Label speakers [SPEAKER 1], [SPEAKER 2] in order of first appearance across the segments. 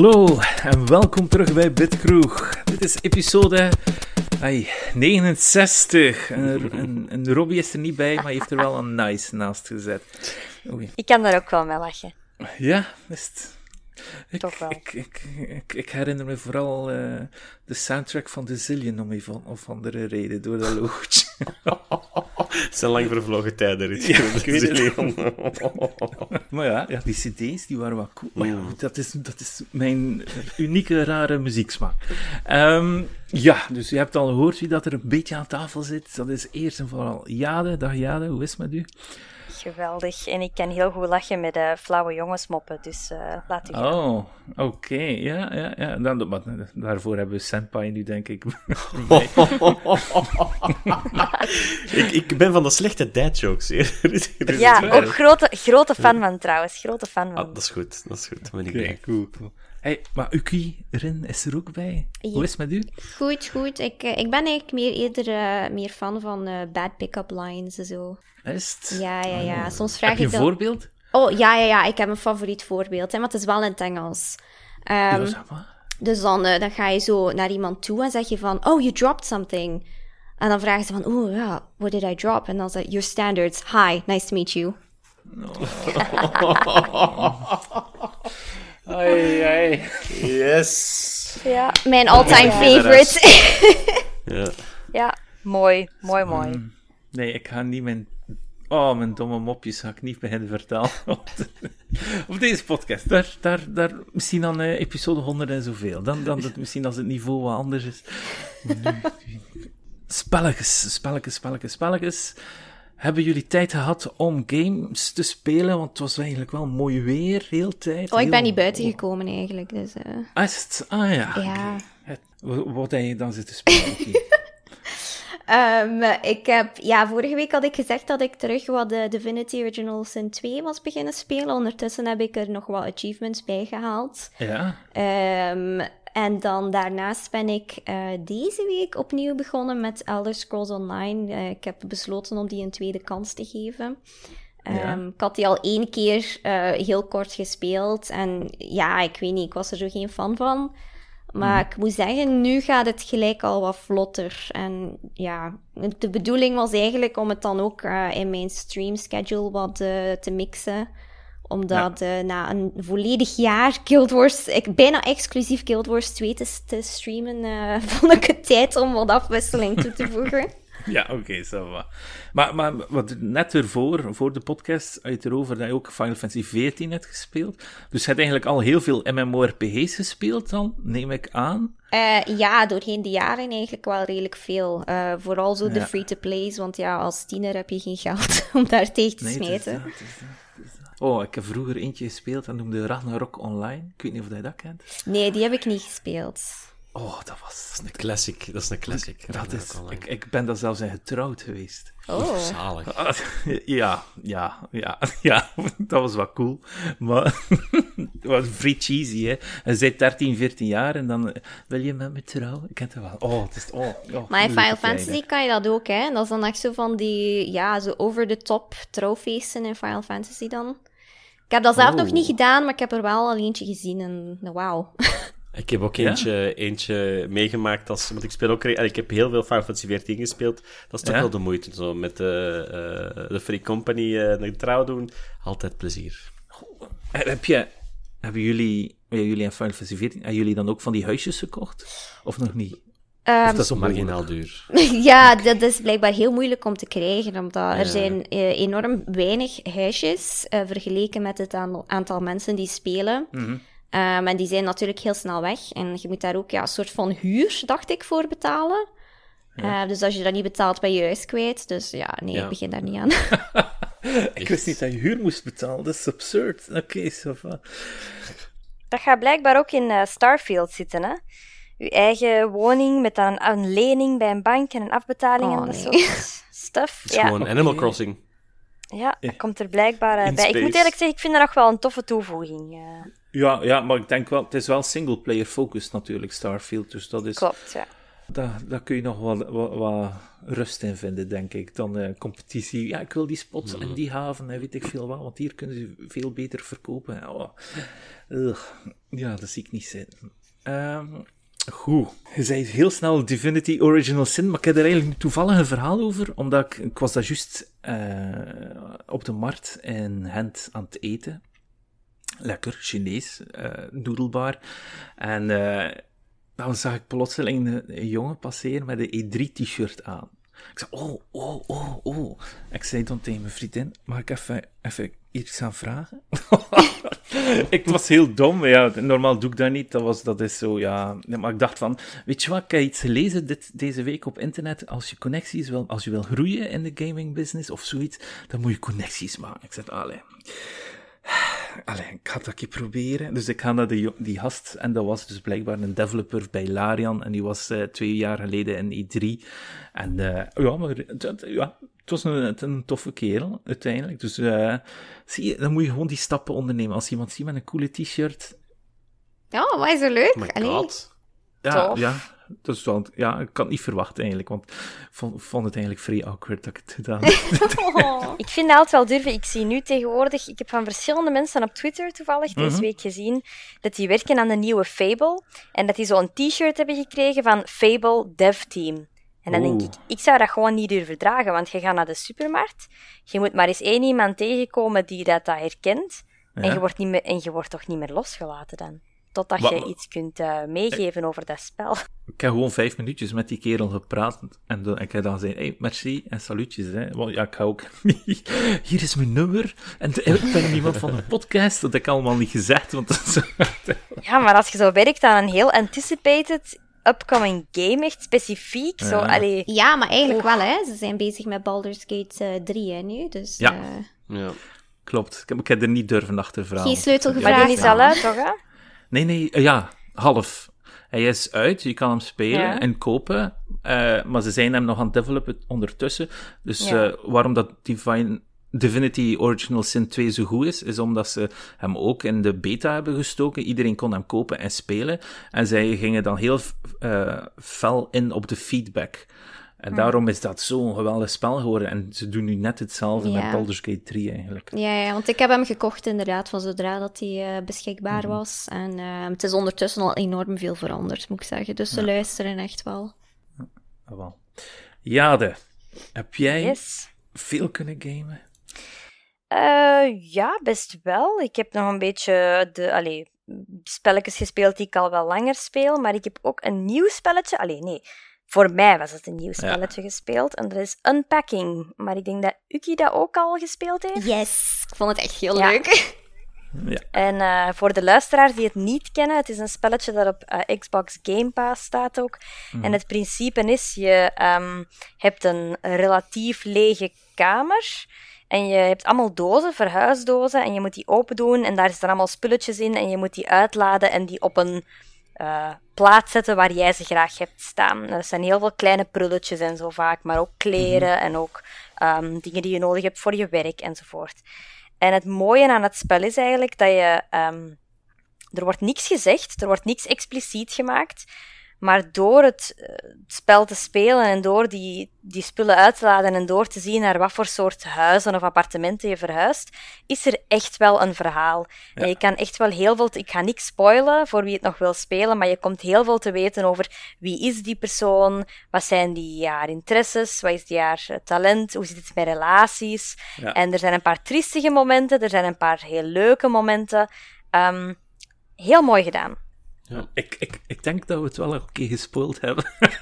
[SPEAKER 1] hallo en welkom terug bij Bitkroeg. Dit is episode ai, 69. En, en, en Robbie is er niet bij, maar heeft er wel een nice naast gezet. Oei.
[SPEAKER 2] Ik kan daar ook wel mee lachen.
[SPEAKER 1] Ja, is het. Ik,
[SPEAKER 2] Toch wel.
[SPEAKER 1] Ik, ik, ik, ik herinner me vooral eh, de soundtrack van The Zillion om een van, of andere reden, door dat logootje.
[SPEAKER 3] Het zijn lang vervlogen tijden, Ruud.
[SPEAKER 1] Ja, ik weet het. Maar ja, ja, die cd's die waren wel cool. Maar ja, dat is, dat is mijn unieke, rare muzieksmaak. Ehm, ja, dus je hebt al gehoord wie dat er een beetje aan tafel zit. Dat is eerst en vooral Jade. Dag Jade, hoe is het met u?
[SPEAKER 2] Geweldig. En ik kan heel goed lachen met de flauwe jongensmoppen, dus eh laat gaan.
[SPEAKER 1] Oh, oké. Ja, ja, ja. Dan, maar daarvoor hebben we Senpai nu, denk ik.
[SPEAKER 3] ik, ik ben van de slechte dad jokes hier. Ruud. Ruud,
[SPEAKER 2] Ja, ook grote, grote fan van trouwens. Grote fan
[SPEAKER 3] Ah,
[SPEAKER 2] van.
[SPEAKER 3] dat is goed, dat is goed. Dat ben ik
[SPEAKER 1] cool, cool. Hey, maar Uki Rin is er ook bij. Hoe is het met u?
[SPEAKER 4] Goed, goed. Ik, eh, ik ben eigenlijk meer eerder eh, meer fan van eh, bad pick-up lines en zo.
[SPEAKER 1] Is het?
[SPEAKER 4] Ja, ja, ja. Soms vraag
[SPEAKER 1] Heb je
[SPEAKER 4] ik
[SPEAKER 1] een
[SPEAKER 4] dan...
[SPEAKER 1] voorbeeld?
[SPEAKER 4] Oh, ja, ja, ja. Ik heb een favoriet voorbeeld, hè, maar het is wel in het Engels.
[SPEAKER 1] Ja, zeg maar.
[SPEAKER 4] dus dan, dan ga je zo naar iemand toe en zeg je van... Oh, you dropped something. En dan vragen ze van... Oh, ja, what did I drop? En dan zeg je... Your standards. Hi, nice to meet you.
[SPEAKER 1] Ai, ai.
[SPEAKER 3] Yes!
[SPEAKER 2] Ja,
[SPEAKER 4] Mijn all-time favorite.
[SPEAKER 3] Ja.
[SPEAKER 2] ja. Mooi, mooi, mooi.
[SPEAKER 1] Nee, ik ga niet mijn... Oh, mijn domme mopjes ga ik niet beginnen vertellen. op, de- op deze podcast. Daar, daar, daar misschien dan eh, episode 100 en zoveel. Dan, dan dat misschien als het niveau wat anders is. Spelletjes, spelletjes, spelletjes, spelletjes. Hebben jullie tijd gehad om games te spelen? Want het was eigenlijk wel mooi weer, heel tijd.
[SPEAKER 4] Oh, ik ben niet buiten gekomen eigenlijk. Dus, eh,
[SPEAKER 1] Ah, het? Ah ja.
[SPEAKER 4] ja.
[SPEAKER 1] Wat heb je dan zitten spelen?
[SPEAKER 4] Ehm, ik heb, ja, vorige week had ik gezegd dat ik terug wat de Divinity Original Sin 2 was beginnen spelen. Ondertussen heb ik er nog wat achievements bij gehaald.
[SPEAKER 1] Ja?
[SPEAKER 4] Ehm, en dan daarnaast ben ik eh, deze week opnieuw begonnen met Elder Scrolls Online. Eh, ik heb besloten om die een tweede kans te geven.
[SPEAKER 1] Ja.
[SPEAKER 4] Ehm, Ik had die al één keer eh, heel kort gespeeld. En ja, ik weet niet, ik was er zo geen fan van. Maar ik moet zeggen, nu gaat het gelijk al wat vlotter. En ja, de bedoeling was eigenlijk om het dan ook in mijn stream schedule wat te mixen. Omdat eh, na een volledig jaar Guild Wars, ik, bijna exclusief Guild Wars 2 te, te streamen, eh, vond ik het tijd om wat afwisseling toe te voegen.
[SPEAKER 1] Ja, oké, zo va. Maar, maar wat, net ervoor, voor de podcast, had je het erover dat je ook Final Fantasy XIV hebt gespeeld. Dus je hebt eigenlijk al heel veel MMORPG's gespeeld dan, neem ik aan.
[SPEAKER 4] Eh, ja, doorheen de jaren eigenlijk wel redelijk veel. Vooral zo de free-to-plays, want ja, als tiener heb je geen geld om daar tegen te
[SPEAKER 1] Nee, het Oh, ik heb vroeger eentje gespeeld, dat noemde Ragnarok Online. Ik weet niet of je dat kent.
[SPEAKER 4] Nee, die heb ik niet gespeeld.
[SPEAKER 1] Oh, dat was...
[SPEAKER 3] Dat is een classic, dat is een classic.
[SPEAKER 1] Dat is, ik, ik ben daar zelfs in getrouwd geweest.
[SPEAKER 4] Oh.
[SPEAKER 3] Zalig.
[SPEAKER 1] Ah, Ja, ja, ja, ja, dat was wel cool. Maar het was vrij cheesy, hè. Je bent 13, 14 jaar en dan wil je met me trouwen. Ik ken het wel. Oh, het is... Oh, oh,
[SPEAKER 4] Maar in Final. Fantasy kan je dat ook, hè? Dat is dan echt zo van die, ja, zo over-the-top trouwfeesten in Final Fantasy dan. Ik heb dat zelf
[SPEAKER 1] Oh.
[SPEAKER 4] nog niet gedaan, maar ik heb er wel al eentje gezien en nou, wauw.
[SPEAKER 3] Ik heb ook
[SPEAKER 1] Ja?
[SPEAKER 3] eentje, eentje meegemaakt, als, want ik speel ook... Ik heb heel veel Final Fantasy XIV gespeeld. Dat is toch
[SPEAKER 1] Ja?
[SPEAKER 3] wel de moeite, zo met de, eh, de Free Company eh een trouw doen. Altijd plezier.
[SPEAKER 1] Eh, Heb je... Hebben jullie... ja, jullie en Final Fantasy 14, hebben jullie dan ook van die huisjes gekocht? Of nog niet?
[SPEAKER 4] Ehm,
[SPEAKER 1] Of dat is onmogelijk?
[SPEAKER 3] Marginaal duur.
[SPEAKER 4] ja, dat is blijkbaar heel moeilijk om te krijgen, omdat er zijn eh, enorm weinig huisjes eh, vergeleken met het aan- aantal mensen die spelen. Ehm, en die zijn natuurlijk heel snel weg. En je moet daar ook ja, een soort van huur, dacht ik, voor betalen. Eh, dus als je dat niet betaalt, ben je huis kwijt. Dus ja, nee,
[SPEAKER 3] Ja.
[SPEAKER 4] ik begin daar niet aan.
[SPEAKER 1] Ik wist niet dat je huur moest betalen. Dat is absurd. Oké, zo va.
[SPEAKER 2] Dat gaat blijkbaar ook in Starfield zitten, hè? Uw eigen woning met dan een, een lening bij een bank en een afbetaling
[SPEAKER 4] Oh,
[SPEAKER 2] en dat
[SPEAKER 4] nee.
[SPEAKER 2] soort stuff.
[SPEAKER 3] Het is
[SPEAKER 2] Ja,
[SPEAKER 3] gewoon Animal Crossing.
[SPEAKER 2] ja, dat komt er blijkbaar eh, bij. Ik moet eerlijk zeggen, ik vind dat nog wel een toffe toevoeging. eh.
[SPEAKER 1] Ja, ja, maar ik denk wel... Het is wel single-player focused natuurlijk, Starfield. Dus dat is...
[SPEAKER 2] klopt, ja.
[SPEAKER 1] daar, daar kun je nog wat, wat rust in vinden, denk ik. Dan eh, competitie. Ja, ik wil die spots en die haven en weet ik veel wat, want hier kunnen ze veel beter verkopen. Oh. Ugh. Ja, dat zie ik niet zitten. Ehm, goed. Je zei heel snel Divinity Original Sin, maar ik heb er eigenlijk toevallig een verhaal over, omdat ik, was daar juist eh, op de markt in Gent aan het eten. Lekker, Chinees, noedelbaar. En eh, dan zag ik plotseling een, een jongen passeren met een E3-t-shirt aan. Ik zei, oh, oh, oh, oh. Ik zei dan tegen mijn vriendin, mag ik even, even iets gaan vragen? ik was heel dom, ja, normaal doe ik dat niet. Dat, was, dat is zo, ja. Maar ik dacht van, weet je wat, ik heb iets gelezen dit, deze week op internet. Als je connecties wil, als je wil groeien in de gaming business of zoiets, dan moet je connecties maken. Ik zei, allee. Allee, ik ga dat een keer proberen. Dus ik ga naar die, die gast, en dat was dus blijkbaar een developer bij Larian, en die was eh, twee jaar geleden in E3. En eh, ja, maar het, ja, het was een, het een toffe kerel, uiteindelijk. Dus eh, zie je, dan moet je gewoon die stappen ondernemen. Als iemand ziet met een coole t-shirt,
[SPEAKER 4] Ja, wat is er leuk?
[SPEAKER 3] Oh my
[SPEAKER 4] Allee.
[SPEAKER 3] god.
[SPEAKER 1] ja,
[SPEAKER 2] Tof.
[SPEAKER 1] ja, dat is wel, ja, ik kan het niet verwachten eigenlijk, want ik vond, vond het eigenlijk vrij awkward dat ik het gedaan heb.
[SPEAKER 4] Oh.
[SPEAKER 2] Ik vind dat altijd wel durven. Ik zie nu tegenwoordig, ik heb van verschillende mensen op Twitter toevallig deze
[SPEAKER 1] Mhm.
[SPEAKER 2] week gezien, dat die werken aan de nieuwe Fable. En dat die zo'n t-shirt hebben gekregen van Fable Dev Team. En dan denk ik, ik zou dat gewoon niet durven dragen, want je gaat naar de supermarkt, je moet maar eens één iemand tegenkomen die dat, dat herkent, en, je wordt niet meer, en je wordt toch niet meer losgelaten dan. Totdat
[SPEAKER 1] Wat-
[SPEAKER 2] je iets kunt eh, meegeven over dat spel.
[SPEAKER 1] Ik heb gewoon vijf minuutjes met die kerel gepraat. En dan, ik heb dan gezegd, hey, merci en salutjes. Hè. Want ja, ik ga ook... Hier is mijn nummer. En ik ben iemand van een podcast. Dat heb ik allemaal niet gezegd. Want dat is...
[SPEAKER 2] Ja, maar als je zo werkt aan een heel anticipated upcoming game, echt specifiek, zo,
[SPEAKER 1] Ja.
[SPEAKER 2] allee,
[SPEAKER 4] Ja, maar eigenlijk wel, hè. Ze zijn bezig met Baldur's Gate eh 3, hè, nu. Dus
[SPEAKER 1] Ja.
[SPEAKER 4] eh,
[SPEAKER 3] Ja.
[SPEAKER 1] Klopt. Ik heb, ik heb er niet durven achtervragen.
[SPEAKER 4] Geen sleutel
[SPEAKER 1] Ja.
[SPEAKER 2] maar die is al uit, toch, hè?
[SPEAKER 1] Nee, nee, eh, ja, half. Hij is uit, je kan hem spelen
[SPEAKER 2] Ja.
[SPEAKER 1] en kopen, eh, maar ze zijn hem nog aan het developen ondertussen. Dus
[SPEAKER 2] Ja.
[SPEAKER 1] eh, waarom dat Divine, Divinity Original Sin 2 zo goed is, is omdat ze hem ook in de beta hebben gestoken. Iedereen kon hem kopen en spelen. En zij gingen dan heel fel in op de feedback. En daarom is dat zo'n geweldig spel geworden. En ze doen nu net hetzelfde
[SPEAKER 4] Ja.
[SPEAKER 1] met Baldur's Gate 3 eigenlijk.
[SPEAKER 4] Ja, ja, want ik heb hem gekocht inderdaad van zodra dat hij eh, beschikbaar
[SPEAKER 1] Mhm.
[SPEAKER 4] was. En eh, het is ondertussen al enorm veel veranderd, moet ik zeggen. Dus ze luisteren echt wel.
[SPEAKER 1] Ah, wel. Jade, heb jij
[SPEAKER 2] Yes.
[SPEAKER 1] veel kunnen gamen?
[SPEAKER 2] Eh, ja, best wel. Ik heb nog een beetje de, allee, spelletjes gespeeld die ik al wel langer speel, maar ik heb ook een nieuw spelletje. Allee, nee. Voor mij was het een nieuw spelletje gespeeld en dat is Unpacking. Maar ik denk dat Uki dat ook al gespeeld heeft.
[SPEAKER 4] Yes! Ik vond het echt heel
[SPEAKER 2] Ja.
[SPEAKER 4] leuk.
[SPEAKER 2] En eh, voor de luisteraars die het niet kennen, het is een spelletje dat op eh, Xbox Game Pass staat ook. En het principe is, je ehm, hebt een relatief lege kamer. En je hebt allemaal dozen, verhuisdozen, en je moet die open doen. En daar zitten allemaal spulletjes in. En je moet die uitladen en die op een eh, plaats zetten waar jij ze graag hebt staan. Dat zijn heel veel kleine prulletjes en zo vaak, maar ook kleren en ook ehm, dingen die je nodig hebt voor je werk enzovoort. En het mooie aan het spel is eigenlijk dat je. ehm, er wordt niks gezegd, er wordt niks expliciet gemaakt. Maar door het, eh, het spel te spelen en door die, die spullen uit te laden en door te zien naar wat voor soort huizen of appartementen je verhuist, is er echt wel een verhaal. En je kan echt wel heel veel... Ik ga niks spoilen voor wie het nog wil spelen, maar je komt heel veel te weten over wie is die persoon, wat zijn die haar interesses, wat is die haar eh, talent, hoe zit het met relaties.
[SPEAKER 1] Ja.
[SPEAKER 2] En er zijn een paar triestige momenten, er zijn een paar heel leuke momenten. Ehm, heel mooi gedaan.
[SPEAKER 1] Ik, ik, ik denk dat we het wel een keer gespoild hebben.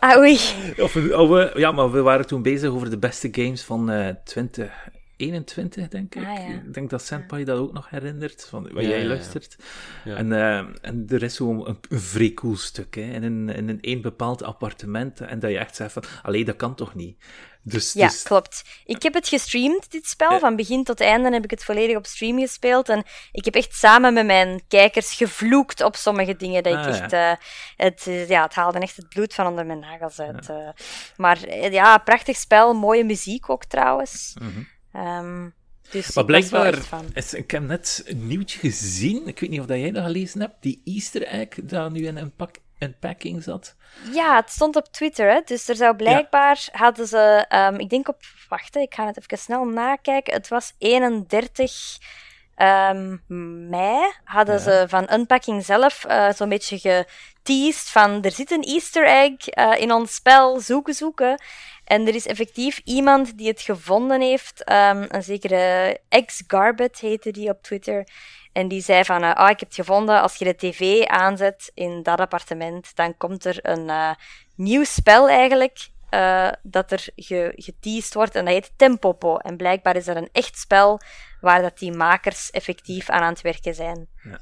[SPEAKER 2] Ah, oei.
[SPEAKER 1] of, we- of we- ja, maar we waren toen bezig over de beste games van eh 2021, denk ik.
[SPEAKER 2] Ah, ja.
[SPEAKER 1] Ik denk dat Senpai dat ook nog herinnert, van wat
[SPEAKER 3] Ja,
[SPEAKER 1] jij
[SPEAKER 3] ja, ja.
[SPEAKER 1] luistert.
[SPEAKER 3] Ja.
[SPEAKER 1] En, eh, en er is zo'n een, een vrij cool stuk, hè, in een, in een één bepaald appartement, en dat je echt zegt van, allee, dat kan toch niet? Dus,
[SPEAKER 2] Ja,
[SPEAKER 1] dus
[SPEAKER 2] klopt. Ik heb het gestreamd, dit spel. Van begin tot einde heb ik het volledig op stream gespeeld. En ik heb echt samen met mijn kijkers gevloekt op sommige dingen. Dat ik
[SPEAKER 1] Ah, ja.
[SPEAKER 2] echt, eh, het, eh, ja, het haalde echt het bloed van onder mijn nagels uit. eh. maar ja, prachtig spel. Mooie muziek ook trouwens. Ehm, dus
[SPEAKER 1] Maar
[SPEAKER 2] ik was wel
[SPEAKER 1] blijkbaar, is, ik heb net een nieuwtje gezien, ik weet niet of dat jij dat gelezen hebt, die easter egg dat nu in Unpack, unpacking zat.
[SPEAKER 2] Ja, het stond op Twitter, hè? dus er zou blijkbaar hadden ze, ehm, ik denk op, wacht, hè, ik ga het even snel nakijken. Het was 31 ehm, mei hadden ze van Unpacking zelf uh, zo'n beetje geteased van er zit een Easter egg uh, in ons spel, zoeken, zoeken. En er is effectief iemand die het gevonden heeft, um, een zekere ex-Garbet heette die op Twitter. En die zei van, uh, oh, ik heb het gevonden, als je de tv aanzet in dat appartement, dan komt er een uh, nieuw spel eigenlijk, uh, dat er ge geteased wordt, en dat heet Tempopo. En blijkbaar is dat een echt spel waar dat die makers effectief aan aan het werken zijn. Ja.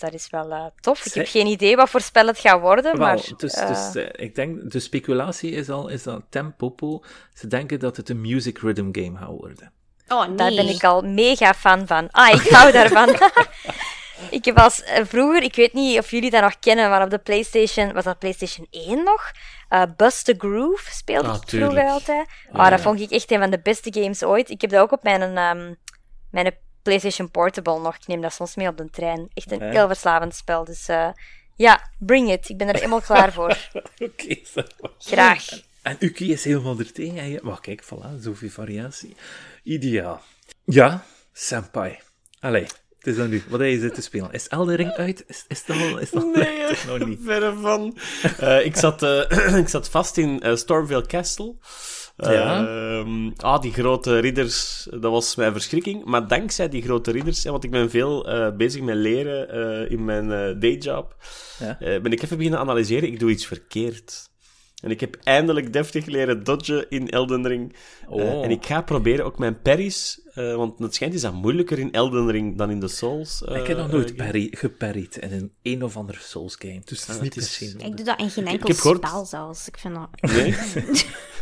[SPEAKER 2] Dus dat is wel tof. Ik heb geen idee wat voor spel het gaat worden, wel, maar...
[SPEAKER 1] Dus, dus ik denk, de speculatie is al, is dat Tempopo, ze denken dat het een music rhythm game gaat worden.
[SPEAKER 2] Oh, nee. Daar ben ik al mega fan van. Ah, ik hou daarvan. ik heb als eh, vroeger, ik weet niet of jullie dat nog kennen, maar op de PlayStation, was dat PlayStation 1 nog? Uh, Bust the Groove speelde ah, ik vroeger altijd. Oh, dat vond ik echt een van de beste games ooit. Ik heb dat ook op mijn, um, mijn PlayStation Portable nog. Ik neem dat soms mee op de trein. Echt een heel verslavend spel. Dus uh, ja, bring it. Ik ben er helemaal klaar voor.
[SPEAKER 1] Oké,
[SPEAKER 2] Graag.
[SPEAKER 1] En Uki is helemaal er tegen. Maar kijk, voilà, zoveel variatie. Ideaal. Ja, Senpai. Allee, het is dan nu. Wat heb je zitten spelen? Is Eldering uit? Is, is het al, is het
[SPEAKER 3] nee, nog niet? verre van. Uh, ik, zat, uh, ik zat vast in uh, Stormville Castle. Ja. Uh, ah, die grote ridders, dat was mijn verschrikking. Maar dankzij die grote ridders, want ik ben veel bezig met leren in mijn dayjob, ja. ben ik even beginnen analyseren. Ik doe iets verkeerd. En ik heb eindelijk deftig leren dodgen in Elden Ring. Eh, oh. en ik ga proberen ook mijn parries, uh, want het schijnt is dat moeilijker in Elden Ring dan in de Souls.
[SPEAKER 1] Uh, ik heb nog nooit parry, geparried in een een of andere Souls game. Dus het is ah, niet misschien.
[SPEAKER 4] Ik doe dat in geen enkel spel zelfs. Ik vind dat...
[SPEAKER 3] Nee?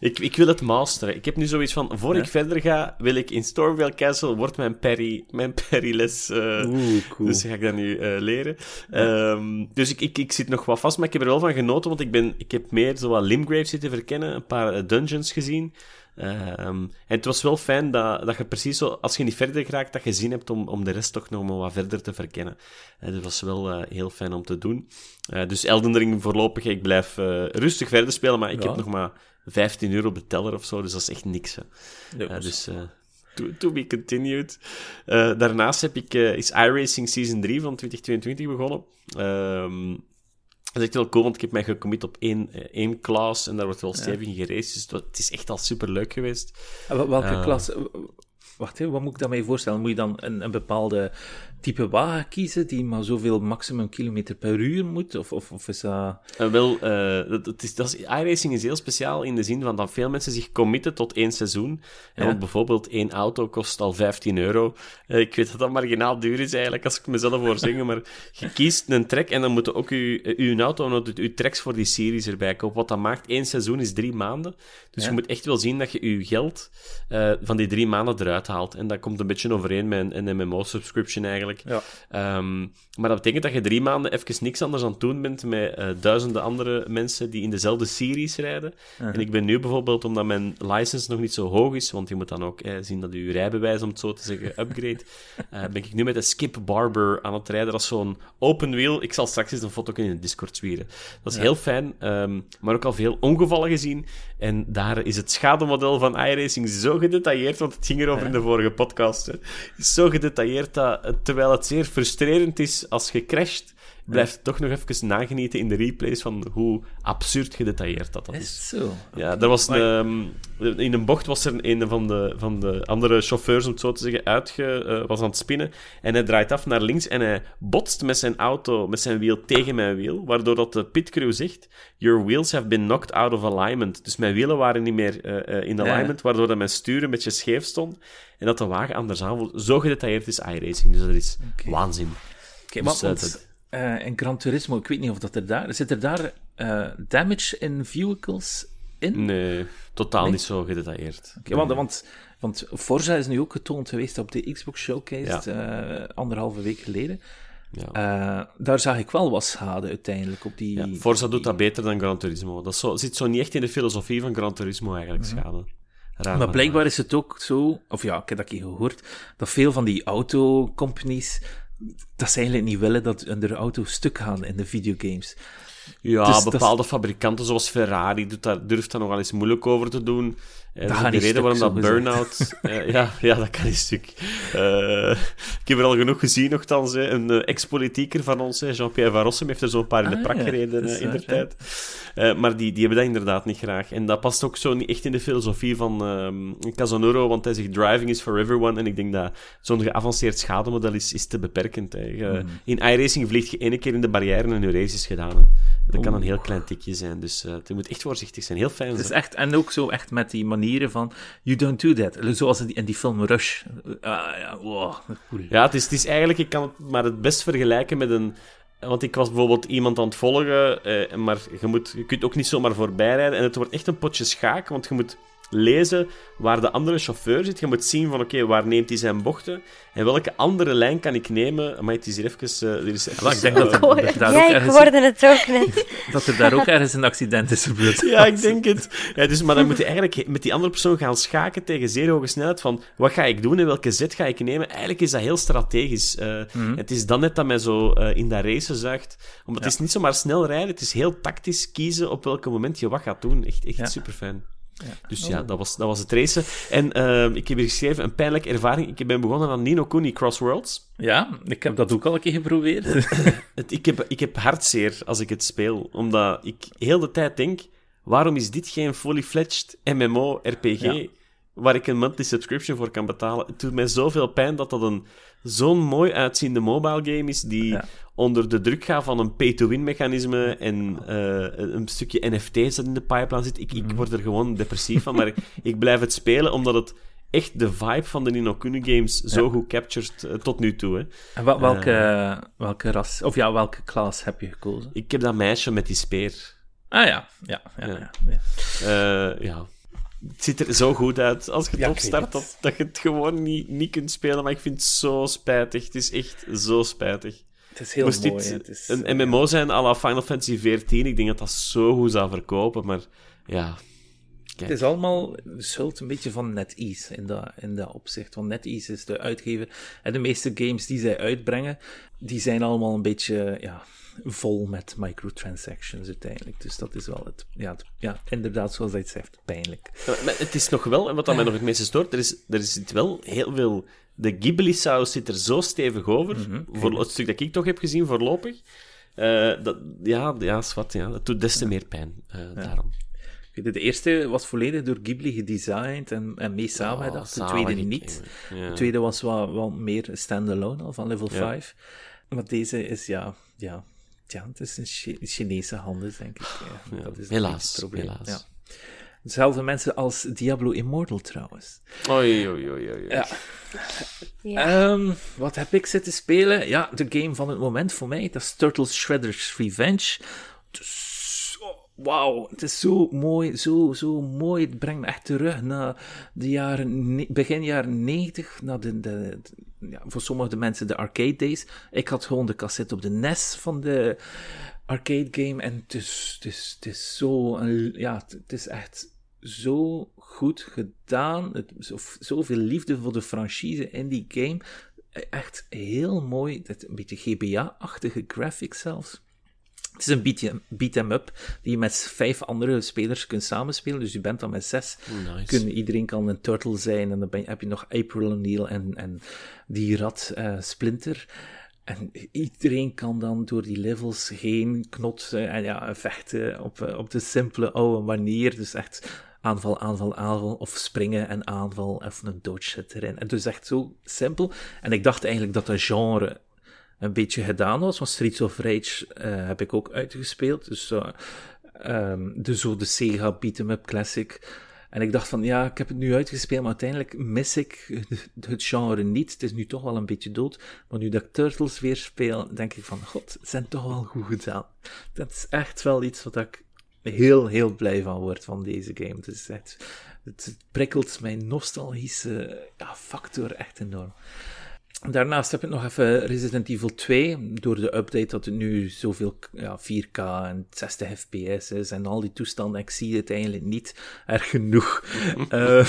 [SPEAKER 3] Ik, ik wil het masteren. Ik heb nu zoiets van, voor ik verder ga, wil ik in Stormvale Castle, wordt mijn parry, mijn parryles. Uh, cool. Dus ga ik dat nu uh, leren. Um, dus ik, ik, ik zit nog wat vast, maar ik heb er wel van genoten, want ik, ben, ik heb meer zo wat Limgrave zitten verkennen, een paar uh, dungeons gezien. Um, en het was wel fijn dat, dat je precies zo, als je niet verder geraakt, dat je zin hebt om, om de rest toch nog maar wat verder te verkennen. Uh, dat was wel uh, heel fijn om te doen. Uh, dus Elden Ring voorlopig, ik blijf rustig verder spelen, maar ik heb nog maar 15 euro op de teller of zo, dus dat is echt niks. Hè. Ja, dus to, to, be continued. daarnaast heb ik, is iRacing Season 3 van 2022 begonnen. Um, dat is echt wel cool, want ik heb mij gecommit op één, één klas en daar wordt wel stevig in geraced. Dus het is echt al super leuk geweest.
[SPEAKER 1] welke uh, klas? Wacht, hè, wat moet ik daarmee voorstellen? Moet je dan een, een bepaalde type wagen kiezen die maar zoveel maximum kilometer per uur moet? Of, of, of is dat...
[SPEAKER 3] Uh, wel, uh, dat, is, dat is, iRacing is heel speciaal in de zin van dat veel mensen zich committen tot één seizoen. Ja. Want bijvoorbeeld één auto kost al 15 euro. Uh, ik weet dat dat marginaal duur is eigenlijk, als ik mezelf hoor zeggen, maar je kiest een trek en dan moeten ook je, uw auto en uw tracks voor die series erbij kopen. Wat dat maakt, één seizoen is drie maanden. Dus ja. je moet echt wel zien dat je je geld van die drie maanden eruit haalt. En dat komt een beetje overeen met een, een MMO-subscription eigenlijk. Ja. Um, maar dat betekent dat je drie maanden even niks anders aan het doen bent met uh, duizenden andere mensen die in dezelfde series rijden. En ik ben nu bijvoorbeeld, omdat mijn license nog niet zo hoog is, want je moet dan ook eh, zien dat je rijbewijs, om het zo te zeggen, upgrade, uh, ben ik nu met een Skip Barber aan het rijden. Dat is zo'n open wheel. Ik zal straks eens een foto in de Discord zwieren. Dat is ja. heel fijn, um, maar ook al veel ongevallen gezien. En daar is het schademodel van iRacing zo gedetailleerd, want het ging erover ja. in de vorige podcast. Hè. Zo gedetailleerd dat, terwijl het zeer frustrerend is als je crasht, blijft ja. toch nog even nagenieten in de replays van hoe absurd gedetailleerd dat, dat is.
[SPEAKER 1] is zo.
[SPEAKER 3] Ja, er was een, um, in een bocht was er een van de, van de andere chauffeurs, om het zo te zeggen, uitge, uh, was aan het spinnen. En hij draait af naar links en hij botst met zijn auto, met zijn wiel tegen mijn wiel, waardoor dat de pitcrew zegt, your wheels have been knocked out of alignment. Dus mijn wielen waren niet meer uh, uh, in alignment, ja. waardoor dat mijn stuur een beetje scheef stond. En dat de wagen anders aanvoelt. Zo gedetailleerd is iRacing, dus dat is okay. waanzin.
[SPEAKER 1] Okay, dus, want, uh, in Gran Turismo, ik weet niet of dat er daar... Zit er daar uh, damage in vehicles in?
[SPEAKER 3] Nee, totaal nee? niet zo gedetailleerd.
[SPEAKER 1] Okay, nee. want, want, want Forza is nu ook getoond geweest op de Xbox Showcase ja. uh, anderhalve week geleden. Ja. Uh, daar zag ik wel wat schade uiteindelijk op die... Ja,
[SPEAKER 3] Forza
[SPEAKER 1] die...
[SPEAKER 3] doet dat beter dan Gran Turismo. Dat zo, zit zo niet echt in de filosofie van Gran Turismo eigenlijk, -huh. schade.
[SPEAKER 1] Raar maar blijkbaar is het ook zo, of ja, ik heb dat keer gehoord, dat veel van die autocompanies dat ze eigenlijk niet willen dat hun auto stuk gaan in de videogames.
[SPEAKER 3] Ja,
[SPEAKER 1] Dus
[SPEAKER 3] bepaalde fabrikanten zoals Ferrari doet daar, durft daar nogal eens moeilijk over te doen.
[SPEAKER 1] Dat
[SPEAKER 3] dat is de reden waarom dat burn-out... eh, ja, ja, dat kan niet stuk. Eh, ik heb er al genoeg gezien, nogthans. Hè. Een eh, ex-politieker van ons, Jean-Pierre Van Rossum, heeft er zo'n paar in de
[SPEAKER 1] Ah,
[SPEAKER 3] prak
[SPEAKER 1] ja,
[SPEAKER 3] gereden in de tijd. Maar die, die hebben dat inderdaad niet graag. En dat past ook zo niet echt in de filosofie van Casanoro, want hij zegt driving is for everyone. En ik denk dat zo'n geavanceerd schademodel is, is te beperkend. Hè. Je-
[SPEAKER 1] Hmm.
[SPEAKER 3] In iRacing vliegt je ene keer in de barrière en je race is gedaan. Hè. Dat kan een heel klein tikje zijn, dus je moet echt voorzichtig zijn. Heel fijn.
[SPEAKER 1] Het is
[SPEAKER 3] zo.
[SPEAKER 1] echt, en ook zo echt met die van, you don't do that. Zoals in die, film Rush. Ah, ja.
[SPEAKER 3] Ja, het is, het is eigenlijk, ik kan het maar het best vergelijken met een. Want ik was bijvoorbeeld iemand aan het volgen, eh, maar je, moet, je kunt ook niet zomaar voorbij rijden. En het wordt echt een potje schaak, want je moet lezen waar de andere chauffeur zit. Je moet zien van, oké, waar neemt hij zijn bochten? En welke andere lijn kan ik nemen? Maar het is hier even... eh, er is even
[SPEAKER 1] ik denk dat er,
[SPEAKER 4] hoor
[SPEAKER 1] dat er daar
[SPEAKER 2] Ja,
[SPEAKER 1] ook
[SPEAKER 2] ik
[SPEAKER 1] ergens,
[SPEAKER 2] hoorde het ook net.
[SPEAKER 1] dat er daar ook ergens een accident is gebeurd.
[SPEAKER 3] Ja, ik denk het. Ja, dus, maar dan moet je eigenlijk met die andere persoon gaan schaken tegen zeer hoge snelheid van wat ga ik doen en welke zet ga ik nemen. Eigenlijk is dat heel strategisch. Eh, Het is dan net dat mij zo eh, in dat race zuigt. Omdat het is niet zomaar snel rijden, het is heel tactisch kiezen op welk moment je wat gaat doen. Echt, echt
[SPEAKER 1] Ja.
[SPEAKER 3] super fijn.
[SPEAKER 1] Ja.
[SPEAKER 3] Dus ja, dat was, dat was het racen. En eh, ik heb hier geschreven, een pijnlijke ervaring. Ik ben begonnen aan Nino Kuni Crossworlds.
[SPEAKER 1] Ja, ik heb dat ook al een keer geprobeerd.
[SPEAKER 3] Het, ik, heb, ik heb hartzeer als ik het speel, omdat ik heel de tijd denk: waarom is dit geen fully fledged MMO-RPG
[SPEAKER 1] Ja.
[SPEAKER 3] Waar ik een monthly subscription voor kan betalen? Het doet mij zoveel pijn dat dat een zo'n mooi uitziende mobile game is die
[SPEAKER 1] Ja.
[SPEAKER 3] onder de druk gaat van een pay-to-win mechanisme en eh, een stukje NFT's dat in de pipeline zit. Ik,
[SPEAKER 1] Mhm.
[SPEAKER 3] ik word er gewoon depressief van, maar ik, ik blijf het spelen omdat het echt de vibe van de Nino Kuni games zo goed captured eh, tot nu toe. Hè.
[SPEAKER 1] En wel- welke, welke ras, of ja, welke klas heb je gekozen?
[SPEAKER 3] Ik heb dat meisje met die speer.
[SPEAKER 1] Ah ja, ja, ja.
[SPEAKER 3] Ja.
[SPEAKER 1] ja, ja.
[SPEAKER 3] Eh, ja. Het ziet er zo goed uit als je het
[SPEAKER 1] Ja,
[SPEAKER 3] opstart dat, dat je het gewoon niet, niet kunt spelen. Maar ik vind het zo spijtig. Het is echt zo spijtig.
[SPEAKER 1] Het is heel
[SPEAKER 3] Moest
[SPEAKER 1] mooi.
[SPEAKER 3] dit.
[SPEAKER 1] Het is,
[SPEAKER 3] een MMO zijn à la Final Fantasy XIV, ik denk dat dat zo goed zou verkopen. Maar ja,
[SPEAKER 1] Het is allemaal schuld een beetje van NetEase in dat, in dat opzicht. Want NetEase is de uitgever. En de meeste games die zij uitbrengen, die zijn allemaal een beetje ja, vol met microtransactions uiteindelijk. Dus dat is wel het, ja, het- ja inderdaad, zoals hij het zegt, pijnlijk.
[SPEAKER 3] Ja, maar het is nog wel, en wat dat mij nog het meeste stoort, er, is, er zit wel heel veel... De Ghibli-saus zit er zo stevig over,
[SPEAKER 1] Mhm,
[SPEAKER 3] voor het stuk dat ik toch heb gezien voorlopig. Eh, dat, ja, ja, zwart, ja, dat doet des te meer pijn, eh, daarom.
[SPEAKER 1] De eerste was volledig door Ghibli gedesigned en, en mee samengedacht. de
[SPEAKER 3] Oh, zalig,
[SPEAKER 1] tweede niet.
[SPEAKER 3] ja.
[SPEAKER 1] De tweede was wel, wel meer standalone al, van level
[SPEAKER 3] Ja.
[SPEAKER 1] 5. Maar deze is, ja, ja, ja het is een Chi- Chinese handen, denk ik. Ja, dat is
[SPEAKER 3] helaas,
[SPEAKER 1] het probleem.
[SPEAKER 3] helaas.
[SPEAKER 1] Ja. Dezelfde mensen als Diablo Immortal, trouwens.
[SPEAKER 3] Oei, oei, oei, oei.
[SPEAKER 1] Ja.
[SPEAKER 2] Ja.
[SPEAKER 1] Ehm, wat heb ik zitten spelen? Ja, de game van het moment voor mij, dat is Turtles Shredder's Revenge. Zo- Wauw, het is zo mooi, zo, zo mooi. Het brengt me echt terug naar de jaren, begin jaren 90, naar de, de, ja, voor sommige mensen de arcade days. Ik had gewoon de cassette op de NES van de arcade game en het is, het is, zo, ja, het is echt zo goed gedaan. Het, zo, zoveel liefde voor de franchise in die game. Echt heel mooi. Het, een beetje GBA-achtige graphics zelfs. Het is een beat- beat-em-up die je met vijf andere spelers kunt samenspelen. Dus je bent dan met zes.
[SPEAKER 3] Nice.
[SPEAKER 1] Kun, iedereen kan een turtle zijn. En dan ben heb je nog April O'Neil en, en die rat eh, Splinter. En iedereen kan dan door die levels heen knotsen en ja, vechten op, eh, op de simpele oude manier. Dus echt aanval, aanval, aanval, of springen en aanval, of een dodge erin. En het is echt zo simpel. En ik dacht eigenlijk dat dat genre een beetje gedaan was, want Streets of Rage eh, heb ik ook uitgespeeld. Dus eh, ehm, de, zo de Sega beat-em-up classic. En ik dacht van, ja, ik heb het nu uitgespeeld, maar uiteindelijk mis ik het genre niet. Het is nu toch wel een beetje dood. Maar nu dat ik Turtles weer speel, denk ik van, god, ze zijn toch wel goed gedaan. Dat is echt wel iets wat ik heel, heel blij van word van deze game. Het, is echt, het prikkelt mijn nostalgische ja, factor echt enorm. Daarnaast heb ik nog even Resident Evil 2. Door de update dat het nu zoveel ja, 4K en 60 fps is en al die toestanden. Ik zie het eigenlijk niet erg genoeg. uh,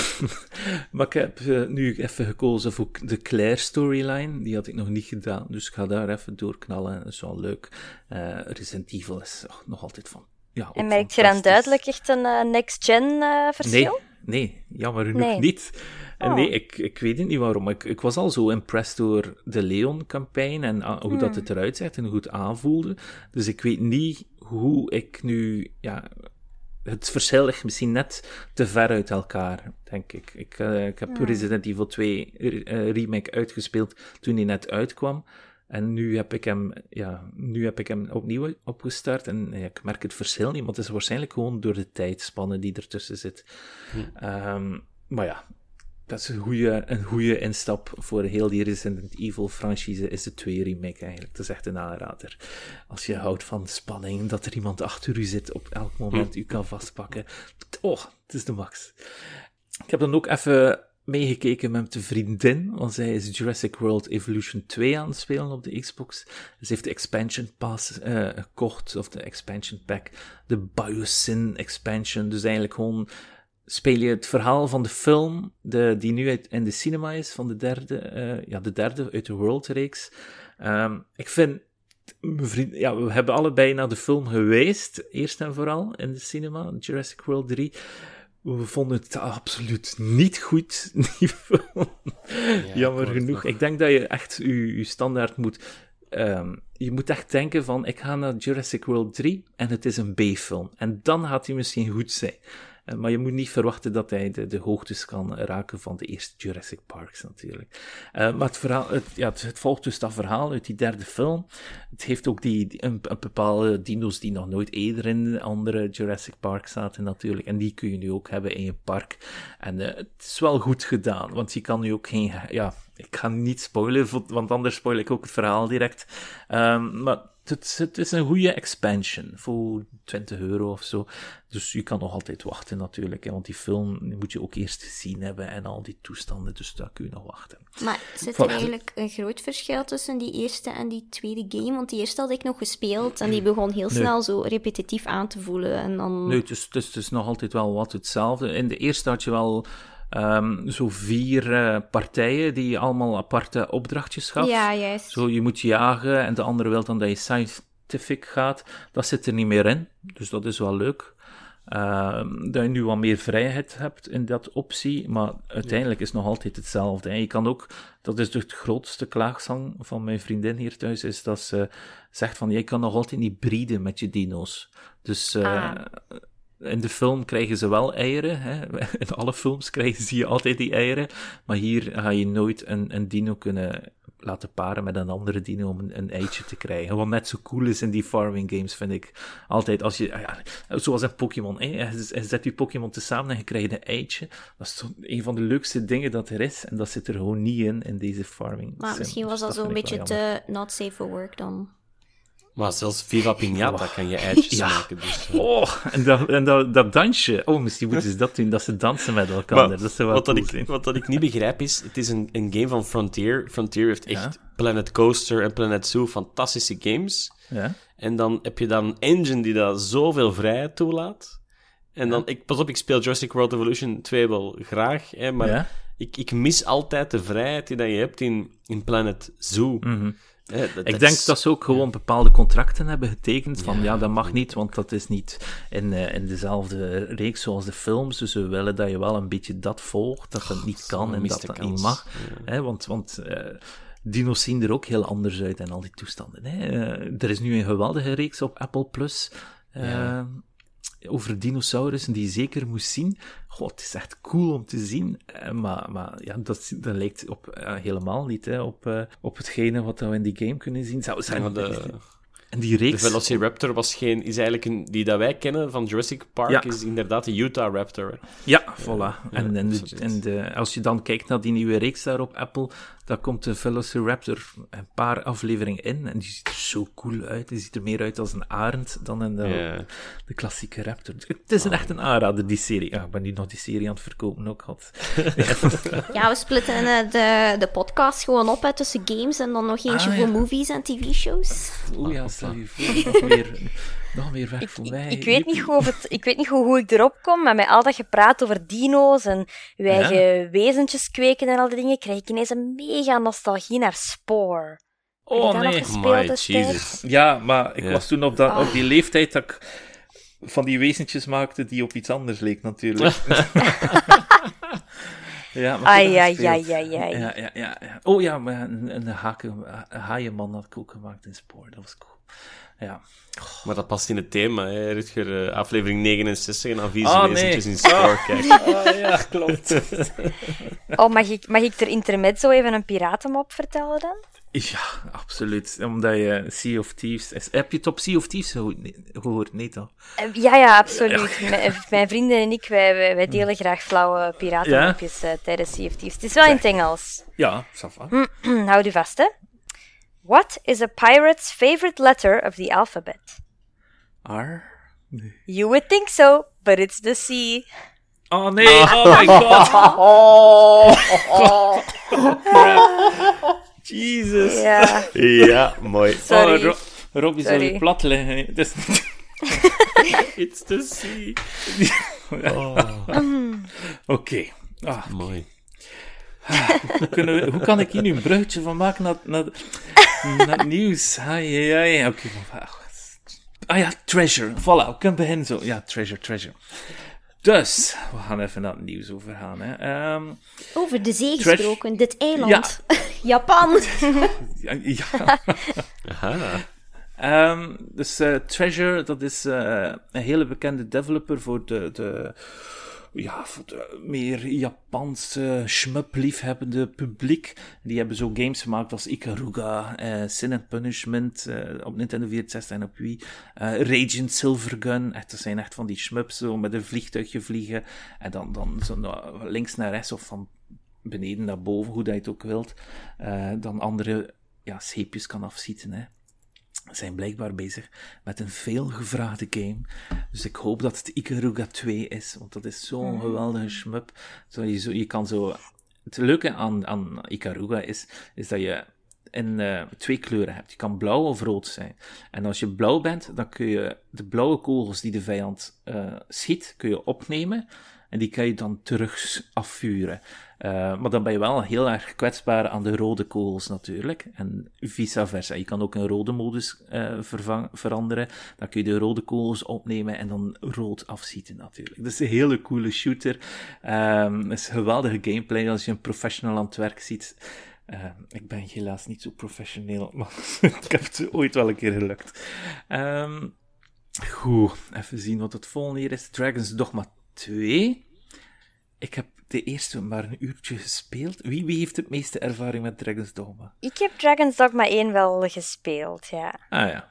[SPEAKER 1] maar ik heb uh, nu even gekozen voor de Claire storyline. Die had ik nog niet gedaan. Dus ik ga daar even doorknallen. Dat is wel leuk. Uh, Resident Evil is oh, nog altijd van. Ja,
[SPEAKER 2] en merk je dan duidelijk echt een next-gen verschil?
[SPEAKER 1] Nee, nee, jammer genoeg nee. niet. En nee, oh. ik, ik weet het niet waarom. Ik, ik was al zo impressed door de Leon-campagne en uh, hoe dat hmm. het eruit zag en hoe het aanvoelde. Dus ik weet niet hoe ik nu... Ja, het verschil ligt misschien net te ver uit elkaar, denk ik. Ik, uh, ik heb Resident Evil 2 uh, remake uitgespeeld toen hij net uitkwam. En nu heb ik hem, ja, nu heb ik hem opnieuw opgestart en ja, ik merk het verschil niet, maar het is waarschijnlijk gewoon door de tijdspanne die ertussen zit. Hm. Um, maar ja, dat is een goede, een goede instap voor heel die Resident Evil franchise, is de 2 remake eigenlijk. Dat is echt een aanrader. Als je houdt van spanning, dat er iemand achter u zit op elk moment u kan vastpakken. Oh, het is de max. Ik heb dan ook even meegekeken met de vriendin, want zij is Jurassic World Evolution 2 aan het spelen op de Xbox. Ze heeft de expansion pass uh, gekocht, of de expansion pack, de Biosyn expansion. Dus eigenlijk gewoon speel je het verhaal van de film, de, die nu in de cinema is, van de derde, uh, ja, de derde uit de World-reeks. Um, ik vind, mijn vriend, ja, we hebben allebei naar de film geweest, eerst en vooral, in de cinema, Jurassic World 3. We vonden het absoluut niet goed, die film. Ja, Jammer genoeg. Ik denk dat je echt je, je standaard moet... Um, je moet echt denken van, ik ga naar Jurassic World 3 en het is een B-film. En dan gaat hij misschien goed zijn. Eh, maar je moet niet verwachten dat hij de, de hoogtes kan raken van de eerste Jurassic Parks natuurlijk. Uh, maar het, verhaal, het, ja, het, volgt dus dat verhaal uit die derde film. Het heeft ook die, een, bepaalde dino's die nog nooit eerder in andere Jurassic Park zaten natuurlijk. En die kun je nu ook hebben in je park. En uh, het is wel goed gedaan, want je kan nu ook geen... Ja, ik ga niet spoilen, want anders spoil ik ook het verhaal direct. Um, maar het, het, is een goede expansion voor 20 euro of zo. Dus je kan nog altijd wachten natuurlijk. Hè, want die film moet je ook eerst gezien hebben en al die toestanden. Dus daar kun je nog wachten.
[SPEAKER 4] Maar zit er eigenlijk een groot verschil tussen die eerste en die tweede game? Want die eerste had ik nog gespeeld en die begon heel snel zo repetitief aan te voelen. En dan...
[SPEAKER 1] Nee, het is, het, is, het is nog altijd wel wat hetzelfde. In de eerste had je wel um, zo vier uh, partijen die allemaal aparte opdrachtjes gaf.
[SPEAKER 4] Ja, juist.
[SPEAKER 1] Zo, je moet jagen en de andere wil dan dat je scientific gaat. Dat zit er niet meer in, dus dat is wel leuk. Uh, dat je nu wat meer vrijheid hebt in dat optie, maar uiteindelijk is het nog altijd hetzelfde. En je kan ook, dat is dus het grootste klaagzang van mijn vriendin hier thuis, is dat ze zegt van, je kan nog altijd niet breeden met je dino's. Dus uh, in de film krijgen ze wel eieren. Hè? In alle films krijgen ze altijd die eieren. Maar hier ga je nooit een, een dino kunnen laten paren met een andere dino om een, een, eitje te krijgen. Wat net zo cool is in die farming games, vind ik. Altijd als je, ah ja, zoals in Pokémon, je zet je Pokémon tezamen en je krijgt een eitje. Dat is toch een van de leukste dingen dat er is. En dat zit er gewoon niet in, in deze farming.
[SPEAKER 4] Maar misschien was dat, zo een beetje te not safe for work dan.
[SPEAKER 3] Maar zelfs Viva Pinata kan je eitjes maken. Dus,
[SPEAKER 1] uh. Oh, en, dat, en dat, dat dansje. Oh, misschien moeten ze dat doen, dat ze dansen met elkaar. Maar, dat wel
[SPEAKER 3] wat, dat ik, wat dat ik niet begrijp is, het is een, een game van Frontier. Frontier heeft echt Planet Coaster en Planet Zoo fantastische games. Ja. En dan heb je dan een engine die dat zoveel vrijheid toelaat. En dan, ik, pas op, ik speel Jurassic World Evolution 2 wel graag, hè, maar ik, ik mis altijd de vrijheid die dat je hebt in, in Planet Zoo.
[SPEAKER 1] Mm ik denk dat ze ook gewoon bepaalde contracten hebben getekend van ja, dat mag niet, want dat is niet in, uh, in dezelfde reeks zoals de films. Dus we willen dat je wel een beetje dat volgt, dat dat niet kan en dat dat niet mag. Hè, want want uh, dino's zien er ook heel anders uit en al die toestanden. Hè. Uh, er is nu een geweldige reeks op Apple Plus. Ja over dinosaurussen die je zeker moest zien. God, het is echt cool om te zien. Eh, maar, maar ja, dat, dat lijkt op, uh, helemaal niet hè, op, uh, op hetgene wat we in die game kunnen zien. Zou zijn, ja, de, en die reeks...
[SPEAKER 3] De Velociraptor was geen, is eigenlijk een, die dat wij kennen van Jurassic Park, ja. is inderdaad de Utah Raptor.
[SPEAKER 1] Ja, voilà. en, en, de, en de, als je dan kijkt naar die nieuwe reeks daar op Apple, daar komt de Velociraptor een paar afleveringen in. En die ziet er zo cool uit. Die ziet er meer uit als een arend dan in de,
[SPEAKER 3] Ja.
[SPEAKER 1] de klassieke raptor. Het is een echt een aanrader, die serie. Ja, ik ben nu nog die serie aan het verkopen ook. Had.
[SPEAKER 4] Ja, we splitten eh, de, de podcast gewoon op hè, tussen games en dan nog eentje
[SPEAKER 1] Ah,
[SPEAKER 4] voor movies en tv-shows.
[SPEAKER 1] Oeh ja, stel je voor, nog meer, nog meer weg voor
[SPEAKER 2] Ik,
[SPEAKER 1] mij.
[SPEAKER 2] ik, weet niet hoe het, ik weet niet hoe, hoe ik erop kom, maar met al dat gepraat over dino's en uw eigen wezentjes kweken en al die dingen, krijg ik ineens een mega nostalgie naar je
[SPEAKER 1] Oh nee.
[SPEAKER 2] destijds?
[SPEAKER 3] Jesus.
[SPEAKER 1] Ja, maar ik
[SPEAKER 3] Ja.
[SPEAKER 1] was toen op, dat,
[SPEAKER 2] Ah.
[SPEAKER 1] op die leeftijd dat ik van die wezentjes maakte die op iets anders leek, natuurlijk. ja, maar
[SPEAKER 2] ai, ai, ai.
[SPEAKER 1] Ja, ja, ja, ja. Oh ja, maar een, een, haken, een haaienman had ik ook gemaakt in Spoor. Dat was cool. Ja.
[SPEAKER 3] Maar dat past in het thema, hè, Rutger. eh, aflevering 69 en dan vieze
[SPEAKER 1] Ah,
[SPEAKER 3] wezentjes
[SPEAKER 1] nee.
[SPEAKER 3] in kijken.
[SPEAKER 1] Ah, ja, klopt.
[SPEAKER 2] Oh, mag ik, mag ik ter intermezzo even een piratenmop vertellen dan?
[SPEAKER 1] ja, absoluut. Omdat je Sea of Thieves... Heb je het op Sea of Thieves gehoord? Nee, toch?
[SPEAKER 2] Eh, Ja, ja, absoluut. Mijn, mijn vrienden en ik, wij, wij, delen graag flauwe piratenmopjes eh, tijdens Sea of Thieves. Het is wel in het Engels.
[SPEAKER 1] Ja, ça va.
[SPEAKER 2] Houd u vast, hè. What is a pirate's favorite letter of the alphabet?
[SPEAKER 1] R?
[SPEAKER 2] You would think so, but it's the C.
[SPEAKER 1] Oh nee, oh my god. Oh. Jesus.
[SPEAKER 2] Ja,
[SPEAKER 3] Ja, mooi.
[SPEAKER 2] sorry.
[SPEAKER 1] Oh, Ro Rob, je zou
[SPEAKER 2] Sorry.
[SPEAKER 1] je plat liggen. Het is
[SPEAKER 3] It's the sea.
[SPEAKER 1] Oké. Ah,
[SPEAKER 3] Mooi.
[SPEAKER 1] Hoe, kunnen we- hoe kan ik hier nu een bruggetje van maken naar, naar, naar het nieuws? Ai, ai, ai. Oké, maar wacht. Ah ja, Treasure. Voilà, we kunnen beginnen zo. Ja, Treasure, Treasure. Dus, we gaan even naar het nieuws overgaan. Hè. Ehm,
[SPEAKER 4] Over de zee gesproken, dit eiland. Japan.
[SPEAKER 1] ja, ja.
[SPEAKER 3] Aha.
[SPEAKER 1] Ehm, dus eh, Treasure, dat is eh, een hele bekende developer voor de, de, ja, de meer Japanse shmup-liefhebbende publiek. Die hebben zo games gemaakt als Ikaruga, eh, Sin and Punishment eh, op Nintendo 64 en op Wii. eh Raging Silvergun, echt, dat zijn echt van die shmups, zo met een vliegtuigje vliegen. En dan, dan zo links naar rechts of van beneden naar boven, hoe dat je het ook wilt. Eh, dan andere ja, scheepjes kan afschieten, hè zijn blijkbaar bezig met een veelgevraagde game. Dus ik hoop dat het Ikaruga 2 is, want dat is zo'n geweldige shmup. Zo, je, zo, je kan zo... Het leuke aan, aan Ikaruga is, is dat je in eh, twee kleuren hebt. Je kan blauw of rood zijn. En als je blauw bent, dan kun je de blauwe kogels die de vijand eh, schiet, kun je opnemen. En die kan je dan terug afvuren. Eh, maar dan ben je wel heel erg kwetsbaar aan de rode kogels natuurlijk. En vice versa. Je kan ook een rode modus eh, veranderen. Dan kun je de rode kogels opnemen en dan rood afschieten natuurlijk. Dat is een hele coole shooter. Ehm, het is geweldige gameplay als je een professional aan het werk ziet. Eh, ik ben helaas niet zo professioneel, maar ik heb het ooit wel een keer gelukt. Ehm, goed, even zien wat het volgende hier is. Dragon's Dogma 2. Ik heb de eerste maar een uurtje gespeeld. Wie, wie heeft het meeste ervaring met Dragon's Dogma?
[SPEAKER 2] Ik heb Dragon's Dogma 1 wel gespeeld, ja.
[SPEAKER 1] Ah ja.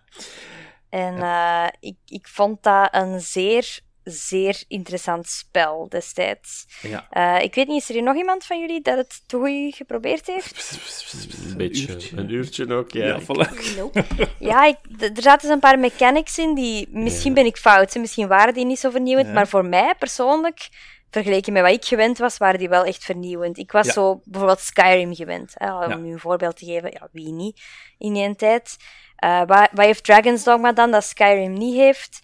[SPEAKER 2] En eh, ik, ik vond dat een zeer, zeer interessant spel destijds.
[SPEAKER 1] ja.
[SPEAKER 2] Eh, ik weet niet, is er hier nog iemand van jullie dat het goed geprobeerd heeft?
[SPEAKER 3] Een beetje. Een uurtje ook, ja.
[SPEAKER 1] Ja, voilà.
[SPEAKER 4] Nope.
[SPEAKER 2] Ja, ik, er zaten dus een paar mechanics in die... Misschien ben ik fout, misschien waren die niet zo vernieuwend,
[SPEAKER 1] Ja.
[SPEAKER 2] maar voor mij persoonlijk, vergeleken met wat ik gewend was, waren die wel echt vernieuwend. Ik was
[SPEAKER 1] Ja.
[SPEAKER 2] zo bijvoorbeeld Skyrim gewend, hè, om
[SPEAKER 1] Ja.
[SPEAKER 2] nu een voorbeeld te geven. Ja, wie niet in die tijd? Eh, wat, wat heeft Dragon's Dogma dan dat Skyrim niet heeft?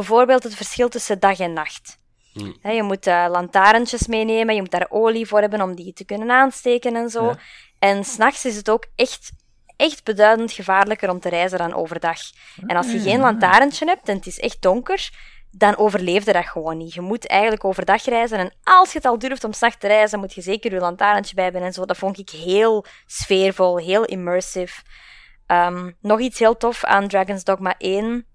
[SPEAKER 2] Bijvoorbeeld het verschil tussen dag en nacht.
[SPEAKER 1] Hmm.
[SPEAKER 2] Je moet uh, lantaarntjes meenemen, je moet daar olie voor hebben om die te kunnen aansteken en zo.
[SPEAKER 1] Ja.
[SPEAKER 2] En s'nachts is het ook echt, echt beduidend gevaarlijker om te reizen dan overdag. En als je
[SPEAKER 1] Ah.
[SPEAKER 2] geen lantaarntje hebt en het is echt donker, dan overleef je dat gewoon niet. Je moet eigenlijk overdag reizen. En als je het al durft om s'nachts te reizen, moet je zeker je lantaarntje bij hebben en zo. Dat vond ik heel sfeervol, heel immersive. Ehm, nog iets heel tof aan Dragon's Dogma 1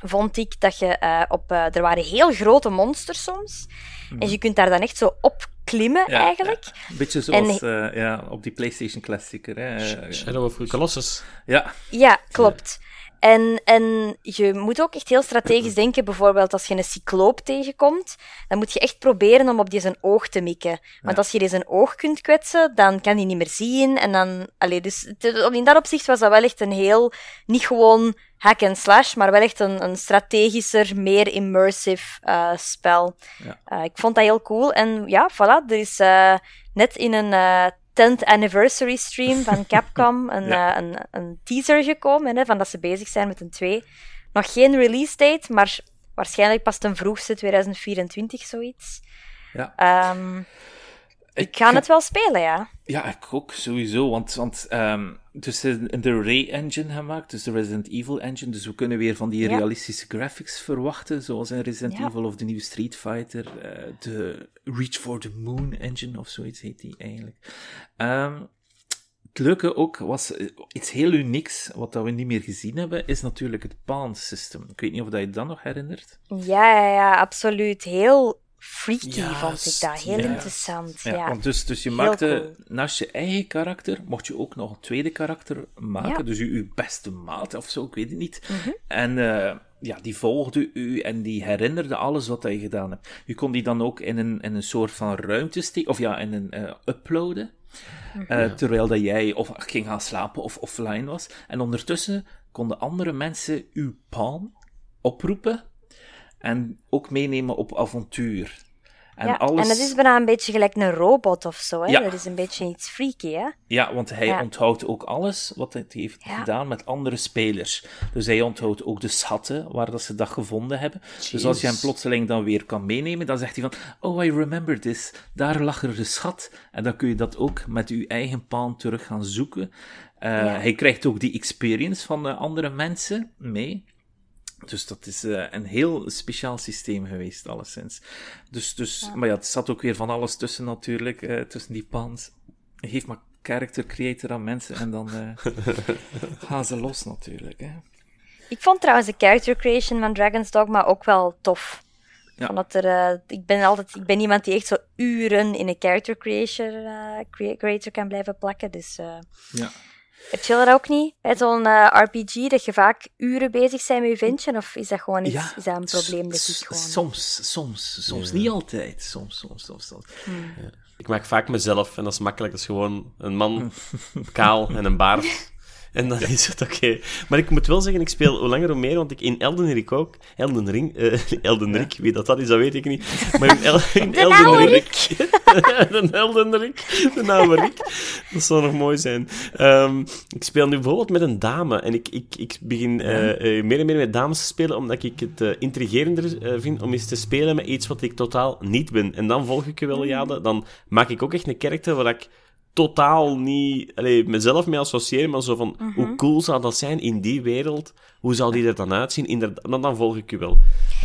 [SPEAKER 2] vond ik dat je eh, op... eh, er waren heel grote monsters soms. En je kunt daar dan echt zo op klimmen,
[SPEAKER 1] Ja,
[SPEAKER 2] eigenlijk.
[SPEAKER 1] ja. Een beetje zoals eh, ja, op die PlayStation Classicer. Hè.
[SPEAKER 3] Shadow of the Colossus.
[SPEAKER 1] ja,
[SPEAKER 2] Ja, klopt. En, en je moet ook echt heel strategisch denken. Bijvoorbeeld als je een cycloop tegenkomt, dan moet je echt proberen om op die zijn oog te mikken. Want als je die zijn oog kunt kwetsen, dan kan hij niet meer zien. En dan, allee, dus in dat opzicht was dat wel echt een heel, niet gewoon hack and slash, maar wel echt een, een strategischer, meer immersive uh, spel. Ja. Uh, ik vond dat heel cool. En ja, voilà, er is uh, net in een 10th anniversary stream van Capcom een, ja. uh, een, een, teaser gekomen, hè, van dat ze bezig zijn met een 2. Nog geen release date, maar waarschijnlijk pas ten vroegste 2024, zoiets. Ja. Um, ik, ga het wel spelen, ja.
[SPEAKER 1] Ja, ik ook, sowieso. Want, want um, dus de Ray Engine gemaakt, dus de Resident Evil Engine. Dus we kunnen weer van die realistische graphics verwachten, zoals in Resident Evil of de nieuwe Street Fighter. Uh, de Reach for the Moon Engine of zoiets heet die eigenlijk. Um, het leuke ook was eh, iets heel unieks, wat we niet meer gezien hebben, is natuurlijk het Pawn System. Ik weet niet of dat je dat nog herinnert.
[SPEAKER 2] Ja, ja, ja absoluut. Heel freaky vond ik dat. Heel interessant. Ja,
[SPEAKER 1] Want dus, dus je maakte naast je eigen karakter, mocht je ook nog een tweede karakter maken. Dus je, je beste maat of zo, ik weet het niet.
[SPEAKER 2] Mhm.
[SPEAKER 1] En uh, ja, die volgde u en die herinnerde alles wat je gedaan hebt. Je kon die dan ook in een, in een soort van ruimte steken, of ja, in een uh, uploaden. Uh, terwijl dat jij of ging gaan slapen of offline was. En ondertussen konden andere mensen uw pan oproepen en ook meenemen op avontuur.
[SPEAKER 2] En, ja, alles... en dat is bijna een beetje gelijk een robot of zo. Hè? Ja. Dat is een beetje iets freaky, hè?
[SPEAKER 1] Ja, want hij onthoudt ook alles wat hij heeft gedaan met andere spelers. Dus hij onthoudt ook de schatten waar dat ze dat gevonden hebben. Dus als je hem plotseling dan weer kan meenemen, dan zegt hij van... Oh, I remember this. Daar lag er de schat. En dan kun je dat ook met je eigen paan terug gaan zoeken. Uh, hij krijgt ook die experience van de andere mensen mee. Dus dat is uh, een heel speciaal systeem geweest, alleszins. Dus, dus, ja. Maar ja, het zat ook weer van alles tussen natuurlijk, uh, tussen die pans. Geef maar character creator aan mensen en dan uh, gaan ze los natuurlijk. Hè.
[SPEAKER 2] Ik vond trouwens de character creation van Dragon's Dogma ook wel tof. Ja. Dat er, ik, ben altijd, ik ben iemand die echt zo uren in een character creator, creator kan blijven plakken. Dus
[SPEAKER 1] ja.
[SPEAKER 2] Heb je dat ook niet? Bij zo'n uh, RPG, dat je vaak uren bezig bent met je ventje? Of is dat gewoon iets, ja, is dat een probleem dat ik gewoon...
[SPEAKER 1] Soms, soms, soms. Ja. Niet altijd. Soms, soms, soms. soms.
[SPEAKER 2] Hmm.
[SPEAKER 3] Ja. Ik maak vaak mezelf, en dat is makkelijk. Dat is gewoon een man, kaal en een baard. En dan is het oké. Okay. Maar ik moet wel zeggen, ik speel hoe langer hoe meer, want ik in Elden Ring ook... Elden Ring? Uh, Elden Ring, wie dat, dat is, dat weet ik niet. Maar in, El in Elden Ring... de Elden Ring. De oude Rick. Dat zou nog mooi zijn. Um, ik speel nu bijvoorbeeld met een dame. En ik, ik, ik begin uh, uh, meer en meer met dames te spelen, omdat ik het intrigerender vind om eens te spelen met iets wat ik totaal niet ben. En dan volg ik je wel, Jade. Dan maak ik ook echt een karakter waar ik totaal niet allee, mezelf mee associëren, maar zo van
[SPEAKER 2] Mhm.
[SPEAKER 3] hoe cool zou dat zijn in die wereld? Hoe zou die er dan uitzien? Inderdaad, dan, dan volg ik u wel.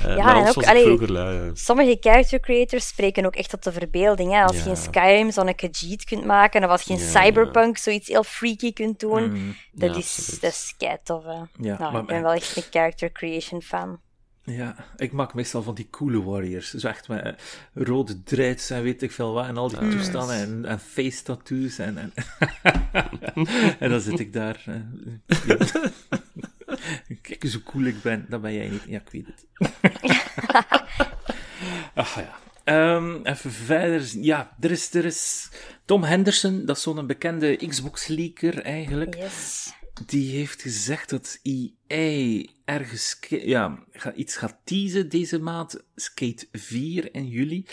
[SPEAKER 3] Uh,
[SPEAKER 2] Ja,
[SPEAKER 3] maar
[SPEAKER 2] en ook, allee,
[SPEAKER 3] vroeger ja.
[SPEAKER 2] Sommige character creators spreken ook echt tot de verbeelding. Hè? Als je in Skyrim zo'n Khajiit kunt maken, of als je in
[SPEAKER 3] Ja.
[SPEAKER 2] Cyberpunk zoiets heel freaky kunt doen,
[SPEAKER 1] Mhm.
[SPEAKER 2] dat,
[SPEAKER 3] Ja,
[SPEAKER 2] is, dat is kei tof. Hè?
[SPEAKER 1] Ja,
[SPEAKER 2] nou,
[SPEAKER 1] maar-
[SPEAKER 2] ik ben wel echt een character creation fan.
[SPEAKER 1] Ja, ik maak meestal van die coole warriors. Zo echt met eh, rode dreads en weet ik veel wat. En al die toestanden en, en face tattoos. En, en, en dan zit ik daar. eh. Kijk eens hoe cool ik ben. Dat ben jij niet. Ja, ik weet het. Ach ja. Ehm, even verder. Ja, er is, er is Tom Henderson, dat is zo'n bekende Xbox-leaker eigenlijk
[SPEAKER 2] Yes.
[SPEAKER 1] Die heeft gezegd dat EA ergens ja, iets gaat teasen deze maand. Skate 4 in juli.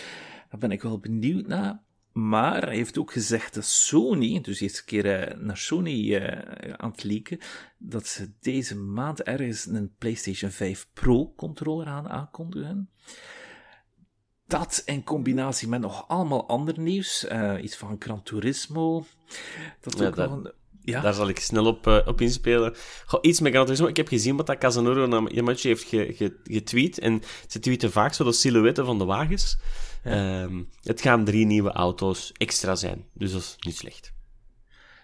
[SPEAKER 1] Daar ben ik wel benieuwd naar. Maar hij heeft ook gezegd dat Sony, dus is een keer eh, naar Sony eh, aan het leaken, dat ze deze maand ergens een PlayStation 5 Pro controller gaan aankondigen. Dat in combinatie met nog allemaal ander nieuws. eh, iets van Gran Turismo. Dat
[SPEAKER 3] Ja,
[SPEAKER 1] ook
[SPEAKER 3] dat-
[SPEAKER 1] nog een... Ja,
[SPEAKER 3] Daar zal ik snel op, eh, op inspelen. Goh, iets met Gran Turismo. Ik heb gezien wat dat Casanoro naar Yamachi heeft ge- ge- getweet. En ze tweeten vaak zo de silhouetten van de wagens. Ehm, het gaan drie nieuwe auto's extra zijn. Dus dat is niet slecht.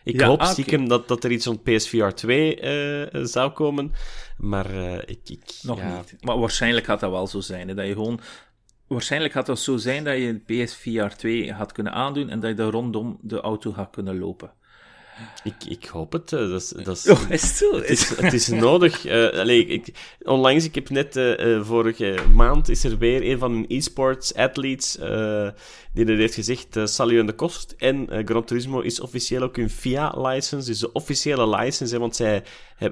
[SPEAKER 3] Ik
[SPEAKER 1] Ja,
[SPEAKER 3] hoop
[SPEAKER 1] ah,
[SPEAKER 3] dat, dat er iets rond PSVR 2 eh, zou komen. Maar eh, ik... ik
[SPEAKER 1] Nog
[SPEAKER 3] ja,
[SPEAKER 1] niet. Maar waarschijnlijk gaat dat wel zo zijn. Hè, dat je gewoon... Waarschijnlijk gaat dat zo zijn dat je een PSVR 2 gaat kunnen aandoen en dat je daar rondom de auto gaat kunnen lopen.
[SPEAKER 3] Ik, ik hoop het. eh, Dat is, dat is,
[SPEAKER 1] Oh, is het
[SPEAKER 3] is, het is nodig. eh allee, ik, onlangs, ik heb net eh, vorige maand, is er weer een van hun e-sports athletes die er heeft gezegd, eh Salut aan de Kost. En Gran Turismo is officieel ook hun FIA-license, dus de officiële license, hè, want zij,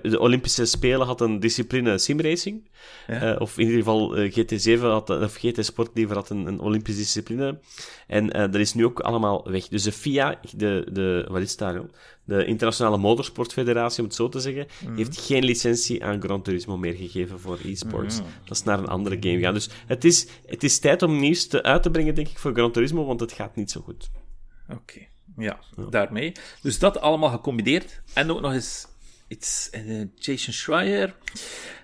[SPEAKER 3] de Olympische Spelen had een discipline simracing.
[SPEAKER 1] Ja.
[SPEAKER 3] Eh, of in ieder geval eh, GT7 had, of GT Sport liever had een, een Olympische discipline. En eh, dat is nu ook allemaal weg. Dus de FIA, de, de, wat is daar, joh? de Internationale Motorsportfederatie, om het zo te zeggen, heeft geen licentie aan Gran Turismo meer gegeven voor e-sports. Dat is naar een andere game gegaan. Dus het is, het is tijd om nieuws te, uit te brengen, denk ik, voor Gran Turismo, want het gaat niet zo goed.
[SPEAKER 1] Oké, ja, daarmee. Dus dat allemaal gecombineerd. En ook nog eens iets, eh, Jason Schreier.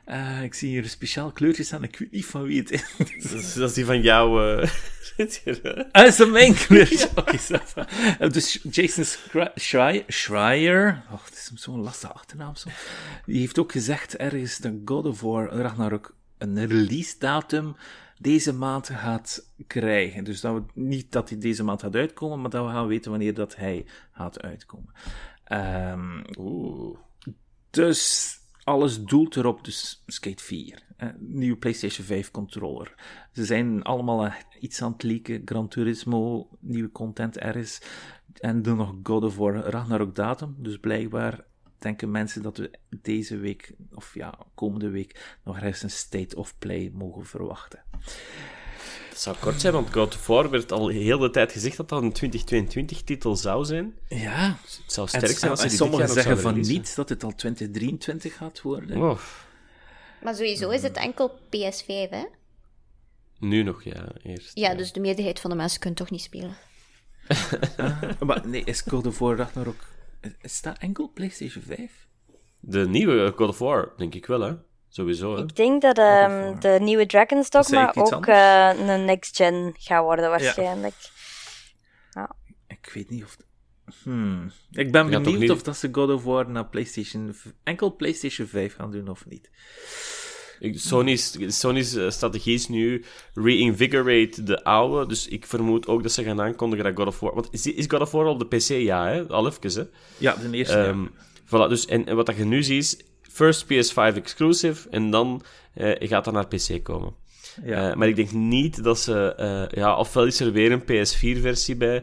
[SPEAKER 1] Eh, ik zie hier speciaal kleurtjes aan, ik weet niet van wie het is.
[SPEAKER 3] Dat is, dat is die van jou. hè?
[SPEAKER 1] Ah, is dat mijn kleurtje? Eh, Dus Jason Schre- Schreier, Schreier oh, het is zo'n lastige achternaam zo. Die heeft ook gezegd ergens dat God of War Ragnarok een release datum deze maand gaat krijgen. Dus dat we, niet dat hij deze maand gaat uitkomen, maar dat we gaan weten wanneer dat hij gaat uitkomen. Ehm,
[SPEAKER 3] Oeh.
[SPEAKER 1] Dus alles doelt erop, dus Skate 4. eh, nieuwe PlayStation 5 controller. Ze zijn allemaal eh, iets aan het leaken. Gran Turismo, nieuwe content ergens. En dan nog God of War Ragnarok datum. Dus blijkbaar denken mensen dat we deze week, of ja, komende week, nog ergens een State of Play mogen verwachten.
[SPEAKER 3] Het zou kort zijn, want God of War werd al heel de tijd gezegd dat dat een 2022-titel zou zijn.
[SPEAKER 1] Ja,
[SPEAKER 3] Het zou
[SPEAKER 1] en,
[SPEAKER 3] sterk zijn als ze
[SPEAKER 1] en
[SPEAKER 3] die dit
[SPEAKER 1] sommigen zeggen van
[SPEAKER 3] releasen.
[SPEAKER 1] niet dat het al 2023 gaat worden.
[SPEAKER 3] Oh,
[SPEAKER 4] Maar sowieso is het enkel PS5, hè?
[SPEAKER 3] nu nog, ja. Eerst,
[SPEAKER 4] Ja, dus de meerderheid van de mensen kunnen toch niet spelen.
[SPEAKER 1] Maar nee, is God of War Ragnarok... Is dat enkel PlayStation 5?
[SPEAKER 3] De nieuwe God of War, denk ik wel, hè. Sowieso, hè.
[SPEAKER 2] Ik denk dat ehm, de nieuwe Dragon's Dogma ook eh, een next-gen gaat worden, waarschijnlijk.
[SPEAKER 1] Ik weet niet of... Hmm. Ik ben
[SPEAKER 3] Ja,
[SPEAKER 1] benieuwd
[SPEAKER 3] niet-
[SPEAKER 1] of dat ze God of War naar PlayStation... enkel PlayStation 5 gaan doen of niet.
[SPEAKER 3] Ik- Sony's, Sony's eh, strategie is nu reinvigorate de oude. Dus ik vermoed ook dat ze gaan aankondigen dat God of War... Want is, is God of War op de PC? Ja, hè? Al even, hè.
[SPEAKER 1] Ja, de eerste. ja.
[SPEAKER 3] Ehm, voilà, dus, en, en wat dat je nu ziet is... First PS5 exclusive, en dan eh, gaat dat naar PC komen.
[SPEAKER 1] ja.
[SPEAKER 3] Eh, maar ik denk niet dat ze... eh, ja, ofwel is er weer een PS4-versie bij...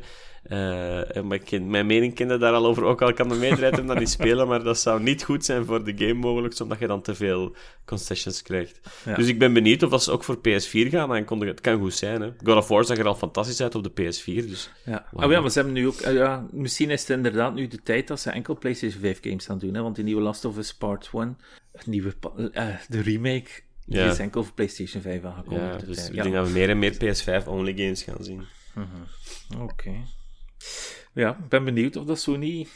[SPEAKER 3] maar ik ken, mijn mening kende daar al over. Ook al kan de meerderheid hem dan niet spelen, maar dat zou niet goed zijn voor de game mogelijk, omdat je dan te veel concessions krijgt.
[SPEAKER 1] Ja.
[SPEAKER 3] Dus ik ben benieuwd of dat ze ook voor PS4 gaan aankondigen. Het kan goed zijn, hè. God of War zag er al fantastisch uit op de PS4, dus...
[SPEAKER 1] Ja. Oh ja, maar ze hebben nu ook... eh, ja, misschien is het inderdaad nu de tijd dat ze enkel PlayStation 5 games gaan doen. Hè, want die nieuwe Last of Us Part 1, het nieuwe, eh, de remake, die is enkel voor PlayStation 5 aangekomen.
[SPEAKER 3] Ja,
[SPEAKER 1] Dus,
[SPEAKER 3] ik denk dat we meer en meer PS5-only games gaan zien.
[SPEAKER 1] Oké. Ja, ik ben benieuwd of dat Sony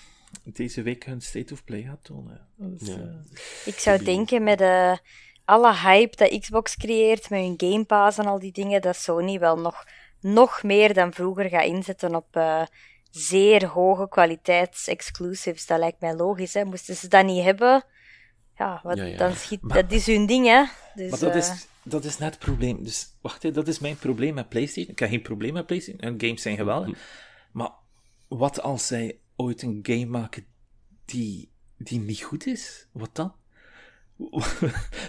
[SPEAKER 1] deze week hun State of Play gaat tonen. Dat is,
[SPEAKER 3] Ja.
[SPEAKER 1] eh,
[SPEAKER 2] Ik zou denken met eh, alle hype dat Xbox creëert, met hun Game Pass en al die dingen, dat Sony wel nog, nog meer dan vroeger gaat inzetten op eh, zeer hoge kwaliteits-exclusives. Dat lijkt mij logisch. Hè. Moesten ze dat niet hebben, ja, wat,
[SPEAKER 3] Ja, ja.
[SPEAKER 2] dan schiet, dat is hun ding. Hè. Dus,
[SPEAKER 1] Maar dat is, dat is net het probleem. Dus wacht, hè, dat is mijn probleem met PlayStation. Ik heb geen probleem met PlayStation. Hun games zijn geweldig. Maar wat als zij ooit een game maken die, die niet goed is? Wat dan?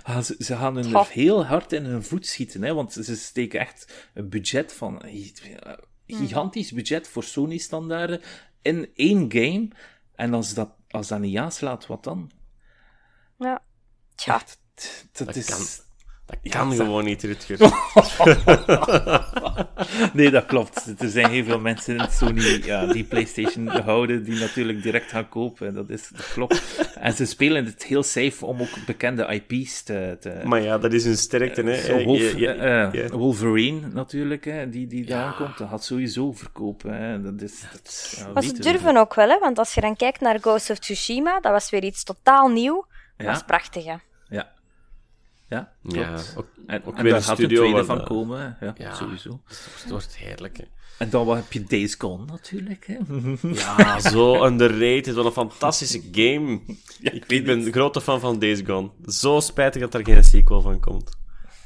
[SPEAKER 1] Gaan ze, ze gaan hun heel hard in hun voet schieten, hè? want ze steken echt een budget van een gigantisch budget voor Sony-standaarden in één game. En als dat, als dat niet aanslaat, wat dan?
[SPEAKER 2] ja. Tja,
[SPEAKER 1] dat,
[SPEAKER 3] Dat
[SPEAKER 1] is...
[SPEAKER 3] kan. Dat
[SPEAKER 1] Ja,
[SPEAKER 3] kan gewoon niet, Rutger.
[SPEAKER 1] Nee, dat klopt. Er zijn heel veel mensen in Sony ja, die PlayStation houden, die natuurlijk direct gaan kopen. Dat, is, dat klopt. En ze spelen het heel safe om ook bekende IP's te. te
[SPEAKER 3] Maar ja, dat is hun sterkte, hè. Eh,
[SPEAKER 1] Wolf- eh, eh,
[SPEAKER 3] ja.
[SPEAKER 1] Wolverine natuurlijk, hè, die, die daar aankomt, dat gaat sowieso verkopen. Hè. Dat is, dat, ja,
[SPEAKER 2] maar ze durven ook wel, hè, want als je dan kijkt naar Ghost of Tsushima, dat was weer iets totaal nieuw.
[SPEAKER 1] Ja.
[SPEAKER 2] Dat is prachtig, hè.
[SPEAKER 1] Ja. Ja,
[SPEAKER 3] Ja,
[SPEAKER 1] klopt.
[SPEAKER 3] ook,
[SPEAKER 1] En,
[SPEAKER 3] ook
[SPEAKER 1] en
[SPEAKER 3] weer
[SPEAKER 1] daar gaat
[SPEAKER 3] studio
[SPEAKER 1] een tweede
[SPEAKER 3] waar
[SPEAKER 1] van komen, ja,
[SPEAKER 3] Ja.
[SPEAKER 1] sowieso.
[SPEAKER 3] Het wordt heerlijk, hè.
[SPEAKER 1] En dan wat heb je Days Gone natuurlijk. Hè.
[SPEAKER 3] Ja, zo underrated. Wat een fantastische game. ik,
[SPEAKER 1] weet
[SPEAKER 3] ben een grote fan van Days Gone. Zo spijtig dat er geen sequel van komt.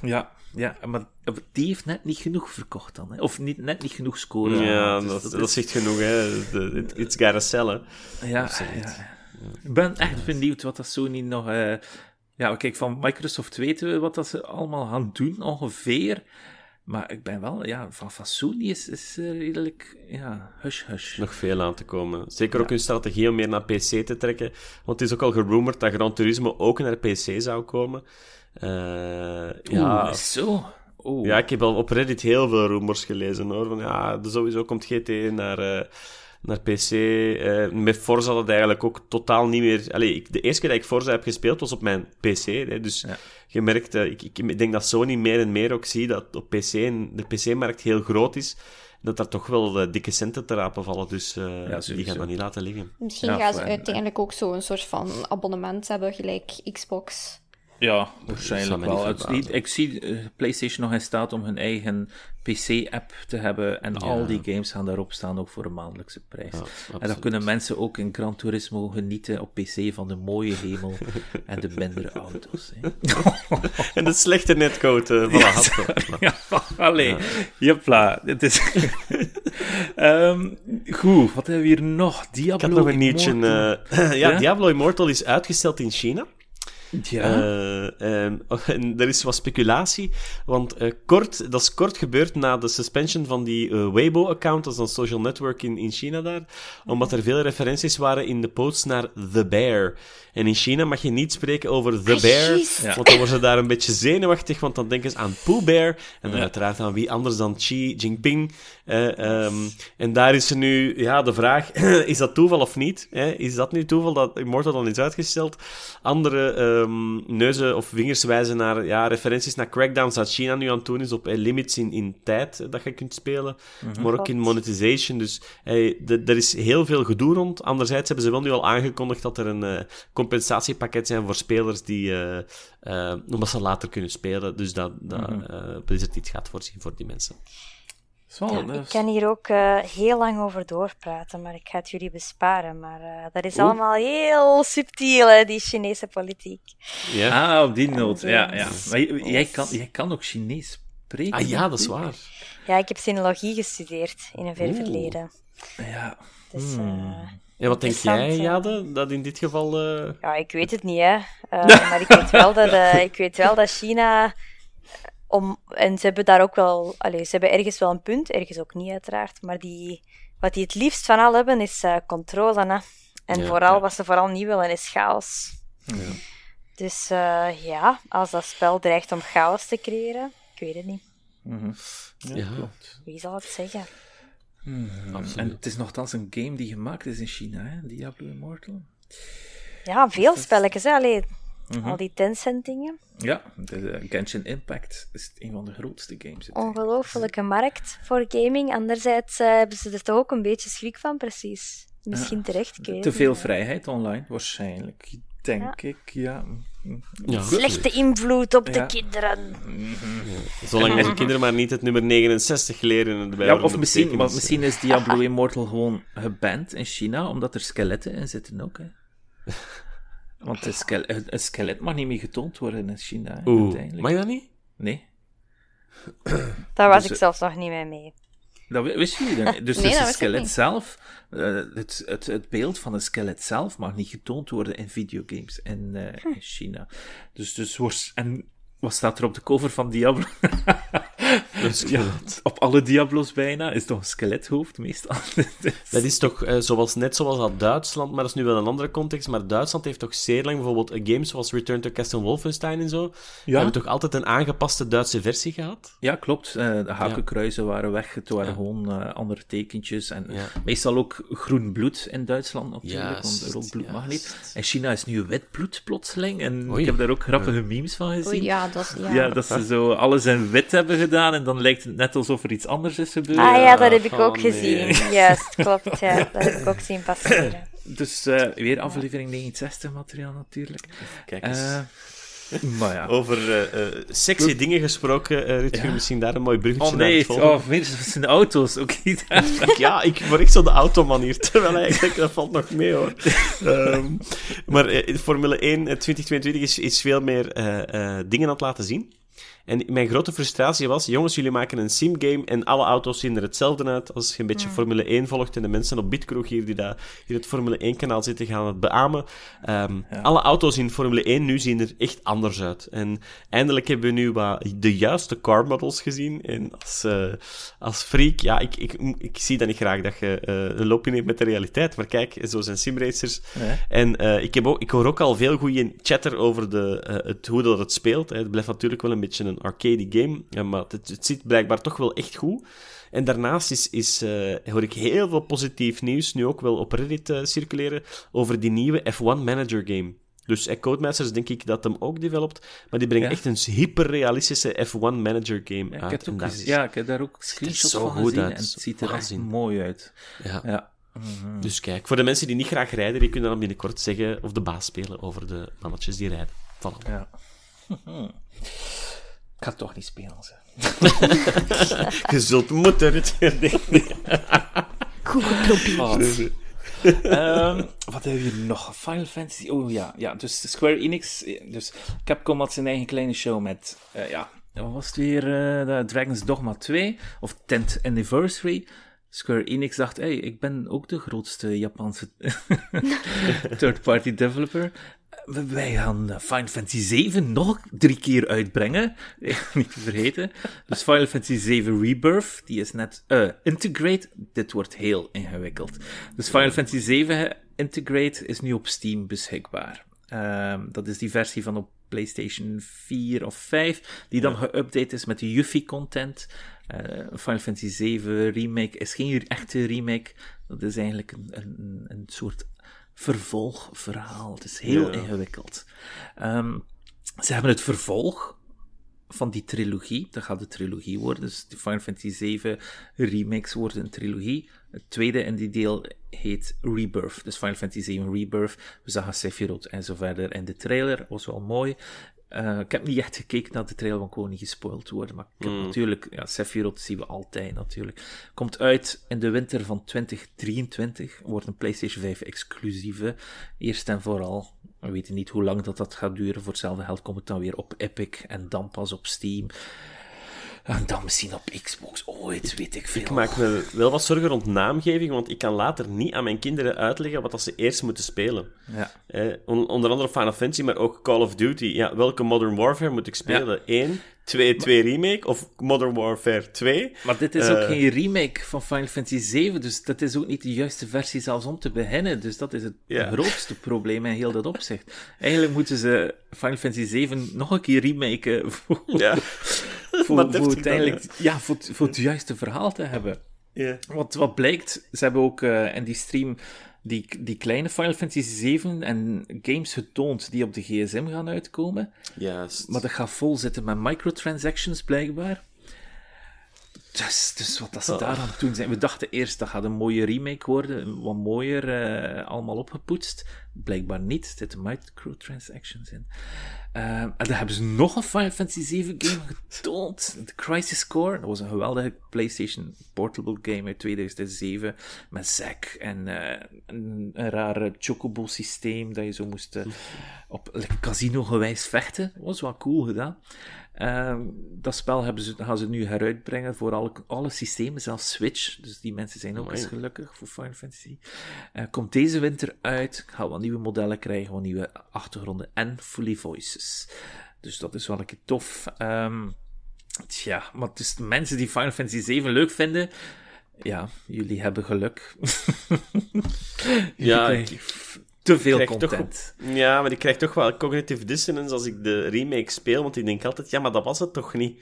[SPEAKER 1] Ja, Ja, maar die heeft net niet genoeg verkocht dan. Hè? Of niet, net niet genoeg scoren.
[SPEAKER 3] Ja,
[SPEAKER 1] Dus
[SPEAKER 3] dat,
[SPEAKER 1] dat
[SPEAKER 3] dat,
[SPEAKER 1] is-
[SPEAKER 3] zegt genoeg, hè. It- It's gotta sell, hè.
[SPEAKER 1] Ja, ja. Ik ben echt benieuwd wat dat Sony nog... eh, Ja, kijk, van Microsoft weten we wat dat ze allemaal gaan doen, ongeveer. Maar ik ben wel... Ja, van, Sony is, is redelijk... Ja, hush-hush.
[SPEAKER 3] Nog veel aan te komen. Zeker ook hun strategie om meer naar PC te trekken. Want het is ook al gerumored dat Gran Turismo ook naar PC zou komen. Eh, ja,
[SPEAKER 1] Oeh, zo. Oeh.
[SPEAKER 3] ja, ik heb al op Reddit heel veel rumors gelezen hoor. Van ja, sowieso komt GT naar, eh, naar PC. Eh, met Forza dat eigenlijk ook totaal niet meer. Allee, ik, de eerste keer dat ik Forza heb gespeeld was op mijn PC. Hè, dus
[SPEAKER 1] Ja.
[SPEAKER 3] je merkt, eh, ik, ik denk dat Sony meer en meer ook ziet dat op PC en de PC-markt heel groot is. Dat daar toch wel eh, dikke centen te rapen vallen. Dus eh, die gaan dat niet laten liggen.
[SPEAKER 4] Misschien
[SPEAKER 1] Ja,
[SPEAKER 4] gaan ze uiteindelijk ook zo'n soort van abonnement hebben, gelijk Xbox.
[SPEAKER 1] Ja, waarschijnlijk wel. Het- ik zie eh, PlayStation nog in staat om hun eigen PC-app te hebben. En al die games gaan daarop staan, ook voor een maandelijkse prijs. en dan kunnen mensen ook in Gran Turismo genieten op PC van de mooie hemel en de mindere auto's.
[SPEAKER 3] En de slechte netcode uh, van de
[SPEAKER 1] ja, allee. Jepla. Het is... Ehm, goed, wat hebben we hier nog? Diablo
[SPEAKER 3] Ik had nog een nieuwtje. Eh, Ja? Diablo Immortal is uitgesteld in China.
[SPEAKER 1] Ja.
[SPEAKER 3] Eh, ehm, en er is wat speculatie, want eh, kort, dat is kort gebeurd na de suspension van die eh, Weibo-account, dat is een social network in, in China daar, omdat er veel referenties waren in de posts naar The Bear. En in China mag je niet spreken over The
[SPEAKER 4] Ah,
[SPEAKER 3] Bear.
[SPEAKER 1] Ja.
[SPEAKER 3] want dan worden ze daar een beetje zenuwachtig, want dan denken ze aan Pooh Bear, en dan
[SPEAKER 1] Ja.
[SPEAKER 3] uiteraard aan wie anders dan Xi Jinping. Eh, ehm, en daar is er nu ja, de vraag, is dat toeval of niet? Hè? Is dat nu toeval dat Immortal dan is uitgesteld? Andere ehm, neuzen of vingers wijzen naar ja, referenties naar crackdowns dat China nu aan het doen is op eh, limits in, in tijd eh, dat je kunt spelen, maar ook in monetization. Dus eh, er is heel veel gedoe rond. Anderzijds hebben ze wel nu al aangekondigd dat er een eh, compensatiepakket zijn voor spelers die, eh, eh, omdat ze later kunnen spelen. Dus dat, dat eh, Blizzard iets gaat voorzien voor die mensen.
[SPEAKER 2] Ja, ik kan hier ook eh, heel lang over doorpraten, maar ik ga het jullie besparen. Maar eh, dat is
[SPEAKER 1] Oeh.
[SPEAKER 2] allemaal heel subtiel, hè, die Chinese politiek.
[SPEAKER 3] Ja?
[SPEAKER 1] Ah, op die noot, ja. ja. Maar jij kan, jij kan ook Chinees spreken.
[SPEAKER 3] Ah ja, dat is waar.
[SPEAKER 2] Ja, ik heb sinologie gestudeerd in een ver verleden.
[SPEAKER 1] Ja.
[SPEAKER 2] Dus
[SPEAKER 1] Hmm.
[SPEAKER 2] eh,
[SPEAKER 3] En wat denk jij,
[SPEAKER 2] ja.
[SPEAKER 3] Jade, dat in dit geval... eh,
[SPEAKER 2] ja, ik weet het niet, hè. Eh, maar ik weet, wel dat, eh, ik weet wel dat China... Om, en ze hebben daar ook wel... Allee, ze hebben ergens wel een punt, ergens ook niet uiteraard. Maar die, wat die het liefst van al hebben, is eh, controle. Hè. En
[SPEAKER 3] Ja,
[SPEAKER 2] vooral,
[SPEAKER 3] ja.
[SPEAKER 2] wat ze vooral niet willen, is chaos. Dus eh, ja, als dat spel dreigt om chaos te creëren, ik weet het niet.
[SPEAKER 1] Mhm. Ja,
[SPEAKER 3] Ja.
[SPEAKER 1] klopt.
[SPEAKER 2] Wie zal het zeggen?
[SPEAKER 1] En het is nogthans een game die gemaakt is in China, hè? Diablo Immortal.
[SPEAKER 2] Ja, veel spelletjes, hè. Allee,
[SPEAKER 1] Mhm.
[SPEAKER 2] al die Tencent-dingen.
[SPEAKER 1] Ja, de Genshin Impact is een van de grootste games.
[SPEAKER 2] Ongelofelijke markt voor gaming. Anderzijds eh, hebben ze er toch ook een beetje schrik van, precies. Misschien terecht, ik weet
[SPEAKER 1] Te veel vrijheid online, waarschijnlijk. Denk ik, ja.
[SPEAKER 3] ja.
[SPEAKER 2] Slechte invloed op de
[SPEAKER 1] Ja.
[SPEAKER 2] kinderen.
[SPEAKER 3] Zolang onze kinderen maar niet het nummer 69 leren. bij
[SPEAKER 1] Ja, of misschien, maar misschien is Diablo Immortal gewoon geband in China, omdat er skeletten in zitten ook. Hè. Want een, skele- een skelet mag niet meer getoond worden in China. Hè,
[SPEAKER 3] Oeh,
[SPEAKER 1] uiteindelijk.
[SPEAKER 3] mag je dat niet?
[SPEAKER 1] Nee,
[SPEAKER 2] Daar was
[SPEAKER 1] Dus,
[SPEAKER 2] ik
[SPEAKER 1] eh,
[SPEAKER 2] zelfs nog niet mee mee.
[SPEAKER 1] dat wi- wisten jullie dan niet? Dus,
[SPEAKER 4] Nee, dat
[SPEAKER 1] een
[SPEAKER 4] wist ik
[SPEAKER 1] skelet
[SPEAKER 4] niet.
[SPEAKER 1] zelf, eh, het, het, het beeld van een skelet zelf mag niet getoond worden in videogames in, eh,
[SPEAKER 2] Hm.
[SPEAKER 1] in China. Dus, dus wordt, en wat staat er op de cover van Diablo? ja, op alle Diablo's bijna is toch een skelethoofd meestal.
[SPEAKER 3] Dat is toch eh, zoals, net zoals dat Duitsland, maar dat is nu wel een andere context, maar Duitsland heeft toch zeer lang bijvoorbeeld games zoals Return to Castle Wolfenstein en zo,
[SPEAKER 1] Ja.
[SPEAKER 3] hebben toch altijd een aangepaste Duitse versie gehad?
[SPEAKER 1] Ja, klopt. Eh, de hakenkruizen waren weg. Het waren
[SPEAKER 3] Ja.
[SPEAKER 1] gewoon eh, andere tekentjes. En
[SPEAKER 3] Ja.
[SPEAKER 1] meestal ook groen bloed in Duitsland natuurlijk, want rood bloed mag niet. En China is nu wit bloed plotseling. En
[SPEAKER 3] Oei.
[SPEAKER 1] ik heb daar ook grappige memes van gezien.
[SPEAKER 4] Oei, ja, dat. Ja.
[SPEAKER 1] Ja, dat ze zo alles in wit hebben gedaan en dan lijkt het net alsof er iets anders is gebeurd.
[SPEAKER 2] Ah ja, dat heb ik
[SPEAKER 3] oh,
[SPEAKER 2] ook
[SPEAKER 3] nee.
[SPEAKER 2] gezien. Juist, klopt. Ja, dat heb ik ook zien passeren.
[SPEAKER 1] Dus eh, weer aflevering 69 materiaal natuurlijk.
[SPEAKER 3] Kijk eens.
[SPEAKER 1] Eh, maar ja.
[SPEAKER 3] Over eh, eh, sexy dingen gesproken, eh Rutger,
[SPEAKER 1] Ja.
[SPEAKER 3] misschien daar een mooi bruggetje
[SPEAKER 1] Oh
[SPEAKER 3] naar het
[SPEAKER 1] nee,
[SPEAKER 3] volgende.
[SPEAKER 1] oh, weer zijn de auto's ook niet.
[SPEAKER 3] Ja, ik word echt zo de automan hier, terwijl eigenlijk, dat valt nog mee hoor. Ehm, maar Formule 1 eh, 2022 is, is veel meer eh, eh, dingen aan het laten zien. En mijn grote frustratie was, jongens, jullie maken een sim-game en alle auto's zien er hetzelfde uit. Als je een beetje Formule 1 volgt en de mensen op Bitkroeg hier die daar in het Formule 1-kanaal zitten, gaan het beamen. Um, Alle auto's in Formule 1 nu zien er echt anders uit. En eindelijk hebben we nu wat de juiste car models gezien. En als, uh, als freak, ja, ik, ik, ik zie dat niet graag dat je uh, een loopje neemt met de realiteit. Maar kijk, zo zijn simracers. En uh, ik, heb ook, ik hoor ook al veel goede chatter over de, het, hoe dat het speelt. Het blijft natuurlijk wel een beetje een arcade game, maar het, het ziet blijkbaar toch wel echt goed. En daarnaast is, is, uh, hoor ik heel veel positief nieuws, nu ook wel op Reddit uh, circuleren, over die nieuwe F1 Manager game. Dus eh, Codemasters denk ik dat hem ook developt, maar die brengen echt een hyperrealistische F1 Manager game
[SPEAKER 1] ja,
[SPEAKER 3] uit.
[SPEAKER 1] Ik heb is... Ja, ik heb daar ook screenshots van gezien uit. en het ziet er echt mooi uit.
[SPEAKER 3] Ja. ja. Mm-hmm. Dus kijk, voor de mensen die niet graag rijden, die kunnen dan binnenkort zeggen of de baas spelen over de mannetjes die rijden. Voilà.
[SPEAKER 1] Ja. Ik ga toch niet spelen, ze.
[SPEAKER 3] Je zult moeten. Het...
[SPEAKER 2] Google
[SPEAKER 1] um, wat hebben we hier nog? Final Fantasy. Oh ja, ja. Dus Square Enix. Dus Capcom had zijn eigen kleine show met. Uh, ja, wat was het weer? Uh, Dragon's Dogma 2 of 10th Anniversary. Square Enix dacht, hey, ik ben ook de grootste Japanse third-party developer wij gaan Final Fantasy 7 nog drie keer uitbrengen. Niet te vergeten. Dus Final Fantasy 7 Rebirth, die is net uh, Integrate. Dit wordt heel ingewikkeld. Dus Final Fantasy 7 Integrate is nu op Steam beschikbaar. Um, dat is die versie van op PlayStation 4 of 5, die dan geüpdate is met de Yuffie-content. Uh, Final Fantasy 7 Remake is geen echte remake. Dat is eigenlijk een, een, een soort vervolgverhaal. Het is heel ingewikkeld. Um, ze hebben het vervolg van die trilogie. Dat gaat de trilogie worden. Dus de Final Fantasy 7 remakes worden een trilogie. Het tweede in die deel heet Rebirth. Dus Final Fantasy 7 Rebirth. We zagen Sephiroth en zo verder. En de trailer was wel mooi. Uh, ik heb niet echt gekeken naar de ik wil niet gespoild worden. Maar ik heb mm. natuurlijk, ja, Sephiroth zien we altijd natuurlijk. Komt uit in de winter van 2023. Wordt een PlayStation 5 exclusieve. Eerst en vooral. We weten niet hoe lang dat, dat gaat duren. Voor hetzelfde geld komt het dan weer op Epic en dan pas op Steam. En dan misschien op Xbox ooit, weet ik veel.
[SPEAKER 3] Ik maak me wel wat zorgen rond naamgeving, want ik kan later niet aan mijn kinderen uitleggen wat dat ze eerst moeten spelen.
[SPEAKER 1] Ja.
[SPEAKER 3] Eh, onder andere Final Fantasy, maar ook Call of Duty. Ja, welke Modern Warfare moet ik spelen? Eén, twee, twee remake of Modern Warfare 2?
[SPEAKER 1] Maar dit is ook eh, geen remake van Final Fantasy 7, dus dat is ook niet de juiste versie zelfs om te beginnen. Dus dat is het grootste probleem in heel dat opzicht. Eigenlijk moeten ze Final Fantasy 7 nog een keer remaken. Ja. voor, voor, uiteindelijk, ja, voor, voor het juiste verhaal te hebben.
[SPEAKER 3] Yeah.
[SPEAKER 1] Want wat blijkt, ze hebben ook uh, in die stream die, die kleine Final Fantasy 7 en games getoond die op de gsm gaan uitkomen.
[SPEAKER 3] Juist.
[SPEAKER 1] Maar dat gaat vol zitten met microtransactions, blijkbaar. Dus, dus wat dat ze oh. daar aan doen zijn. We dachten eerst dat gaat een mooie remake worden, wat mooier, uh, allemaal opgepoetst. Blijkbaar niet, er zitten microtransactions in. Uh, en dan hebben ze nog een Final Fantasy 7 game getoond. The Crisis Core. Dat was een geweldige PlayStation Portable game uit 2007. Met Zack en uh, een, een rare chocobo systeem. Dat je zo moest uh, op casino gewijs vechten. Dat was wel cool gedaan. Uh, dat spel hebben ze, gaan ze nu heruitbrengen voor alle, alle systemen, zelfs Switch. Dus die mensen zijn ook eens gelukkig voor Final Fantasy. Uh, komt deze winter uit. Gaan wat nieuwe modellen krijgen, wat nieuwe achtergronden en fully voices. Dus dat is wel een keer tof. Um, tja, maar dus de mensen die Final Fantasy 7 leuk vinden. Ja, jullie hebben geluk.
[SPEAKER 3] ja,
[SPEAKER 1] te veel content.
[SPEAKER 3] ja, maar ik krijg toch wel cognitive dissonance als ik de remake speel, want ik denk altijd, ja, maar dat was het toch niet.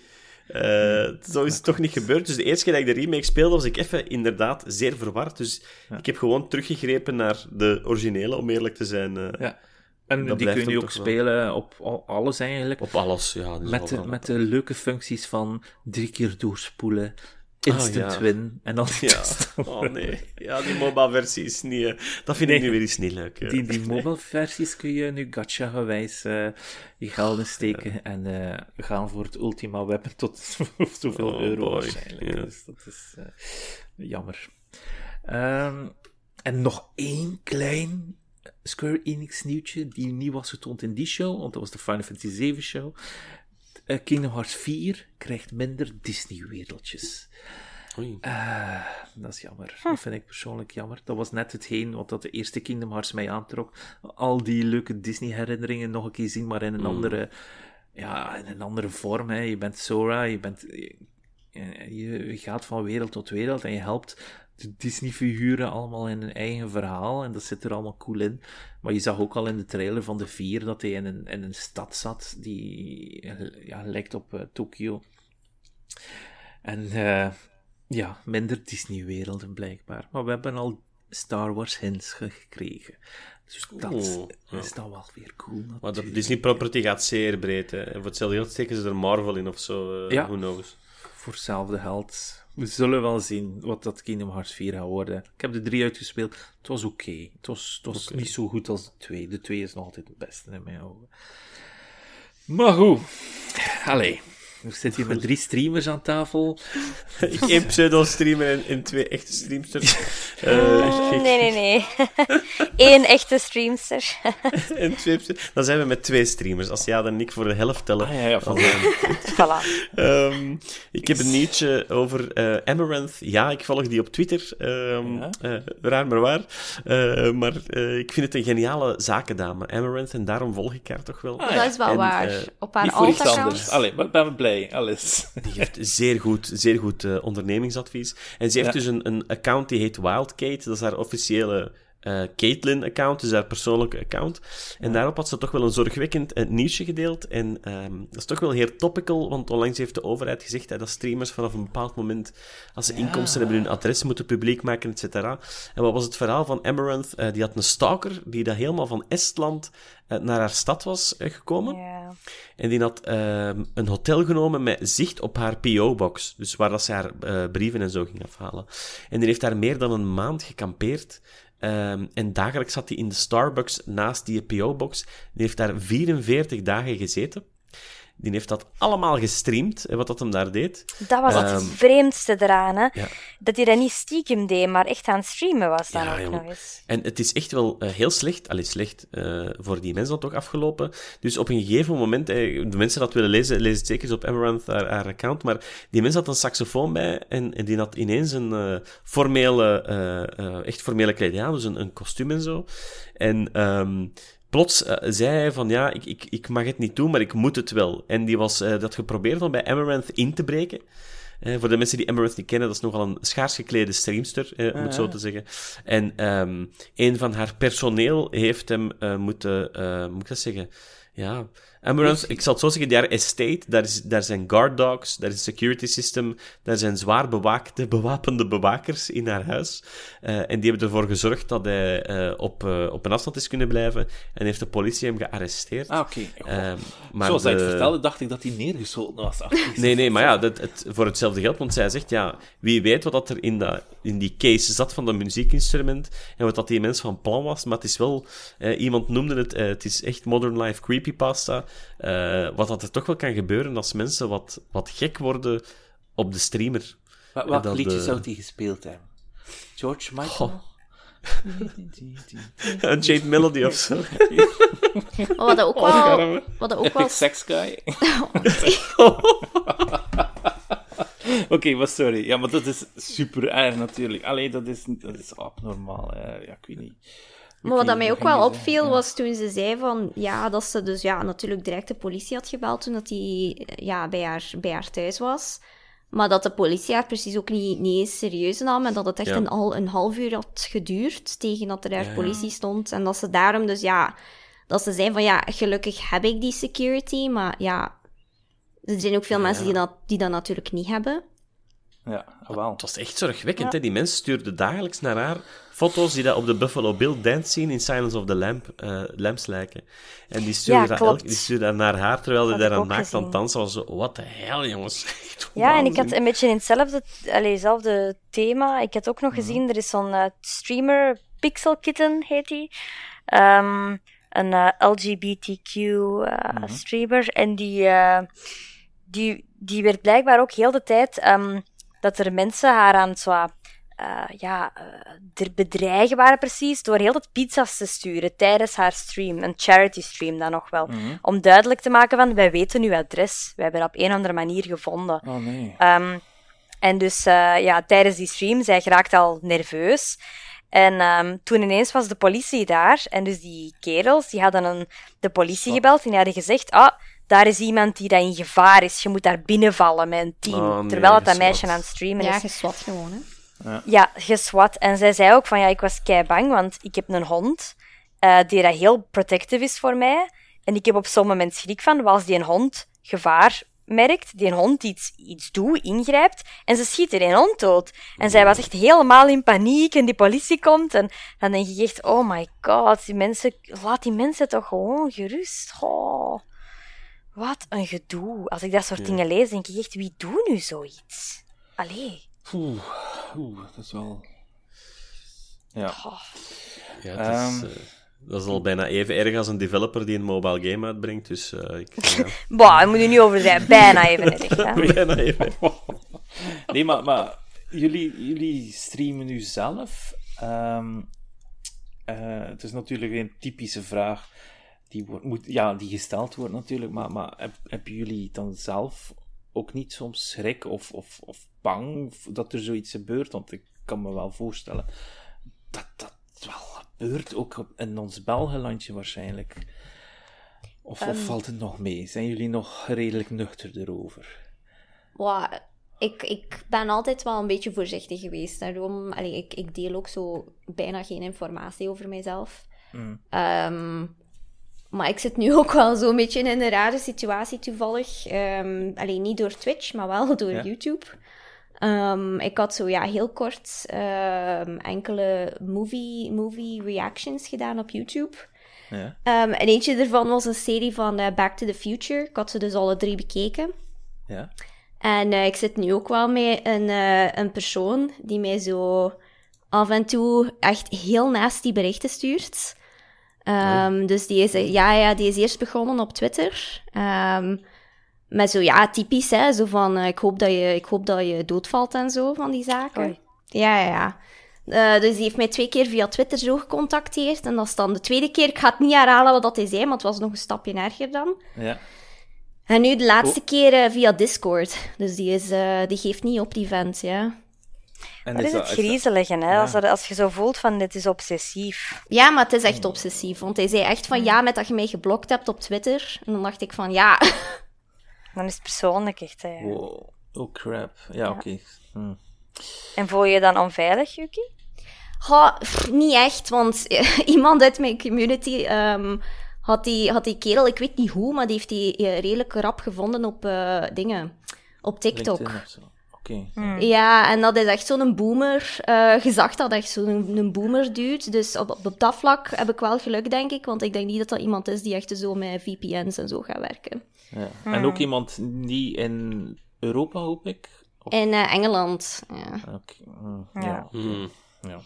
[SPEAKER 3] Uh, zo is het toch niet gebeurd. Dus de eerste keer dat ik de remake speelde, was ik even inderdaad zeer verward. Dus ik heb gewoon teruggegrepen naar de originele, om eerlijk te zijn. Uh,
[SPEAKER 1] ja. En die kun je ook spelen op alles eigenlijk.
[SPEAKER 3] Op alles, ja.
[SPEAKER 1] Met de, met de leuke functies van drie keer doorspoelen, Instant oh, win. En dan
[SPEAKER 3] ja. Oh nee. Ja, die mobile versies niet. Uh, dat vind ik nu weer eens niet leuk.
[SPEAKER 1] Die, die mobile versies kun je nu gacha gewijs uh, je gelden steken en uh, gaan voor het ultima weapon tot zoveel oh, euro boy. waarschijnlijk. Dus dat is jammer. Um, en nog één klein Square Enix nieuwtje die niet was getoond in die show, want dat was de Final Fantasy 7 show. Eh, Kingdom Hearts 4 krijgt minder Disney-wereldjes.
[SPEAKER 3] Oei.
[SPEAKER 1] Eh, dat is jammer. Dat vind ik persoonlijk jammer. Dat was net hetgeen wat dat de eerste Kingdom Hearts mij aantrok. Al die leuke Disney-herinneringen nog een keer zien, maar in een andere, ja, in een andere vorm. Hè. Je bent Sora, je, bent, je, je gaat van wereld tot wereld en je helpt Disney-figuren allemaal in een eigen verhaal. En dat zit er allemaal cool in. Maar je zag ook al in de trailer van de vier dat hij in een, in een stad zat die ja, lijkt op uh, Tokio. En uh, ja, minder Disney-werelden blijkbaar. Maar we hebben al Star Wars hints gekregen. Dus dat oh, ja. is dan wel weer cool. Natuurlijk.
[SPEAKER 3] Maar de Disney-property gaat zeer breed. Hè. En voor hetzelfde geld steken ze er Marvel in of zo. Uh, ja. Who knows.
[SPEAKER 1] Voor hetzelfde geld. We zullen wel zien wat dat Kingdom Hearts 4 gaat worden. Ik heb de 3 uitgespeeld. Het was oké. Okay. Het was, het was okay. niet zo goed als de 2. De 2 is nog altijd het beste in mijn ogen. Maar goed. Allee. We zitten hier met drie streamers aan tafel.
[SPEAKER 3] Eén pseudo-streamer en, en, twee echte streamsters.
[SPEAKER 2] Uh, nee, nee, nee. Eén echte streamster.
[SPEAKER 3] en twee Dan zijn we met twee streamers. Als ja en ik voor de helft tellen.
[SPEAKER 1] Ah, ja, ja,
[SPEAKER 3] dan,
[SPEAKER 2] voilà.
[SPEAKER 3] Um, ik heb een nieuwtje over uh, Amaranth. Ja, ik volg die op Twitter. Um, ja? uh, raar maar waar. maar ik vind het een geniale zakendame, Amaranth. En daarom volg ik haar toch wel.
[SPEAKER 2] Ah, ja. Dat is wel en, waar. op haar alt-account.
[SPEAKER 1] Allee, ben blij. Alles.
[SPEAKER 3] Die geeft zeer goed, zeer goed uh, ondernemingsadvies. En ze heeft ja. dus een, een account die heet Wildkate. Dat is haar officiële uh, Caitlyn-account, dus haar persoonlijke account. En ja. daarop had ze toch wel een zorgwekkend uh, nieuwsje gedeeld. En um, dat is toch wel heel topical, want onlangs heeft de overheid gezegd hè, dat streamers vanaf een bepaald moment, als ze ja. inkomsten hebben, hun adres moeten publiek maken, et cetera. En wat was het verhaal van Amaranth? Uh, die had een stalker die dat helemaal van Estland naar haar stad was gekomen. En die had ehm, een hotel genomen met zicht op haar PO-box. Dus waar dat ze haar brieven en zo ging afhalen. En die heeft daar meer dan een maand gekampeerd. Um, en dagelijks zat hij in de Starbucks naast die PO-box. Die heeft daar 44 dagen gezeten. Die heeft dat allemaal gestreamd, wat dat hem daar deed.
[SPEAKER 2] Dat was um, het vreemdste eraan, hè? Ja. Dat hij dat niet stiekem deed, maar echt aan het streamen was dan ja, ook nog eens.
[SPEAKER 3] En het is echt wel uh, heel slecht, allee, slecht uh, voor die mensen dan toch afgelopen. Dus op een gegeven moment, uh, de mensen dat willen lezen, lezen het zeker op Amaranth, haar, haar, account, maar die mens had een saxofoon bij en, en die had ineens een formele, echt formele kleding aan, dus een, een kostuum en zo. En um, plots uh, zei hij van ja, ik, ik, ik mag het niet doen, maar ik moet het wel. En die was uh, dat geprobeerd om bij Amaranth in te breken. Uh, voor de mensen die Amaranth niet kennen, dat is nogal een schaars geklede streamster, uh, om het zo te zeggen. En um, een van haar personeel heeft hem moeten, moet ik dat zeggen, ja, Amaranth, ik zal het zo zeggen, daar estate, daar, is, daar zijn guard dogs, daar is een security system, daar zijn zwaar bewaakte, bewapende bewakers in haar huis. Uh, en die hebben ervoor gezorgd dat hij uh, op, uh, op een afstand is kunnen blijven en heeft de politie hem gearresteerd.
[SPEAKER 1] Ah, oké. Okay. Oh. Zoals hij het vertelde, dacht ik dat hij neergeschoten was.
[SPEAKER 3] nee, nee, maar ja, dat, het, voor hetzelfde geld, want zij zegt, ja, wie weet wat dat er in, dat, in die case zat van dat muziekinstrument en wat dat die mens van plan was, maar het is wel, iemand noemde het, het is echt modern life creepypasta. Uh, wat dat er toch wel kan gebeuren als mensen wat, wat gek worden op de streamer.
[SPEAKER 1] Wat, welk liedje de... zou hij gespeeld hebben? George Michael? Oh.
[SPEAKER 3] Een Jade Melody of zo.
[SPEAKER 2] Oh, wat ook wel... Wat ook wel...
[SPEAKER 1] Sex guy. Oké, okay, maar sorry. Ja, maar dat is super erg natuurlijk. Alleen dat is, dat is abnormaal. Ja, ik weet niet.
[SPEAKER 4] Maar wat dat mij ook wel opviel, was toen ze zei van, ja, dat ze dus ja, natuurlijk direct de politie had gebeld toen dat die ja, bij, haar, bij haar thuis was. Maar dat de politie haar precies ook niet, niet eens serieus nam en dat het echt ja. een, al een half uur had geduurd tegen dat er daar ja, politie stond. En dat ze daarom dus, ja, dat ze zei van, ja, gelukkig heb ik die security, maar ja, er zijn ook veel mensen die dat, die dat natuurlijk niet hebben.
[SPEAKER 1] Ja, wel.
[SPEAKER 3] Het was echt zorgwekkend, hè? Die mensen stuurden dagelijks naar haar foto's die dat op de Buffalo Bill dance zien in Silence of the Lamp, uh, Lambs lijken. En die stuurde, ja, dat, die stuurde dat naar haar, terwijl hij daar aan naakt aan dansen was. Wat de hel, jongens.
[SPEAKER 2] ja, en ik had een beetje in hetzelfde, allez, hetzelfde thema. Ik had ook nog gezien, er is zo'n uh, streamer, Pixel Kitten heet die. Um, een uh, LGBTQ mm-hmm. streamer. En die, die, die werd blijkbaar ook heel de tijd... Um, dat er mensen haar aan het zo uh, ja, uh, bedreigen waren precies door heel wat pizza's te sturen tijdens haar stream, een charity stream dan nog wel.
[SPEAKER 1] Mhm.
[SPEAKER 2] Om duidelijk te maken van, wij weten uw adres, wij hebben dat op een of andere manier gevonden.
[SPEAKER 1] Oh nee.
[SPEAKER 2] Um, en dus uh, ja, tijdens die stream, zij geraakte al nerveus. En um, toen ineens was de politie daar. En dus die kerels, die hadden een, de politie gebeld. En die hadden gezegd, ah, daar is iemand die dat in gevaar is. Je moet daar binnenvallen met een team.
[SPEAKER 3] Oh, nee,
[SPEAKER 2] Terwijl het dat
[SPEAKER 3] geswat.
[SPEAKER 2] meisje aan het streamen
[SPEAKER 4] Ja,
[SPEAKER 2] is.
[SPEAKER 4] geswat gewoon, hè.
[SPEAKER 2] Ja, geswat. En zij zei ook van, ja, ik was kei bang, want ik heb een hond uh, die dat heel protective is voor mij. En ik heb op zo'n moment schrik van, als die een hond gevaar merkt, die een hond iets, iets doet, ingrijpt, en ze schiet er een hond dood. En zij was echt helemaal in paniek, en die politie komt, en dan denk je echt, oh my god, die mensen, laat die mensen toch gewoon gerust. Oh, wat een gedoe. Als ik dat soort dingen lees, denk ik echt, wie doet nu zoiets? Allee.
[SPEAKER 1] Oeh, oeh, dat is wel... Ja.
[SPEAKER 2] Oh.
[SPEAKER 3] Ja, het is,
[SPEAKER 1] Ehm.
[SPEAKER 3] eh, dat is al bijna even erg als een developer die een mobile game uitbrengt. Dus eh, ik. Ja,
[SPEAKER 2] Bah, je moet je niet overdrijven. Bijna even erg, hè.
[SPEAKER 3] bijna even.
[SPEAKER 1] Nee, maar, maar jullie, jullie streamen nu zelf. Ehm, eh, het is natuurlijk een typische vraag die, wordt, moet, ja, die gesteld wordt natuurlijk, maar, maar heb, hebben jullie dan zelf ook niet soms schrik of, of, of bang dat er zoiets gebeurt? Want ik kan me wel voorstellen dat dat wel gebeurt, ook in ons Belgenlandje waarschijnlijk. Of, of valt het nog mee? Zijn jullie nog redelijk nuchter erover?
[SPEAKER 4] Wow, ik, ik ben altijd wel een beetje voorzichtig geweest. Daarom, allee, ik, ik deel ook zo bijna geen informatie over mijzelf. Ehm, maar ik zit nu ook wel zo'n beetje in een rare situatie toevallig. Ehm alleen niet door Twitch, maar wel door
[SPEAKER 1] Ja.
[SPEAKER 4] YouTube. Ehm, ik had zo ja, heel kort ehm, enkele movie, movie reactions gedaan op YouTube.
[SPEAKER 1] Ja.
[SPEAKER 4] En eentje daarvan was een serie van eh, Back to the Future. Ik had ze dus alle drie bekeken.
[SPEAKER 1] Ja?
[SPEAKER 4] En eh, ik zit nu ook wel met een, eh, een persoon die mij zo af en toe echt heel nasty berichten stuurt. Ehm, Dus die is, ja, ja, die is eerst begonnen op Twitter. Ehm met zo, ja, typisch, hè. Zo van, eh, ik, hoop dat je, ik hoop dat je doodvalt en zo, van die zaken.
[SPEAKER 2] Oei.
[SPEAKER 4] Ja, ja, ja. Eh, dus die heeft mij twee keer via Twitter zo gecontacteerd. En dat is dan de tweede keer. Ik ga het niet herhalen wat dat hij zei, maar het was nog een stapje erger dan.
[SPEAKER 1] Ja.
[SPEAKER 4] En nu de laatste keer eh, via Discord. Dus die, is, die geeft niet op, die vent, ja.
[SPEAKER 1] En
[SPEAKER 2] Dat is het griezelige, hè?
[SPEAKER 1] Ja.
[SPEAKER 2] Als, er, als je zo voelt van, dit is obsessief.
[SPEAKER 4] Ja, maar het is echt obsessief. Want hij zei echt van, ja, met dat je mij geblokt hebt op Twitter. En dan dacht ik van, ja...
[SPEAKER 2] Dan is het persoonlijk echt, hè.
[SPEAKER 1] Wow. Oh crap. Ja, oké. Hm.
[SPEAKER 2] En voel je je dan onveilig, Yuki?
[SPEAKER 4] Pff, niet echt, want iemand uit mijn community ehm, had, die, had die kerel, ik weet niet hoe, maar die heeft die eh, redelijk rap gevonden op eh, dingen. Op TikTok.
[SPEAKER 1] LinkedIn Oké.
[SPEAKER 4] Ja, en dat is echt zo'n boomer. eh je zag dat echt zo'n een boomer dude. Dus op, op dat vlak heb ik wel geluk, denk ik. Want ik denk niet dat dat iemand is die echt zo met VPN's en zo gaat werken.
[SPEAKER 1] Ja. En ook iemand niet in Europa, hoop ik? Of-
[SPEAKER 4] In eh, Engeland, ja.
[SPEAKER 1] Oké. hm,
[SPEAKER 2] Ja.
[SPEAKER 1] Ja.
[SPEAKER 3] Hmm.
[SPEAKER 1] ja.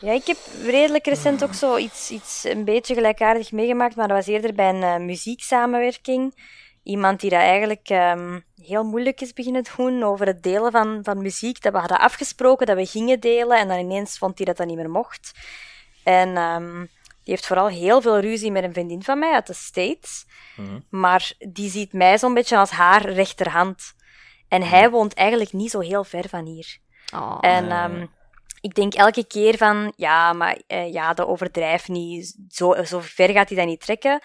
[SPEAKER 2] Ja, ik heb redelijk recent ook zo iets, iets een beetje gelijkaardig meegemaakt, maar dat was eerder bij een eh, muzieksamenwerking. Iemand die dat eigenlijk ehm, heel moeilijk is beginnen doen over het delen van, van muziek. Dat we hadden afgesproken dat we gingen delen en dan ineens vond hij dat dat niet meer mocht. En ehm, die heeft vooral heel veel ruzie met een vriendin van mij uit de States. Maar die ziet mij zo'n beetje als haar rechterhand. En hij woont eigenlijk niet zo heel ver van hier.
[SPEAKER 4] Oh.
[SPEAKER 2] En ehm, ik denk elke keer van, ja, maar eh, ja, dat overdrijft niet. Zo, zo ver gaat hij dat niet trekken.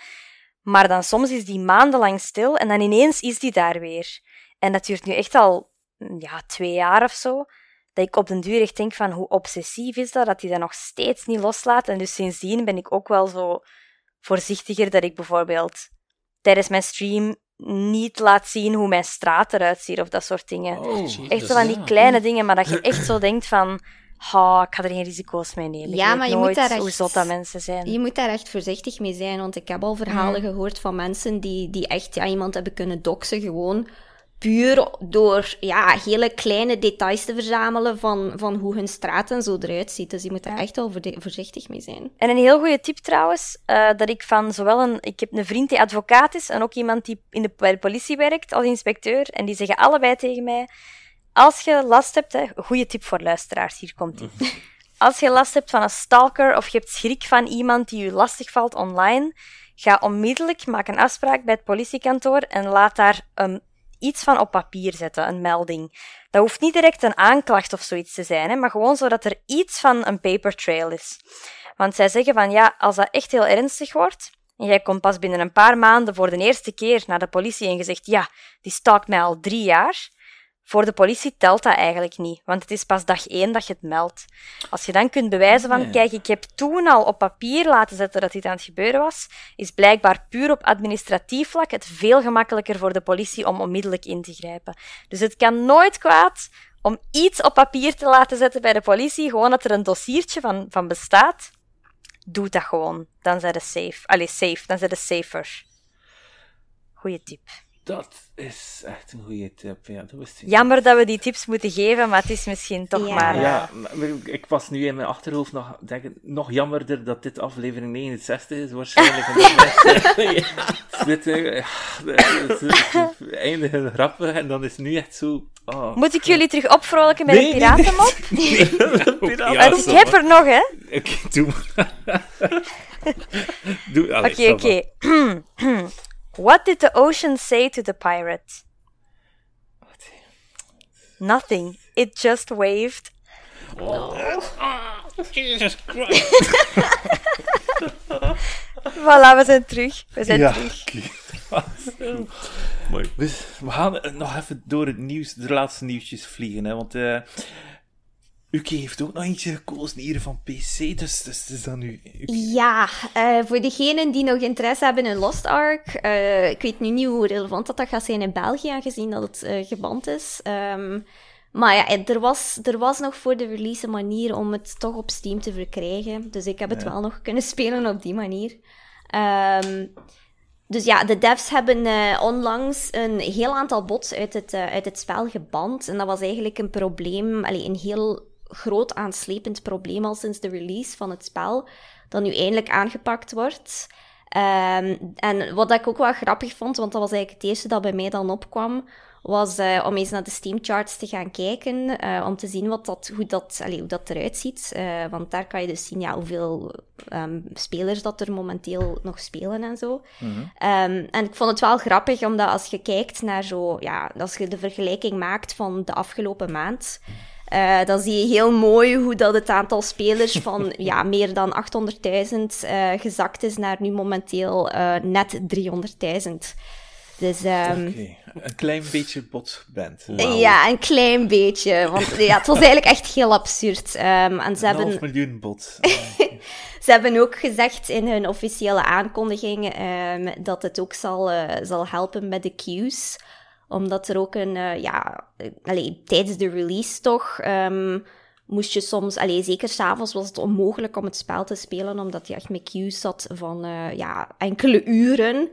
[SPEAKER 2] Maar dan soms is die maandenlang stil en dan ineens is die daar weer. En dat duurt nu echt al mm, ja, twee jaar of zo. Dat ik op den duur echt denk van hoe obsessief is dat, dat hij dat nog steeds niet loslaat. En dus sindsdien ben ik ook wel zo voorzichtiger dat ik bijvoorbeeld tijdens mijn stream niet laat zien hoe mijn straat eruit ziet of dat soort dingen.
[SPEAKER 1] Oh,
[SPEAKER 2] Echt zo van die kleine dingen, maar dat je echt zo denkt van... Oh, ik ga er geen risico's mee nemen.
[SPEAKER 4] Ja, maar je moet daar
[SPEAKER 2] hoe
[SPEAKER 4] echt-
[SPEAKER 2] zot dat mensen zijn.
[SPEAKER 4] Je moet daar echt voorzichtig mee zijn, want ik heb al verhalen
[SPEAKER 2] Mm.
[SPEAKER 4] gehoord van mensen die, die echt ja, iemand hebben kunnen doxen, gewoon puur door ja, hele kleine details te verzamelen van, van hoe hun straat en zo eruit ziet. Dus je moet daar echt wel voorde- voorzichtig mee zijn.
[SPEAKER 2] En een heel goede tip trouwens, eh, dat ik van zowel een... Ik heb een vriend die advocaat is en ook iemand die in de, bij de politie werkt als inspecteur. En die zeggen allebei tegen mij... als je last hebt, hè, goede tip voor luisteraars, hier komt ie. Als je last hebt van een stalker of je hebt schrik van iemand die je lastig valt online, ga onmiddellijk, maak een afspraak bij het politiekantoor en laat daar um, iets van op papier zetten, een melding. Dat hoeft niet direct een aanklacht of zoiets te zijn, hè, maar gewoon zodat er iets van een paper trail is. Want zij zeggen van ja, als dat echt heel ernstig wordt, en jij komt pas binnen een paar maanden voor de eerste keer naar de politie en je zegt ja, die stalkt mij al drie jaar, voor de politie telt dat eigenlijk niet, want het is pas dag één dat je het meldt. Als je dan kunt bewijzen van, kijk, ik heb toen al op papier laten zetten dat dit aan het gebeuren was, is blijkbaar puur op administratief vlak het veel gemakkelijker voor de politie om onmiddellijk in te grijpen. Dus het kan nooit kwaad om iets op papier te laten zetten bij de politie, gewoon dat er een dossiertje van, van bestaat. Doe dat gewoon. Dan zijn ze safe. Allee, safe. Dan zijn ze safer. Goeie tip.
[SPEAKER 1] Dat is echt een goede tip. Ja, dat wist ik.
[SPEAKER 2] Jammer dat we die tips moeten geven, maar het is misschien toch
[SPEAKER 4] Ja.
[SPEAKER 2] maar...
[SPEAKER 1] Ja, maar ik was nu in mijn achterhoofd nog denken, nog jammerder dat dit aflevering 69 is, waarschijnlijk. dit, eh, ja, het- het- het eindigen grappig en dan is het nu echt zo... Oh.
[SPEAKER 2] Moet ik jullie terug opvrolijken met
[SPEAKER 1] Nee,
[SPEAKER 2] een
[SPEAKER 1] nee, nee.
[SPEAKER 2] piratenmop?
[SPEAKER 1] Ja,
[SPEAKER 2] ik heb er nog, hè?
[SPEAKER 1] Oké, doe maar.
[SPEAKER 2] Oké, oké. What did the ocean say to the pirate? Nothing. It just waved.
[SPEAKER 1] Jesus Christ.
[SPEAKER 2] Voilà, we zijn terug. We zijn
[SPEAKER 1] Ja,
[SPEAKER 2] terug.
[SPEAKER 3] Mooi.
[SPEAKER 1] We, we gaan nog even door het nieuws, de laatste nieuwtjes vliegen, hè, want eh Uki heeft ook nog eentje gekozen hier van PC, dus, dus is dat nu...
[SPEAKER 4] Ja, eh, voor degenen die nog interesse hebben in Lost Ark, eh, ik weet nu niet hoe relevant dat, dat gaat zijn in België, aangezien dat het eh, geband is. Ehm, maar ja, er was, er was nog voor de release een manier om het toch op Steam te verkrijgen. Dus ik heb het
[SPEAKER 1] Ja.
[SPEAKER 4] wel nog kunnen spelen op die manier. Ehm, dus ja, de devs hebben onlangs een heel aantal bots uit het, uit het spel geband. En dat was eigenlijk een probleem, allee, een heel groot aanslepend probleem al sinds de release van het spel, dat nu eindelijk aangepakt wordt. Ehm, en wat ik ook wel grappig vond, want dat was eigenlijk het eerste dat bij mij dan opkwam, was eh, om eens naar de Steam charts te gaan kijken, eh, om te zien wat dat, hoe, dat, allee, hoe dat eruit ziet. Eh, want daar kan je dus zien ja, hoeveel ehm, spelers dat er momenteel nog spelen en zo. Ehm, en ik vond het wel grappig, omdat als je kijkt naar zo, ja, als je de vergelijking maakt van de afgelopen maand, eh, dan zie je heel mooi hoe dat het aantal spelers van ja, meer dan 800.000 eh, gezakt is naar nu momenteel eh, net 300.000. Dus ehm,
[SPEAKER 1] Oké, een klein beetje bot bent.
[SPEAKER 4] ja, een klein beetje. Want ja, het was eigenlijk echt heel absurd. Ehm, en ze
[SPEAKER 1] Een
[SPEAKER 4] hebben...
[SPEAKER 1] half miljoen bot.
[SPEAKER 4] Ze hebben ook gezegd in hun officiële aankondiging ehm, dat het ook zal, zal helpen met de queues. Omdat er ook een, eh, ja, eh, allee, tijdens de release toch, ehm, moest je soms, allee, zeker s'avonds was het onmogelijk om het spel te spelen, omdat je echt met queues zat van eh, ja, enkele uren.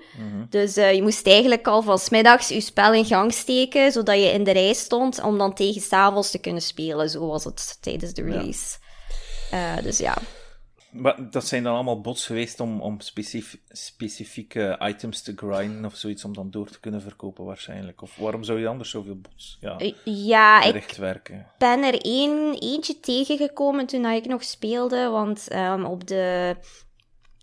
[SPEAKER 4] Dus eh, je moest eigenlijk al van 's middags je spel in gang steken, zodat je in de rij stond om dan tegen s'avonds te kunnen spelen. Zo was het tijdens de release. Dus ja.
[SPEAKER 1] Maar dat zijn dan allemaal bots geweest om, om specif- specifieke items te grinden of zoiets, om dan door te kunnen verkopen waarschijnlijk. Of waarom zou je anders zoveel bots ja,
[SPEAKER 4] Eh, Ja, ik ben er één, eentje tegengekomen toen ik nog speelde. Want ehm, op de,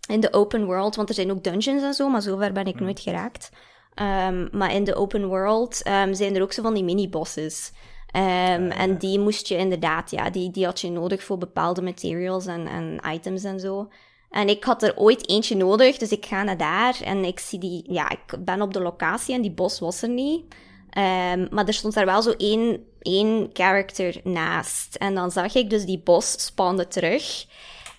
[SPEAKER 4] in de open world, want er zijn ook dungeons en zo, maar zover ben ik nooit geraakt. Ehm, maar in de open world ehm, zijn er ook zo van die mini-bosses. Ehm, En die moest je inderdaad, ja, die, die had je nodig voor bepaalde materials en, en items en zo. En ik had er ooit eentje nodig, dus ik ga naar daar en ik zie die, ja, ik ben op de locatie en die bos was er niet. Ehm, maar er stond daar wel zo één, één character naast. En dan zag ik dus die bos spawnen terug.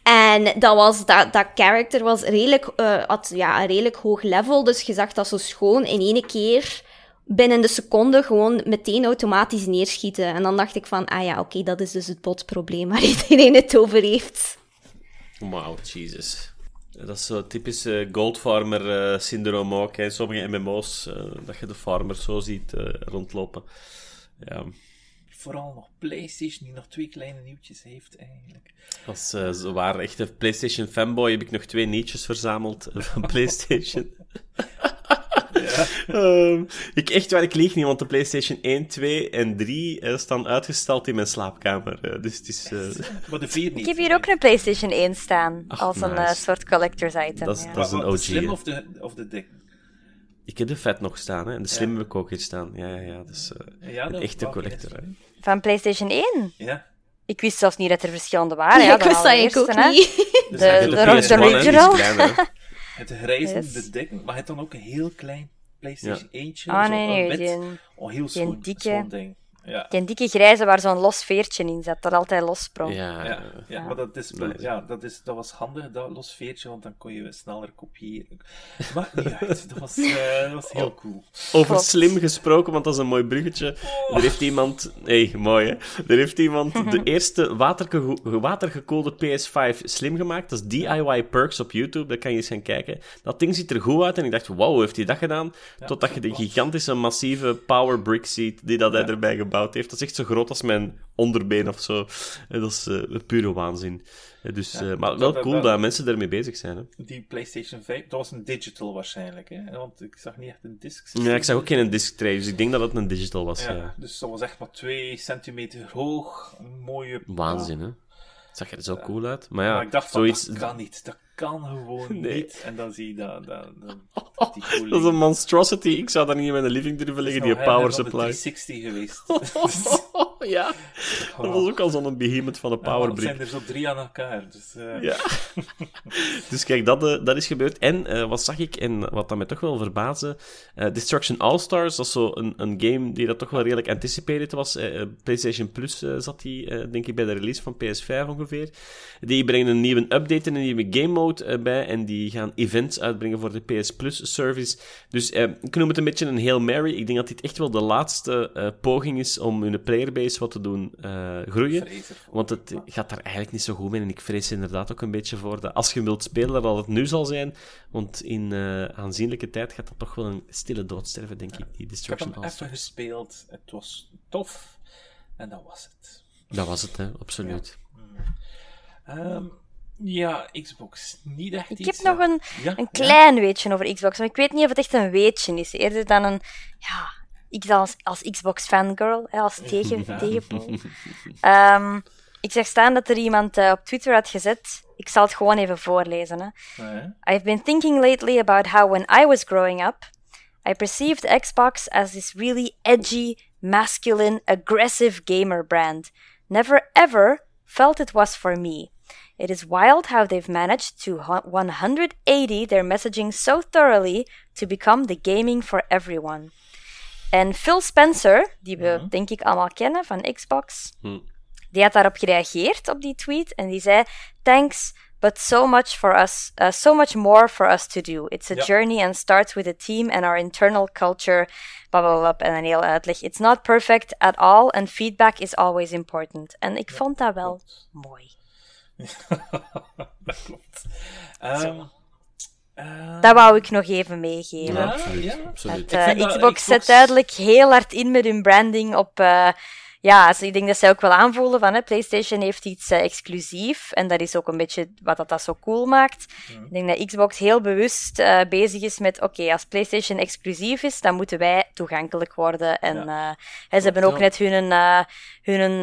[SPEAKER 4] En dat, was, dat, dat character was redelijk, eh, had ja, een redelijk hoog level. Dus je zag dat zo schoon in één keer binnen de seconde gewoon meteen automatisch neerschieten. En dan dacht ik van, ah ja, oké, dat is dus het botprobleem waar iedereen het over heeft.
[SPEAKER 3] Wauw, Jesus. Dat is zo typisch eh, Goldfarmer-syndroom ook. Hè. Sommige MMO's, eh, dat je de farmers zo ziet eh, rondlopen. Ja,
[SPEAKER 1] Vooral nog PlayStation, die nog twee kleine nieuwtjes heeft eigenlijk.
[SPEAKER 3] als eh zo waar echte PlayStation fanboy heb ik nog twee nietjes verzameld eh, van PlayStation. Ehm, ik echt waar, ik lieg niet, want de PlayStation 1, 2 en 3 uh, staan uitgestald in mijn slaapkamer. Uh, dus het is... Uh...
[SPEAKER 1] Maar de 4 niet.
[SPEAKER 2] Ik heb hier ook een PlayStation 1 staan, Ach, als nice. een soort collector's item.
[SPEAKER 3] Dat is,
[SPEAKER 2] ja.
[SPEAKER 3] dat is een OG. De
[SPEAKER 1] slim of de, of de dik?
[SPEAKER 3] Ik heb de vet nog staan, hè. En de slim ja. heb ik ook hier staan. Ja, ja, ja. Is ja, een echte collector, hè.
[SPEAKER 2] Van PlayStation 1?
[SPEAKER 1] Ja.
[SPEAKER 2] Ik wist zelfs niet dat er verschillende waren. Ja,
[SPEAKER 4] ik wist dat ik ook
[SPEAKER 2] hè.
[SPEAKER 4] niet.
[SPEAKER 2] De, de, de, de original.
[SPEAKER 1] Het grijze, yes. de dik, maar het dan ook een heel klein PlayStation ja. 1
[SPEAKER 2] Ah, nee, nee.
[SPEAKER 1] wit.
[SPEAKER 2] Die,
[SPEAKER 1] oh, heel schoon,
[SPEAKER 2] die dikke,
[SPEAKER 1] schoon ding. Ja.
[SPEAKER 2] Die dikke grijze waar zo'n los veertje in zat, dat altijd los sprong.
[SPEAKER 3] Ja,
[SPEAKER 1] ja, ja, maar dat, is, nice. ja, dat, is, dat was handig, dat los veertje, want dan kon je sneller kopiëren. Maakt niet uit, dat was, uh, dat was heel cool.
[SPEAKER 3] Over Klopt. slim gesproken, want dat is een mooi bruggetje. Oh. Er heeft iemand... hey, mooi hè. Er heeft iemand de eerste waterge watergekoelde PS5 slim gemaakt. Dat is DIY Perks op YouTube, daar kan je eens gaan kijken. Dat ding ziet er goed uit en ik dacht, wow, heeft hij dat gedaan? Ja, Totdat je de gigantische, massieve power brick ziet die dat hij erbij gebouwd heeft. Dat is echt zo groot als mijn onderbeen of zo. Dat is uh, pure waanzin. Dus, ja, uh, maar wel cool wel, dat mensen daarmee bezig zijn. Hè.
[SPEAKER 1] Die PlayStation 5, dat was een digital waarschijnlijk, hè? Want ik zag niet echt een disc.
[SPEAKER 3] Ja, ik zag ook geen disc tray, dus ik denk dat het een digital was. Ja,
[SPEAKER 1] ja. Dus dat was echt maar 2 centimeter hoog, een mooie.
[SPEAKER 3] Waanzin, hè? Het zag er zo cool uit. Maar ja,
[SPEAKER 1] maar ik dacht,
[SPEAKER 3] zoiets...
[SPEAKER 1] dat kan niet. Dat kan gewoon nee. niet. En dan zie je dat. dat, dat,
[SPEAKER 3] dat, die dat is een monstrosity. Ik zou daar niet in mijn living durven liggen, die power supply.
[SPEAKER 1] 360 geweest.
[SPEAKER 3] ja, dat was ook al zo'n behemoth van een power brick.
[SPEAKER 1] Ja, zijn er zo drie aan elkaar. Dus, uh...
[SPEAKER 3] ja. dus kijk, dat, uh, dat is gebeurd. En uh, wat zag ik, en wat dat mij toch wel verbaasde, Destruction All-Stars, dat is zo een, een game die dat toch wel redelijk anticipated was. PlayStation Plus zat die, denk ik, bij de release van PS5 ongeveer. Die brengen een nieuwe update en een nieuwe game mode bij en die gaan events uitbrengen voor de PS Plus service. Dus ik noem het een beetje een Hail Mary. Ik denk dat dit echt wel de laatste poging is om hun playerbase wat te doen uh, groeien. Want het gaat daar eigenlijk niet zo goed mee. En ik vrees inderdaad ook een beetje voor dat als je wilt spelen, dat het nu zal zijn. Want in uh, aanzienlijke tijd gaat dat toch wel een stille dood sterven, denk ik, die Destruction
[SPEAKER 1] Ik heb hem even gespeeld. Het was tof. En dat was het.
[SPEAKER 3] Dat was het, hè. Absoluut.
[SPEAKER 1] Ja. Um, ja, Xbox. Niet echt
[SPEAKER 2] Ik
[SPEAKER 1] iets,
[SPEAKER 2] heb nog een, ja? een klein ja? weetje over Xbox, maar ik weet niet of het echt een weetje is. Eerder dan een... Ja, ik als, als Xbox fangirl, als tegen, ja. tegenpool. Um, ik zag staan dat er iemand uh, op Twitter had gezet. Ik zal het gewoon even voorlezen. Hè.
[SPEAKER 1] Ja.
[SPEAKER 2] I've been thinking lately about how when I was growing up, I perceived Xbox as this really edgy, masculine, aggressive gamer brand. Never ever felt it was for me. It is wild how they've managed to 180 their messaging so thoroughly to become the gaming for everyone. En Phil Spencer, die we mm -hmm. denk ik allemaal kennen van Xbox,
[SPEAKER 3] mm.
[SPEAKER 2] die had daarop gereageerd op die tweet en die zei: Thanks, but so much for us, uh, so much more for us to do. It's a ja. journey and starts with a team and our internal culture. Blah, blah, blah, en een heel uitleg. It's not perfect at all and feedback is always important. En ik ja, vond dat wel
[SPEAKER 1] klopt.
[SPEAKER 2] mooi.
[SPEAKER 1] dat klopt. Um,
[SPEAKER 2] uh, dat wou ik nog even meegeven.
[SPEAKER 1] Ja, absoluut. Ja.
[SPEAKER 3] absoluut.
[SPEAKER 2] Het, uh, Xbox zet duidelijk heel hard in met hun branding op... Uh, ja, dus ik denk dat zij ook wel aanvoelen van hè, PlayStation heeft iets uh, exclusief. En dat is ook een beetje wat dat, dat zo cool maakt. Ik denk dat Xbox heel bewust uh, bezig is met: oké, okay, als PlayStation exclusief is, dan moeten wij toegankelijk worden. En ja. uh, hè, ze hebben ook net hun, hun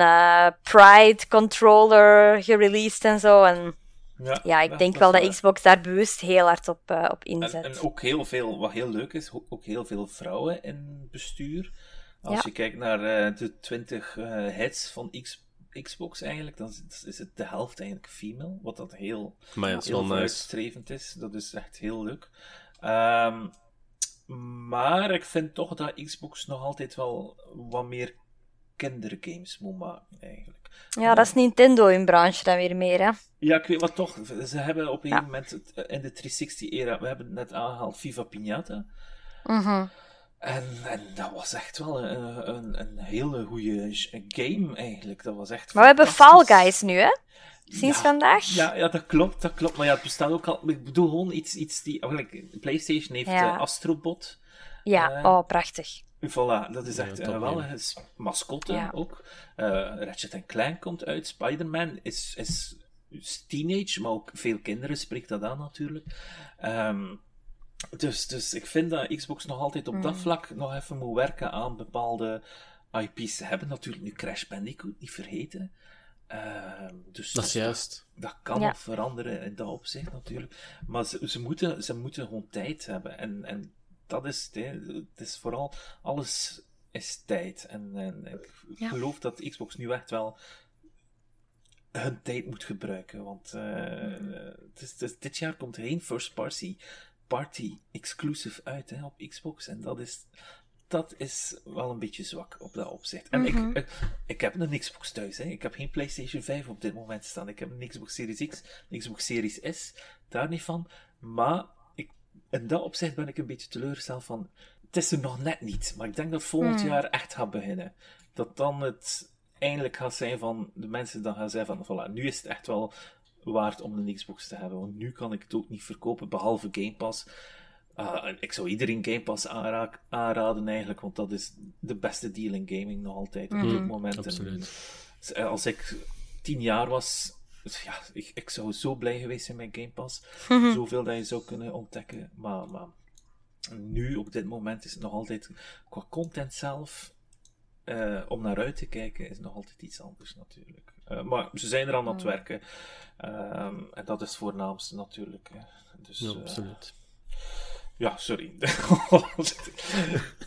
[SPEAKER 2] Pride controller gereleased en zo. En
[SPEAKER 1] ja,
[SPEAKER 2] ja, ik denk wel dat Xbox daar bewust heel hard op, uh, op inzet.
[SPEAKER 1] En, en, ook heel veel, wat heel leuk is, ook heel veel vrouwen in bestuur. Als ja. je kijkt naar uh, de 20 uh, heads van X, Xbox eigenlijk, dan is, is, het de helft eigenlijk female. Wat dat heel,
[SPEAKER 3] maar ja,
[SPEAKER 1] heel vooruitstrevend is. Dat is echt heel leuk. Um, maar ik vind toch dat Xbox nog altijd wel wat meer kindergames moet maken, eigenlijk.
[SPEAKER 2] Ja, dat is Nintendo in branche dan weer meer, hè?
[SPEAKER 1] Ja, ik weet wat toch. Ze hebben op een ja. moment in de 360-era, we hebben het net aangehaald, Viva Pinata.
[SPEAKER 2] Mm -hmm.
[SPEAKER 1] en, en dat was echt wel een, een, een hele goede game, eigenlijk. Dat was echt
[SPEAKER 2] maar we hebben Fall Guys nu, hè? Sinds
[SPEAKER 1] ja,
[SPEAKER 2] vandaag?
[SPEAKER 1] Ja, ja, dat klopt, dat klopt. Maar ja, het bestaat ook al... Ik bedoel gewoon iets, iets die... Eigenlijk, PlayStation heeft
[SPEAKER 2] ja.
[SPEAKER 1] uh, Astrobot.
[SPEAKER 2] Ja, uh, oh, prachtig.
[SPEAKER 1] Voilà, dat is echt ja, uh, wel een mascotte ja. ook. Uh, Ratchet Clank komt uit. Spider-Man is, is teenage, maar ook veel kinderen spreekt dat aan natuurlijk. Um, Dus, dus ik vind dat Xbox nog altijd op dat
[SPEAKER 2] Mm.
[SPEAKER 1] vlak nog even moet werken aan bepaalde IP's. Ze hebben natuurlijk nu Crash Bandicoot, niet vergeten. Ehm, dus
[SPEAKER 3] Dat is juist.
[SPEAKER 1] Dat kan
[SPEAKER 2] Ja.
[SPEAKER 1] veranderen in dat opzicht natuurlijk. Maar ze, ze, moeten, ze moeten gewoon tijd hebben. En, en dat is het. hè. Het is vooral, alles is tijd. En, en ik
[SPEAKER 2] Ja.
[SPEAKER 1] geloof dat Xbox nu echt wel hun tijd moet gebruiken. Want eh, het is, het is- dit jaar komt er geen first party, party exclusive uit hè, op Xbox. En dat is, dat is wel een beetje zwak op dat opzicht. En ik, ik, ik heb een Xbox thuis. Hè. Ik heb geen PlayStation 5 op dit moment staan. Ik heb een Xbox Series X, een Xbox Series S. Daar niet van. Maar in dat opzicht ben ik een beetje teleurgesteld van... Het is er nog net niet. Maar ik denk dat volgend
[SPEAKER 2] Hmm.
[SPEAKER 1] jaar echt gaat beginnen. Dat dan het eindelijk gaat zijn van... De mensen dan gaan zeggen van... Voilà, nu is het echt wel waard om een Xbox te hebben. Want nu kan ik het ook niet verkopen, behalve Game Pass. Ah, ik zou iedereen Game Pass aanra- aanraden eigenlijk, want dat is de beste deal in gaming nog altijd op dit moment. En
[SPEAKER 3] absoluut.
[SPEAKER 1] als ik tien jaar was, ja, ik, ik zou zo blij geweest zijn met Game Pass. Zoveel dat je zou kunnen ontdekken. Maar, maar nu, op dit moment, is het nog altijd qua content zelf, eh, om naar uit te kijken, is nog altijd iets anders natuurlijk. Eh, maar ze zijn er aan het werken. Ehm, en dat is het voornaamste natuurlijk. hè. Dus,
[SPEAKER 3] Ja,
[SPEAKER 1] eh,
[SPEAKER 3] absoluut.
[SPEAKER 1] Ja, sorry.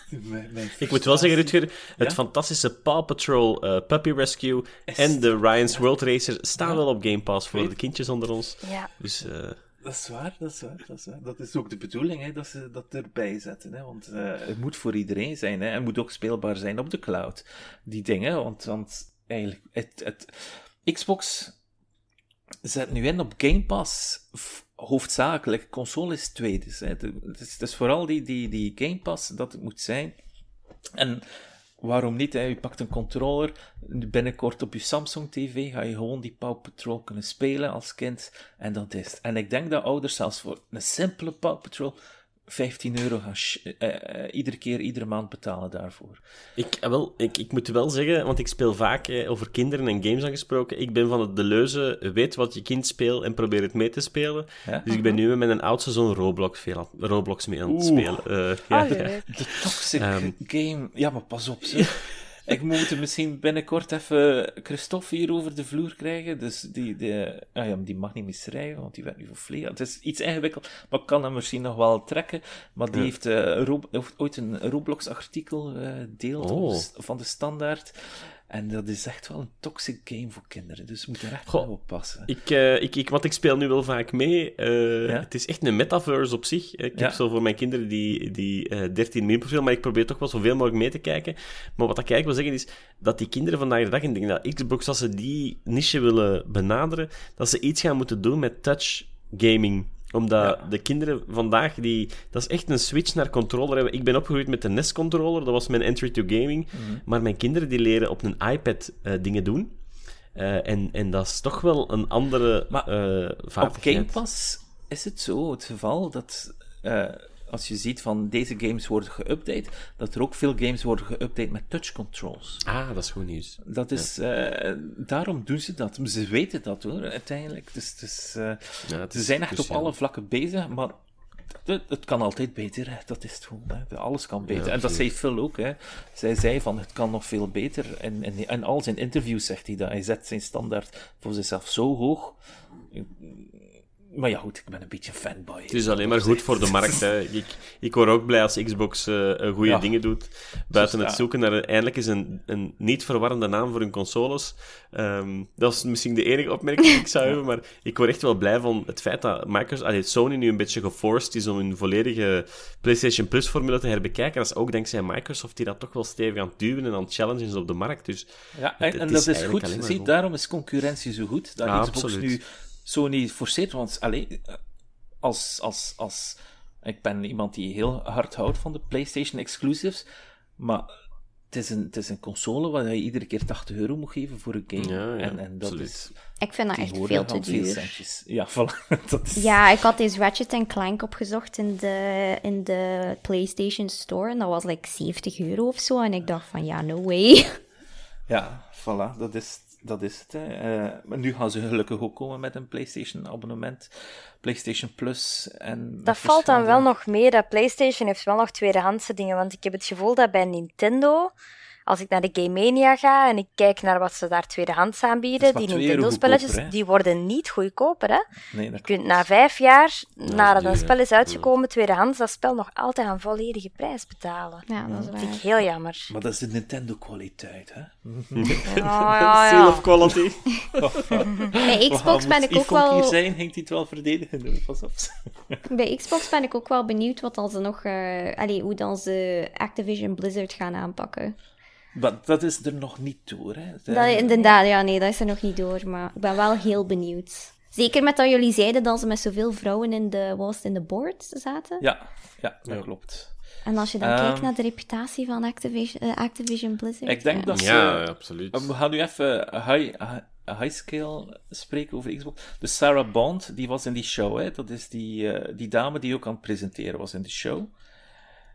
[SPEAKER 1] Mijn- mijn
[SPEAKER 3] Ik moet wel zeggen, Rutger, het
[SPEAKER 1] Ja?
[SPEAKER 3] fantastische Paw Patrol eh, Puppy Rescue en de Ryan's World Racer staan
[SPEAKER 1] Ja.
[SPEAKER 3] wel op Game Pass voor
[SPEAKER 1] Weet-
[SPEAKER 3] de kindjes onder ons.
[SPEAKER 2] Ja.
[SPEAKER 3] Dus eh,
[SPEAKER 1] Dat is waar, dat is waar, dat is waar. Dat is ook de bedoeling, hè, dat ze dat erbij zetten. Hè, want eh, het moet voor iedereen zijn. Hè, en het moet ook speelbaar zijn op de cloud. Die dingen, want, want eigenlijk... Het, het, Xbox zet nu in op Game Pass hoofdzakelijk. Console is tweede. Het, het is, het is vooral die, die, die Game Pass dat het moet zijn. En waarom niet? Hè? Je pakt een controller, binnenkort op je Samsung TV ga je gewoon die Paw Patrol kunnen spelen als kind. En dat is het. En ik denk dat ouders zelfs voor een simpele Paw Patrol 15 euro gaan eh, eh, iedere keer, iedere maand betalen daarvoor.
[SPEAKER 3] ik, eh, wel, ik, ik moet wel zeggen, want ik speel vaak eh, over kinderen en games aangesproken. Ik ben van het de leuze, weet wat je kind speelt en probeer het mee te spelen.
[SPEAKER 1] Ja?
[SPEAKER 3] Dus ik ben nu met mijn oudste zoon Roblox, veel aan- Roblox mee aan het
[SPEAKER 1] Oeh.
[SPEAKER 3] spelen. Eh, ja,
[SPEAKER 2] Ah,
[SPEAKER 3] ja.
[SPEAKER 1] De toxic
[SPEAKER 3] Ehm.
[SPEAKER 1] game. Ja, maar pas op, zeg. Ik moet misschien binnenkort even Christophe hier over de vloer krijgen. Dus die, die, ah ja, die mag niet meer schrijven, want die werd nu voor vlees. Het is iets ingewikkeld, maar ik kan hem misschien nog wel trekken. Maar die
[SPEAKER 3] Ja.
[SPEAKER 1] heeft eh, Rob- ooit een Roblox-artikel
[SPEAKER 3] Oh.
[SPEAKER 1] st- van de standaard. En dat is echt wel een toxic game voor kinderen. Dus je moet er echt
[SPEAKER 3] Goh.
[SPEAKER 1] wel op passen.
[SPEAKER 3] Ik, eh, ik, ik, want ik speel nu wel vaak mee. Eh,
[SPEAKER 1] Ja?
[SPEAKER 3] Het is echt een metaverse op zich. Ik
[SPEAKER 1] Ja.
[SPEAKER 3] heb zo voor mijn kinderen die, die eh 13 min profiel, maar ik probeer toch wel zoveel mogelijk mee te kijken. Maar wat ik eigenlijk wil zeggen is dat die kinderen vandaag de dag, en ik denk dat Xbox, als ze die niche willen benaderen, dat ze iets gaan moeten doen met touch gaming omdat
[SPEAKER 1] Ja.
[SPEAKER 3] de kinderen vandaag, die, dat is echt een switch naar controller hebben. Ik ben opgegroeid met de NES-controller, dat was mijn entry to gaming. Maar mijn kinderen die leren op een iPad eh, dingen doen. Eh, en, en dat is toch wel een andere
[SPEAKER 1] Maar
[SPEAKER 3] eh
[SPEAKER 1] Op
[SPEAKER 3] vaardigheid.
[SPEAKER 1] Game Pass is het zo het geval dat als je ziet van deze games worden geüpdate, dat er ook veel games worden geüpdate met touch controls.
[SPEAKER 3] Ah, dat is goed nieuws.
[SPEAKER 1] Dat is, eh, daarom doen ze dat. Ze weten dat hoor, uiteindelijk. Dus, dus, eh,
[SPEAKER 3] Ja,
[SPEAKER 1] ze zijn echt op alle vlakken bezig, maar het, het kan altijd beter. Hè. Dat is het gewoon. Hè. Alles kan beter.
[SPEAKER 3] Ja,
[SPEAKER 1] en dat zei. Phil ook. Hè. Zij zei van het kan nog veel beter. En in, in al zijn interviews zegt hij dat. Hij zet zijn standaard voor zichzelf zo hoog. Maar ja, goed, ik ben een beetje fanboy.
[SPEAKER 3] Het is alleen maar goed voor de markt. Hè. Ik, ik word ook blij als Xbox eh goede
[SPEAKER 1] Ja.
[SPEAKER 3] dingen doet. Buiten
[SPEAKER 1] Dus,
[SPEAKER 3] het
[SPEAKER 1] ja.
[SPEAKER 3] zoeken naar eindelijk eens een, een niet verwarrende naam voor hun consoles. Ehm, dat is misschien de enige opmerking die ik zou hebben. Maar ik word echt wel blij van het feit dat Microsoft, allee, Sony nu een beetje geforced is om hun volledige PlayStation Plus-formule te herbekijken. Dat is ook dankzij Microsoft die dat toch wel stevig aan het duwen en aan het challengen is op de markt. Dus
[SPEAKER 1] Ja, en,
[SPEAKER 3] het
[SPEAKER 1] en
[SPEAKER 3] is
[SPEAKER 1] dat is goed. Zie, daarom is concurrentie zo goed. Dat Xbox
[SPEAKER 3] absoluut.
[SPEAKER 1] nu Sony forceert. Want allee, als, als, als, ik ben iemand die heel hard houdt van de PlayStation exclusives. Maar het is een, het is een console waar je iedere keer 80 euro moet geven voor een game.
[SPEAKER 3] Ja, ja,
[SPEAKER 1] en, en dat
[SPEAKER 3] absoluut.
[SPEAKER 1] is
[SPEAKER 4] Ik vind dat echt veel te
[SPEAKER 1] veel
[SPEAKER 4] duur.
[SPEAKER 1] centjes. Ja, voilà. Dat is,
[SPEAKER 4] Ja, ik had deze Ratchet Clank opgezocht in de, in de PlayStation Store en dat was like 70 euro of zo. En ik dacht van, ja, no way.
[SPEAKER 1] Ja, voilà. Dat is, dat is het. Maar nu gaan ze gelukkig ook komen met een PlayStation-abonnement. PlayStation Plus. En
[SPEAKER 2] dat valt dan wel nog mee. Dat PlayStation heeft wel nog tweedehandse dingen. Want ik heb het gevoel dat bij Nintendo als ik naar de Game Mania ga en ik kijk naar wat ze daar tweedehands aanbieden, die Nintendo-spelletjes, die worden niet goedkoper. Hè? Nee, je kunt na vijf jaar, nadat een spel is uitgekomen, tweedehands, dat spel nog altijd aan volledige prijs betalen. Ja, dat is waar. vind ik heel jammer.
[SPEAKER 1] Maar dat is de Nintendo-kwaliteit, hè?
[SPEAKER 3] ja, Seal of quality.
[SPEAKER 4] Bij Xbox ben ik ook wel...
[SPEAKER 1] hier zijn, hangt hij het wel verdedigen. Pas op.
[SPEAKER 4] Bij Xbox ben ik ook wel benieuwd wat dan ze nog... Uh, allee, hoe dan ze Activision Blizzard gaan aanpakken.
[SPEAKER 1] Maar dat is er nog niet door, hè?
[SPEAKER 4] Dat, inderdaad, ja, nee, dat is er nog niet door. Maar ik ben wel heel benieuwd. Zeker met dat jullie zeiden dat ze met zoveel vrouwen in de, was in de board zaten.
[SPEAKER 1] Ja, ja dat klopt.
[SPEAKER 4] En als je dan kijkt ehm, naar de reputatie van Activision, uh, Activision Blizzard.
[SPEAKER 1] Ik denk dat ze.
[SPEAKER 3] Ja, absoluut.
[SPEAKER 1] we gaan nu even high, high scale spreken over Xbox. De Sarah Bond, die was in die show, hè? Dat is die, uh, die dame die ook aan het presenteren was in de show.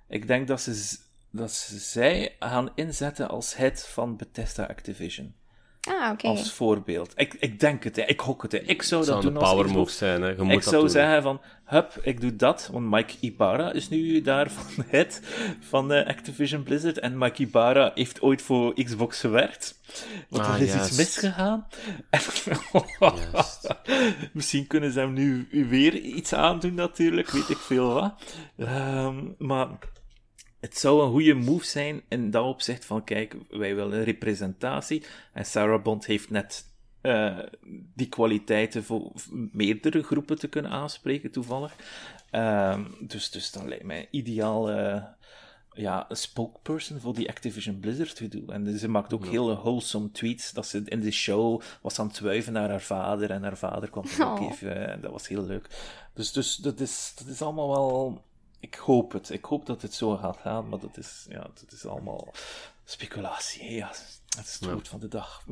[SPEAKER 1] Ik denk dat ze dat ze zij gaan inzetten als head van Bethesda Activision.
[SPEAKER 4] Ah, oké.
[SPEAKER 1] Als voorbeeld. Ik, ik denk het, hè. ik hok het. Hè. Ik zou dat, doen
[SPEAKER 3] als power move zijn. Hè. Je moet
[SPEAKER 1] ik zou zeggen van, hup, ik doe dat. Want Mike Ibarra is nu daar van het van uh, Activision Blizzard. En Mike Ibarra heeft ooit voor Xbox gewerkt. Want ah, er is iets misgegaan. Misschien kunnen ze hem nu weer iets aandoen natuurlijk. Weet ik veel wat. Um, maar het zou een goede move zijn in dat opzicht van, kijk, wij willen representatie. En Sarah Bond heeft net uh, die kwaliteiten voor meerdere groepen te kunnen aanspreken, toevallig. Uh, dus, dus dat lijkt mij ideaal uh, ja, een spokesperson voor die Activision Blizzard te doen. En ze maakt ook ja. hele wholesome tweets, dat ze in de show was aan het wuiven naar haar vader, en haar vader kwam er ook oh. even, dat was heel leuk. Dus, dus dat, is, dat is allemaal wel ik hoop het. Ik hoop dat het zo gaat gaan, maar dat is, ja, dat is allemaal speculatie. Ja, het is het goed van de dag.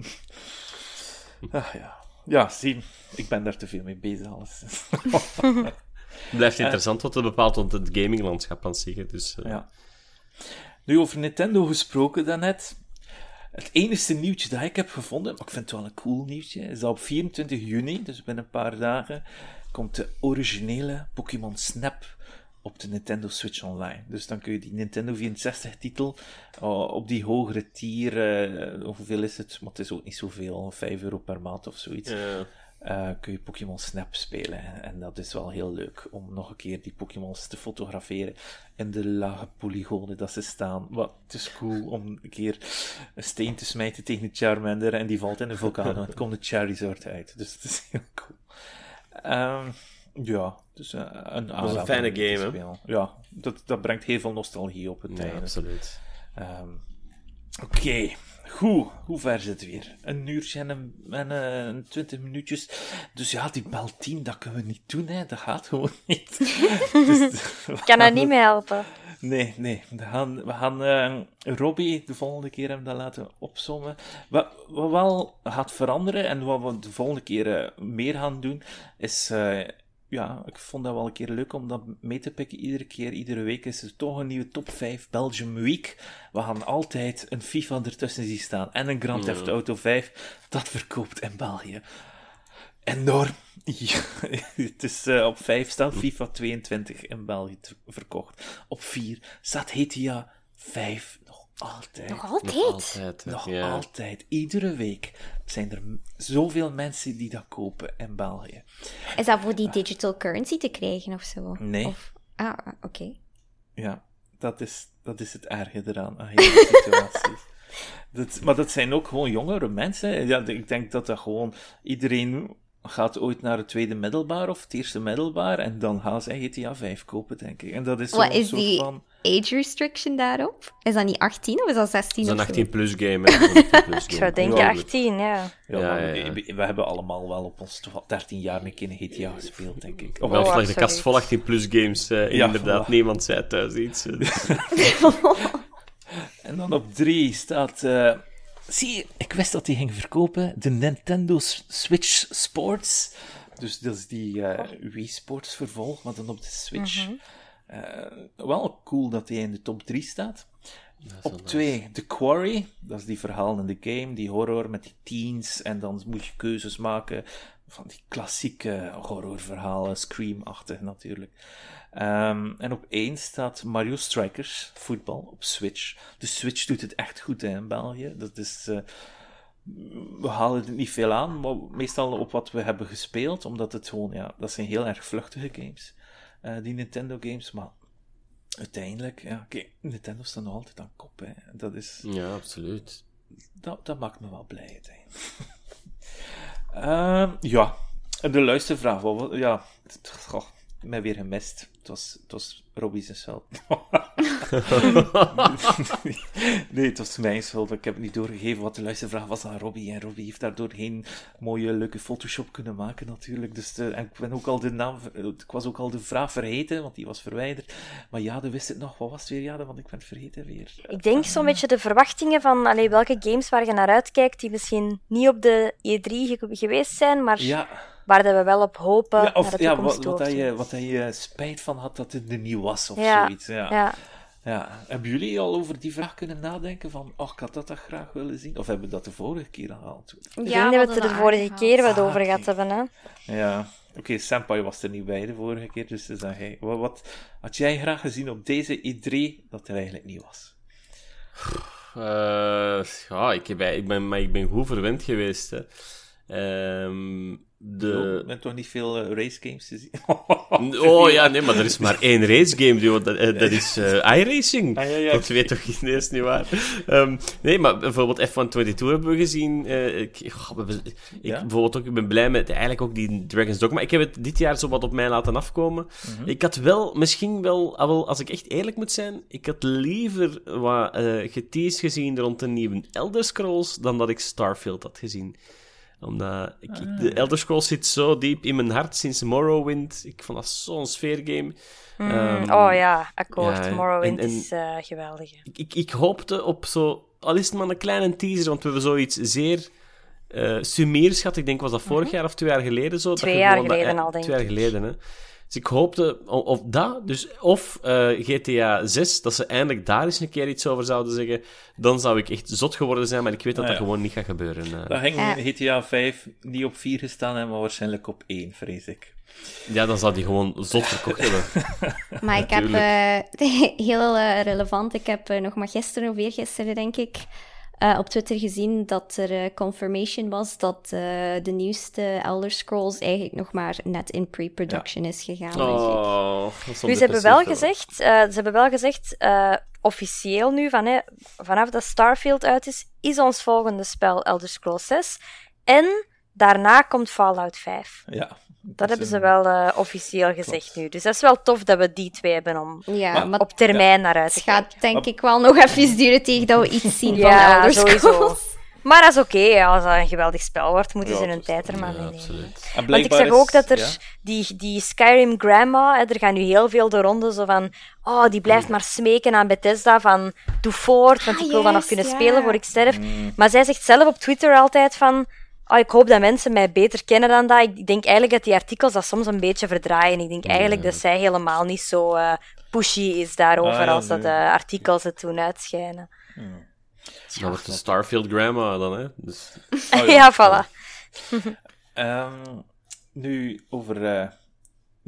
[SPEAKER 1] ah, ja. ja, zie, ik ben daar te veel mee bezig. Alles.
[SPEAKER 3] het blijft interessant wat het bepaalt rond het gaminglandschap aan zich. Dus, uh...
[SPEAKER 1] ja. Nu, over Nintendo gesproken daarnet. Het enige nieuwtje dat ik heb gevonden, maar ik vind het wel een cool nieuwtje, is dat op 24 juni, dus binnen een paar dagen, komt de originele Pokémon Snap op de Nintendo Switch Online. Dus dan kun je die Nintendo 64-titel uh, op die hogere tier, uh, hoeveel is het? Maar het is ook niet zoveel, 5 euro per maand of zoiets. Ja. Uh, kun je Pokémon Snap spelen. En dat is wel heel leuk om nog een keer die Pokémons te fotograferen in de lage polygonen dat ze staan. Wat het is cool om een keer een steen te smijten tegen een Charmander en die valt in een vulkaan en het komt de Charizard uit. Dus het is heel cool. Um, ja, dus uh, een,
[SPEAKER 3] dat is een fijne game, hè?
[SPEAKER 1] Ja, dat, dat brengt heel veel nostalgie op het
[SPEAKER 3] ja, absoluut.
[SPEAKER 1] Um, Oké, okay. goed. Hoe ver zit het weer? Een uurtje en, een, en uh, 20 minuutjes. Dus ja, die bel 10, dat kunnen we niet doen, hè. Dat gaat gewoon niet.
[SPEAKER 2] dus, Ik kan er niet mee helpen.
[SPEAKER 1] Nee, nee. We gaan, we gaan uh, Robbie de volgende keer hem dat laten opzommen. Wat, wat wel gaat veranderen en wat we de volgende keer uh, meer gaan doen, is uh, ja, ik vond dat wel een keer leuk om dat mee te pikken. Iedere keer, iedere week is er toch een nieuwe top 5 Belgium Week. We gaan altijd een FIFA ertussen zien staan. En een Grand Theft Auto 5. Dat verkoopt in België. Enorm. Ja, het is uh, op 5 staat FIFA 22 in België verkocht. Op 4 staat GTA 5 altijd.
[SPEAKER 4] Nog altijd?
[SPEAKER 1] Nog altijd. Nog altijd. Iedere week zijn er zoveel mensen die dat kopen in België.
[SPEAKER 4] Is dat voor die digital currency te krijgen of zo?
[SPEAKER 1] Nee.
[SPEAKER 4] Of... Ah, oké.
[SPEAKER 1] Ja, dat is, dat is het erge eraan aan hele situatie. dat, maar dat zijn ook gewoon jongere mensen. Ja, ik denk dat dat gewoon iedereen gaat ooit naar het tweede middelbaar of het eerste middelbaar en dan gaan zij GTA 5 kopen, denk ik. En dat is
[SPEAKER 4] is die van... age restriction daarop? Is dat niet 18 of is dat 16
[SPEAKER 3] Dat is een 18 plus game.
[SPEAKER 2] plus Ik zou denken 18, ja.
[SPEAKER 1] Ja, ja, ja, We hebben allemaal wel op ons 13 jaar een keer een GTA gespeeld, denk ik.
[SPEAKER 3] Of wel lag de kast vol 18 plus games. Uh, inderdaad, niemand zei thuis iets.
[SPEAKER 1] en dan op 3 staat... Uh, Zie ik wist dat die ging verkopen. De Nintendo Switch Sports. Dus dat is die uh, Wii Sports vervolg, maar dan op de Switch. Mm wel cool dat hij in de top 3 staat. Op 2, The Quarry. Dat is die verhalende game, die horror met die teens. En dan moet je keuzes maken van die klassieke horrorverhalen, Scream-achtig natuurlijk. Um, en op 1 staat Mario Strikers, voetbal, op Switch. De Switch doet het echt goed hè, in België. Dat is... Uh, we halen het niet veel aan, maar meestal op wat we hebben gespeeld, omdat het gewoon, ja, dat zijn heel erg vluchtige games, uh, die Nintendo games, maar uiteindelijk, ja, oké, Nintendo staat nog altijd aan kop, hè. Dat is...
[SPEAKER 3] Ja, absoluut.
[SPEAKER 1] Dat, dat maakt me wel blij, uiteindelijk. uh, ja, de luistervraag, ja, goh, mij weer gemist. Het was, het was Robbie's schuld. nee, het was mijn schuld. Ik heb het niet doorgegeven wat de luistervraag was aan Robbie. En Robbie heeft daardoor geen mooie, leuke Photoshop kunnen maken, natuurlijk. Dus de, en ik, ben ook al de naam, ik was ook al de vraag vergeten, want die was verwijderd. Maar Jade wist het nog. Wat was het weer, Jade? Want ik ben het vergeten weer.
[SPEAKER 2] Ik denk zo'n beetje de verwachtingen van allee, welke games waar je naar uitkijkt, die misschien niet op de E3 geweest zijn, maar...
[SPEAKER 1] Ja
[SPEAKER 2] waar we wel op hopen.
[SPEAKER 1] Ja, of ja, wat, wat, je, wat je spijt van had dat het er niet was of zoiets. Ja. ja. Ja. Hebben jullie al over die vraag kunnen nadenken van, oh, ik had dat, dat graag willen zien? Of hebben we dat de vorige keer gehaald?
[SPEAKER 2] Ja, ik denk dat we het er de vorige keer wat ah, over gehad hebben, hè?
[SPEAKER 1] Ja, oké, okay, Senpai was er niet bij de vorige keer, dus dan zeg wat, wat had jij graag gezien op deze E3 dat er eigenlijk niet was?
[SPEAKER 3] Uh, ja, ik, heb, ik, ben, maar ik ben goed verwend geweest. Hè. Um, de...
[SPEAKER 1] Je bent toch niet veel uh, race games te zien?
[SPEAKER 3] oh ja, nee, maar er is maar één race game, joh. Dat, uh, dat is uh, iRacing. Ah, ja, ja, dat weet toch ineens niet waar. Um, nee, maar bijvoorbeeld F122 hebben we gezien. ik, ik, ja? bijvoorbeeld ook, ik ben blij met eigenlijk ook die Dragon's Dogma. Ik heb het dit jaar zo wat op mij laten afkomen. Mm -hmm. Ik had wel, misschien wel, als ik echt eerlijk moet zijn, ik had liever wat uh, geteased gezien rond de nieuwe Elder Scrolls dan dat ik Starfield had gezien omdat ik, ik, de ah. Elder Scrolls zit zo diep in mijn hart sinds Morrowind. Ik vond dat zo'n sfeergame.
[SPEAKER 2] Mm, um, oh ja, akkoord. Morrowind is uh, geweldig.
[SPEAKER 3] Ik, ik, ik, hoopte op zo... Al is het maar een kleine teaser, want we hebben zoiets zeer... Uh, Sumeers had, ik denk was dat vorig mm jaar of twee jaar geleden zo.
[SPEAKER 2] Twee jaar geleden al, denk
[SPEAKER 3] ik. Twee jaar geleden, hè. Dus ik hoopte of dat, dus of uh, GTA 6, dat ze eindelijk daar eens een keer iets over zouden zeggen. Dan zou ik echt zot geworden zijn, maar ik weet dat nou ja. dat gewoon niet gaat gebeuren. Uh.
[SPEAKER 1] Dan ging GTA 5 niet op 4 gestaan, maar waarschijnlijk op 1, vrees ik.
[SPEAKER 3] Ja, dan zou die gewoon zot verkocht hebben.
[SPEAKER 4] maar ik heb uh, heel relevant, ik heb nog maar gisteren of eergisteren, denk ik, uh, op Twitter gezien dat er uh, confirmation was dat uh, de nieuwste Elder Scrolls eigenlijk nog maar net in pre-production ja. is gegaan.
[SPEAKER 3] Oh,
[SPEAKER 2] dus ze hebben wel gezegd, ze hebben wel gezegd, officieel nu, van, hè, vanaf dat Starfield uit is, is ons volgende spel Elder Scrolls 6. En daarna komt Fallout 5.
[SPEAKER 1] Ja,
[SPEAKER 2] dat hebben ze wel uh, officieel gezegd nu. Dus dat is wel tof dat we die twee hebben om ja, maar, op termijn naar uit te
[SPEAKER 4] gaan. Het gaat denk ik wel nog even duren tegen dat we iets zien ja, van Elder sowieso.
[SPEAKER 2] Maar dat is oké. Okay, als dat een geweldig spel wordt, moeten ze hun tijd er maar mee nemen. Want ik zeg ook dat er die, die Skyrim Grandma, hè, er gaan nu heel veel de ronde zo van oh, die blijft maar smeken aan Bethesda van doe voort, want ik wil dan nog kunnen spelen voor ik sterf. Mm. Maar zij zegt zelf op Twitter altijd van oh, ik hoop dat mensen mij beter kennen dan dat. Ik denk eigenlijk dat die artikels dat soms een beetje verdraaien. Ik denk eigenlijk dat zij helemaal niet zo uh, pushy is daarover ah, als dat de artikels het toen uitschijnen.
[SPEAKER 3] Hmm. Dat wordt de Starfield Grandma dan, hè? Dus...
[SPEAKER 2] Oh, ja. voilà.
[SPEAKER 1] um, nu, over uh,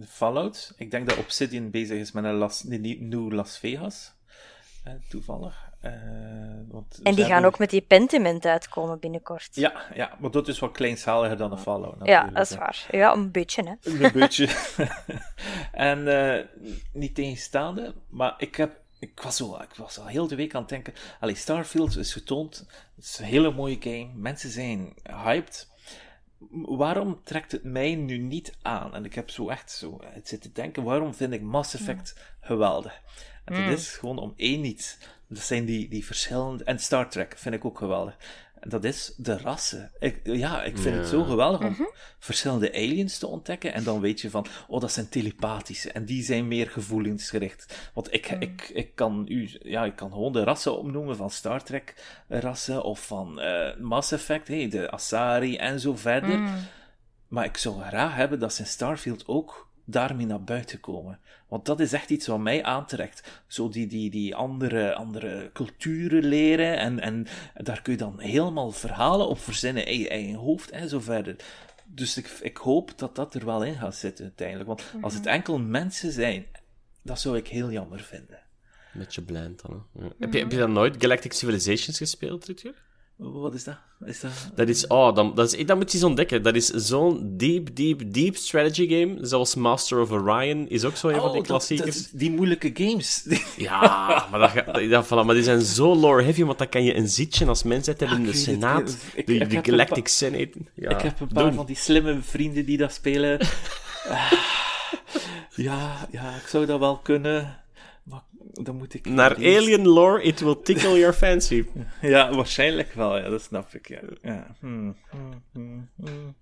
[SPEAKER 1] Fallout. Ik denk dat Obsidian bezig is met een, Las, een nieuw Las Vegas. Uh, toevallig. Uh,
[SPEAKER 2] want en die gaan ook met die Pentiment uitkomen binnenkort.
[SPEAKER 1] Ja, ja, maar dat is wat kleinschaliger dan de Fallout.
[SPEAKER 2] Ja, dat is waar. Ja, een beetje, hè.
[SPEAKER 1] Een beetje. en uh, niet tegenstaande, maar ik heb ik was, zo, ik was al heel de week aan het denken. Allee, Starfield is getoond. Het is een hele mooie game. Mensen zijn hyped. Waarom trekt het mij nu niet aan? En ik heb zo echt zo het zitten denken. Waarom vind ik Mass Effect geweldig? En dat hmm. is gewoon om één iets. Dat zijn die, die verschillende... En Star Trek vind ik ook geweldig. En dat is de rassen. Ik, ja, ik vind het zo geweldig om mhm. verschillende aliens te ontdekken. En dan weet je van, oh, dat zijn telepathische. En die zijn meer gevoelingsgericht. Want ik, mm. ik, ik, kan u, ja, ik kan gewoon de rassen opnoemen van Star Trek rassen. Of van uh, Mass Effect, hey, de Asari en zo verder. Mm. Maar ik zou graag hebben dat ze in Starfield ook daarmee naar buiten komen. Want dat is echt iets wat mij aantrekt. Zo die, die, die andere, andere culturen leren. En, en daar kun je dan helemaal verhalen op verzinnen in je eigen hoofd en zo verder. Dus ik, ik hoop dat dat er wel in gaat zitten uiteindelijk. Want als het enkel mensen zijn, dat zou ik heel jammer vinden.
[SPEAKER 3] Beetje blind dan. hè. Heb, je, heb je dan nooit Galactic Civilizations gespeeld, Rutger?
[SPEAKER 1] Wat is dat? Is dat...
[SPEAKER 3] Dat is, oh, dat, is, dat moet je eens ontdekken. Dat is zo'n deep, deep, deep strategy game. Zoals Master of Orion is ook zo een van die
[SPEAKER 1] Oh,
[SPEAKER 3] klassiekers.
[SPEAKER 1] dat die moeilijke games.
[SPEAKER 3] Ja, maar, dat, ga- dat, voilà, maar die zijn zo lore-heavy, want dan kan je een zitje als mensheid hebben in
[SPEAKER 1] ik
[SPEAKER 3] de
[SPEAKER 1] het.
[SPEAKER 3] Senaat.
[SPEAKER 1] Ik-
[SPEAKER 3] de
[SPEAKER 1] ik
[SPEAKER 3] de
[SPEAKER 1] heb
[SPEAKER 3] Galactic Senate. Ja,
[SPEAKER 1] ik heb een paar
[SPEAKER 3] doen.
[SPEAKER 1] van die slimme vrienden die dat spelen. Ah, ja, ja, ik zou dat wel kunnen. Dan moet ik...
[SPEAKER 3] Naar alien lore, it will tickle your fancy.
[SPEAKER 1] Ja, waarschijnlijk wel, ja, dat snap ik. Ja. Ja. Hmm, hmm, hmm, hmm.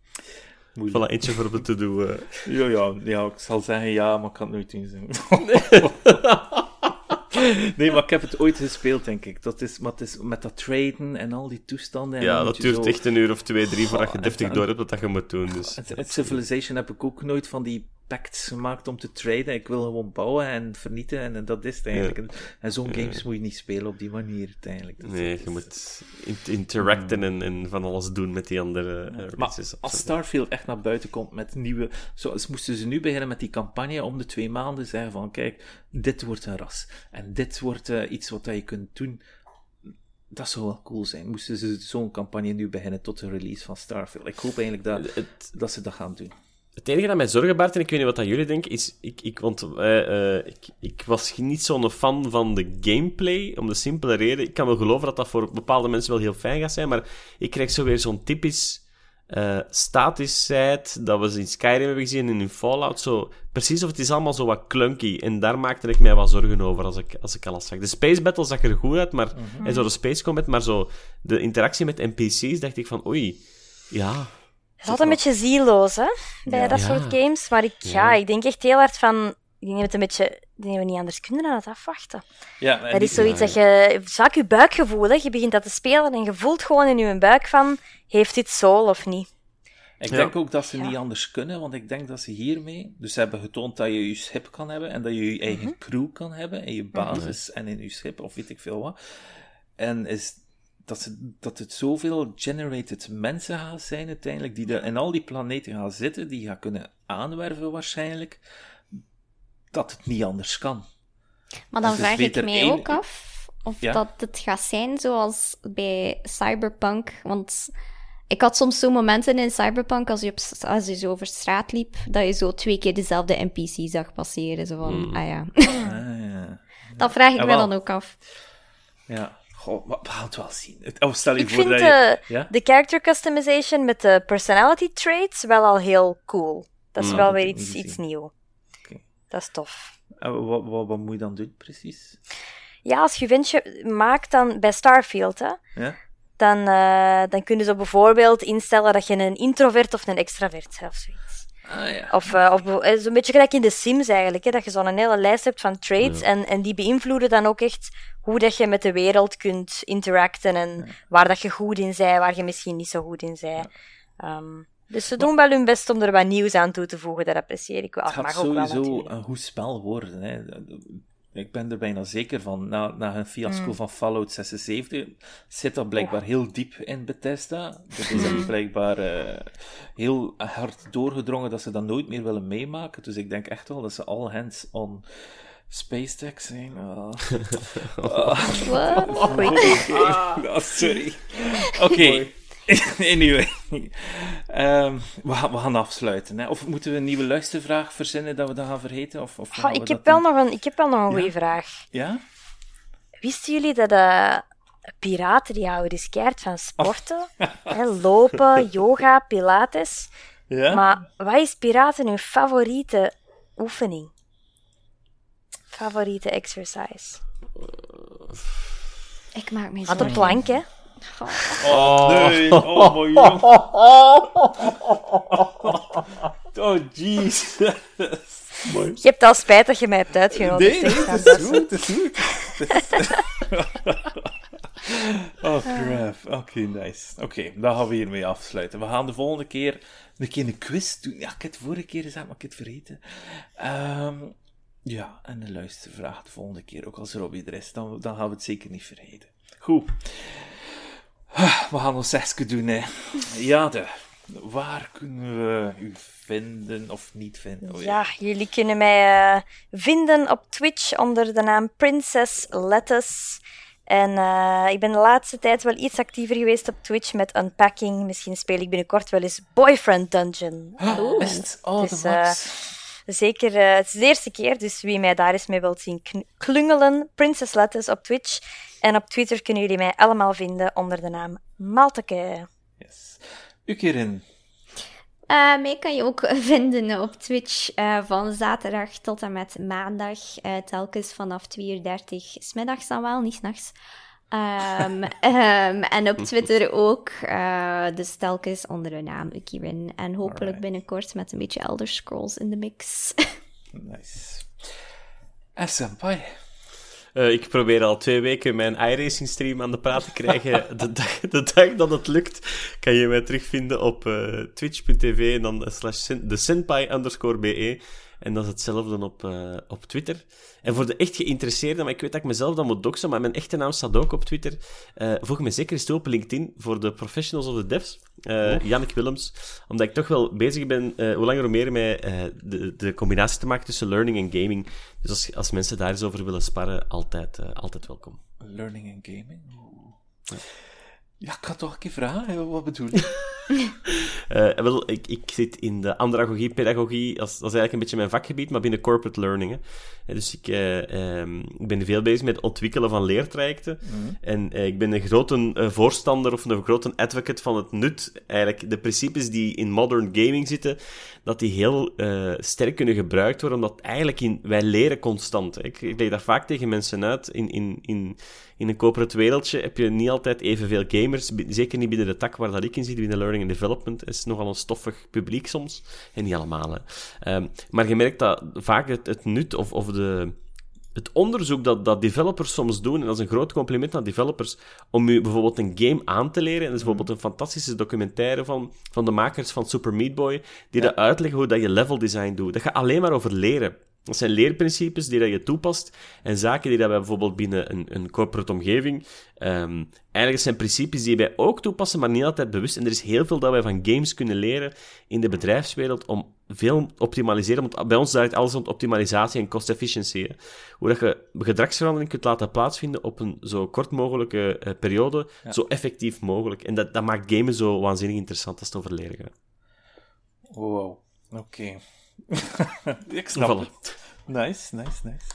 [SPEAKER 3] Voilà, eentje voor op de to-do. eh.
[SPEAKER 1] Ja, ja, ja, ik zal zeggen ja, maar ik kan het nooit doen. nee, maar ik heb het ooit gespeeld, denk ik. Dat is, maar het is met dat traden en al die toestanden. En
[SPEAKER 3] Ja, dat duurt
[SPEAKER 1] zo-
[SPEAKER 3] echt een uur of twee, drie, voordat je deftig door hebt wat dat je moet doen. Dus.
[SPEAKER 1] Civilization heb ik ook nooit van die pacts gemaakt om te traden. Ik wil gewoon bouwen en vernieten en, en dat is het eigenlijk. En, en zo'n games moet je niet spelen op die manier uiteindelijk. Dat-
[SPEAKER 3] Nee, je moet in- interacten en, en van alles doen met die andere eh,
[SPEAKER 1] Maar
[SPEAKER 3] races.
[SPEAKER 1] als Starfield echt naar buiten komt met nieuwe... Zoals moesten ze nu beginnen met die campagne om de twee maanden zeggen van kijk, dit wordt een ras. En dit wordt eh, iets wat je kunt doen. Dat zou wel cool zijn. Moesten ze zo'n campagne nu beginnen tot de release van Starfield. Ik hoop eigenlijk dat,
[SPEAKER 3] Het,
[SPEAKER 1] dat ze dat gaan doen.
[SPEAKER 3] Het enige dat mij zorgen baart, en ik weet niet wat dat jullie denken, is... Ik, ik, want eh, eh, ik, ik was niet zo'n fan van de gameplay, om de simpele reden. Ik kan wel geloven dat dat voor bepaalde mensen wel heel fijn gaat zijn, maar ik krijg zo weer zo'n typisch eh statischheid dat we in Skyrim hebben gezien en in Fallout. Zo, precies of het is allemaal zo wat clunky. En daar maakte ik mij wat zorgen over als ik, als ik alles zag. De Space Battle zag er goed uit, maar, en zo de Space Combat, maar zo de interactie met NPC's dacht ik van, oei, ja...
[SPEAKER 2] Het is altijd een beetje zieloos, hè, bij
[SPEAKER 1] Ja.
[SPEAKER 2] dat
[SPEAKER 3] Ja.
[SPEAKER 2] soort games. Maar ik, ja. ik denk echt heel hard van... Ik denk dat het een beetje... Ik denk dat we niet anders kunnen dan het afwachten.
[SPEAKER 1] Ja, en
[SPEAKER 2] Dat
[SPEAKER 1] die-
[SPEAKER 2] is zoiets dat je... Vaak je buikgevoel, hè. Je begint dat te spelen en je voelt gewoon in je buik van... Heeft dit soul of niet?
[SPEAKER 1] Ik
[SPEAKER 3] Ja.
[SPEAKER 1] denk ook dat ze
[SPEAKER 2] Ja.
[SPEAKER 1] niet anders kunnen, want ik denk dat ze hiermee... Dus ze hebben getoond dat je je schip kan hebben en dat je je eigen
[SPEAKER 2] Mhm.
[SPEAKER 1] crew kan hebben in je basis en in je schip, of weet ik veel wat. En is dat, ze, dat het zoveel generated mensen gaan zijn uiteindelijk, die er in al die planeten gaan zitten, die gaan kunnen aanwerven waarschijnlijk, dat het niet anders kan.
[SPEAKER 4] Maar dan
[SPEAKER 1] is
[SPEAKER 4] vraag ik mij
[SPEAKER 1] één-
[SPEAKER 4] ook af of
[SPEAKER 1] Ja?
[SPEAKER 4] dat het gaat zijn zoals bij Cyberpunk. Want ik had soms zo momenten in Cyberpunk, als je, op, als je zo over straat liep, dat je zo twee keer dezelfde NPC zag passeren. Zo van,
[SPEAKER 3] Hmm.
[SPEAKER 4] ah ja.
[SPEAKER 1] Ah, ja.
[SPEAKER 4] dat vraag ik mij
[SPEAKER 1] Jawel.
[SPEAKER 4] dan ook af.
[SPEAKER 1] Ja. Goh, maar we gaan het wel zien. Oh, stel je
[SPEAKER 2] Ik
[SPEAKER 1] voor
[SPEAKER 2] vind
[SPEAKER 1] dat je...
[SPEAKER 2] de,
[SPEAKER 1] Ja?
[SPEAKER 2] de character customization met de personality traits wel al heel cool. Dat is
[SPEAKER 3] Mm.
[SPEAKER 2] wel weer iets, iets
[SPEAKER 1] gezien.
[SPEAKER 2] nieuw.
[SPEAKER 1] Oké.
[SPEAKER 2] Dat is tof.
[SPEAKER 1] En wat, wat, wat moet je dan doen, precies?
[SPEAKER 2] Ja, als je wensje maakt dan bij Starfield, hè,
[SPEAKER 1] Ja?
[SPEAKER 2] dan, eh, dan kunnen ze bijvoorbeeld instellen dat je een introvert of een extravert bent zoiets.
[SPEAKER 1] Ah ja.
[SPEAKER 2] Of, eh, of eh, zo'n beetje gelijk in de Sims eigenlijk, hè, dat je zo'n hele lijst hebt van traits en, en die beïnvloeden dan ook echt hoe dat je met de wereld kunt interacten en waar dat je goed in bent, waar je misschien niet zo goed in bent. Ehm, dus ze doen wel hun best om er wat nieuws aan toe te voegen, dat apprecieer ik wel.
[SPEAKER 1] Het
[SPEAKER 2] Dat
[SPEAKER 1] gaat
[SPEAKER 2] mag ook wel
[SPEAKER 1] sowieso een goed spel worden. Hè. Ik ben er bijna zeker van. Na, na een fiasco
[SPEAKER 2] Mm.
[SPEAKER 1] van Fallout 76 zit dat blijkbaar heel diep in Bethesda. Dat is echt blijkbaar eh, heel hard doorgedrongen dat ze dat nooit meer willen meemaken. Dus ik denk echt wel dat ze all hands on space tech zijn.
[SPEAKER 4] What?
[SPEAKER 1] Ah, sorry. Oké. Anyway. Ehm, we, gaan, we gaan afsluiten. Hè. Of moeten we een nieuwe luistervraag verzinnen dat we dat gaan vergeten? Of, of
[SPEAKER 2] ik, heb wel nog een, ik heb wel nog een
[SPEAKER 1] Ja?
[SPEAKER 2] goede vraag.
[SPEAKER 1] Ja?
[SPEAKER 2] Wisten jullie dat eh, piraten die houden dus keihard van sporten? Hè, lopen, yoga, pilates.
[SPEAKER 1] Ja?
[SPEAKER 2] Maar wat is piraten hun favoriete oefening? Favoriete exercise?
[SPEAKER 4] Ik maak me
[SPEAKER 2] Aan de
[SPEAKER 4] zorgen.
[SPEAKER 2] plank, hè?
[SPEAKER 1] Oh, nee. Oh, mijn jong. Oh, jeez.
[SPEAKER 2] Je hebt al spijt dat je mij hebt uitgenodigd.
[SPEAKER 1] Nee, het is goed, het is goed. Oh, crap. Oké, nice. Oké, dan gaan we hiermee afsluiten. We gaan de volgende keer een keer een quiz doen. Ja, ik heb het vorige keer gezegd, maar ik heb het vergeten. Ehm, ja, en een luistervraag de volgende keer. Ook als Robbie er is, dan, dan gaan we het zeker niet vergeten. Goed. Ah, We gaan ons zesje doen, hè. Ja, de. Waar kunnen we u vinden of niet vinden? Oh,
[SPEAKER 2] Ja, jullie kunnen mij eh, vinden op Twitch onder de naam Princess Lettuce. En eh, ik ben de laatste tijd wel iets actiever geweest op Twitch met unpacking. Misschien speel ik binnenkort wel eens Boyfriend Dungeon.
[SPEAKER 1] Ah, Is het? Oh,
[SPEAKER 2] Dus,
[SPEAKER 1] de max.
[SPEAKER 2] Zeker, eh, het is de eerste keer, dus wie mij daar eens mee wilt zien kn- klungelen, Princess Lettuce op Twitch. En op Twitter kunnen jullie mij allemaal vinden onder de naam Malteke.
[SPEAKER 1] Yes. U keer in.
[SPEAKER 4] Eh, mij kan je ook vinden op Twitch eh, van zaterdag tot en met maandag. eh, telkens vanaf 2.30 uur. Smiddags dan wel, niet s'nachts. Ehm ehm, en op Twitter ook. eh, dus telkens onder de naam Ukirin. En hopelijk
[SPEAKER 1] Alright.
[SPEAKER 4] binnenkort met een beetje Elder Scrolls in de mix.
[SPEAKER 1] Nice. En
[SPEAKER 3] Eh, ik probeer al twee weken mijn iRacing stream aan de praat te krijgen. de, dag, de dag dat het lukt, kan je mij terugvinden op eh, twitch.tv en dan slash de senpai underscore be. En dat is hetzelfde op, eh, op Twitter. En voor de echt geïnteresseerden, maar ik weet dat ik mezelf dan moet doxen, maar mijn echte naam staat ook op Twitter. Eh volg me zeker eens toe op LinkedIn voor de professionals of de devs. Eh Jannik Willems. Omdat ik toch wel bezig ben, hoe langer hoe meer, met de, de combinatie te maken tussen learning en gaming. Dus als, als mensen daar eens over willen sparren, altijd, altijd welkom.
[SPEAKER 1] Learning and gaming. Oeh. Ja, ik ga toch een keer vragen. Wat bedoel je?
[SPEAKER 3] Eh, wel, ik, ik zit in de andragogie, pedagogie. Dat is, dat is eigenlijk een beetje mijn vakgebied, maar binnen corporate learning. Hè. Eh, Dus ik, eh, ehm, ik ben veel bezig met het ontwikkelen van leertrajecten. En eh, ik ben een grote voorstander of een grote advocate van het nut. Eigenlijk de principes die in modern gaming zitten, dat die heel sterk kunnen gebruikt worden. Omdat eigenlijk in, wij leren constant. hè. Ik, ik leg dat vaak tegen mensen uit. In, in, in, in een corporate wereldje heb je niet altijd evenveel gamers. Zeker niet binnen de tak waar dat ik in zit, binnen learning and development. Is nogal een stoffig publiek soms. En niet allemaal. Hè. Ehm, maar je merkt dat vaak het, het nut of, of de, het onderzoek dat, dat developers soms doen, en dat is een groot compliment aan developers, om u bijvoorbeeld een game aan te leren. En dat is bijvoorbeeld een fantastische documentaire van, van de makers van Super Meat Boy, die dat uitleggen hoe dat je level design doet. Dat gaat alleen maar over leren. Dat zijn leerprincipes die dat je toepast en zaken die dat wij bijvoorbeeld binnen een, een corporate omgeving... ehm, eigenlijk zijn principes die wij ook toepassen, maar niet altijd bewust. En er is heel veel dat wij van games kunnen leren in de bedrijfswereld om veel te optimaliseren. Want bij ons draait alles rond optimalisatie en cost efficiency. hè. Hoe dat je gedragsverandering kunt laten plaatsvinden op een zo kort mogelijke eh, periode, zo effectief mogelijk. En dat, dat maakt gamen zo waanzinnig interessant als het over leren gaat.
[SPEAKER 1] Wow. Oké. ik snap het. Nice, nice, nice.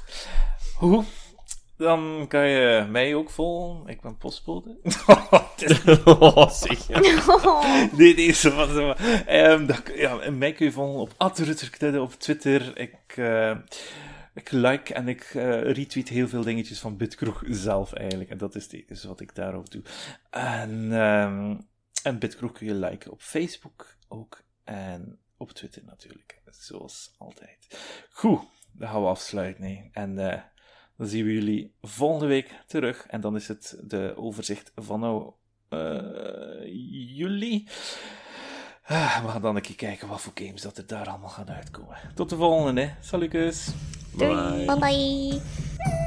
[SPEAKER 1] Hoe? Dan kan je mij ook volgen. Ik ben postbode. Is-
[SPEAKER 3] oh, zeg.
[SPEAKER 1] nee, nee, zo wat. Ehm, dat, ja, mij kun je volgen op @rutterknudde op Twitter. Ik, eh, ik like en ik eh, retweet heel veel dingetjes van Bitkroeg zelf eigenlijk. En dat is, enige wat ik daarop doe. En, ehm, en Bitkroeg kun je liken op Facebook ook. En op Twitter natuurlijk. Zoals altijd. Goed, dan gaan we afsluiten. Nee. En eh, dan zien we jullie volgende week terug. En dan is het de overzicht van nou eh, juli. Ah, we gaan dan een keer kijken wat voor games dat er daar allemaal gaan uitkomen. Tot de volgende, hè. Salutjes.
[SPEAKER 3] Bye.
[SPEAKER 4] Bye bye.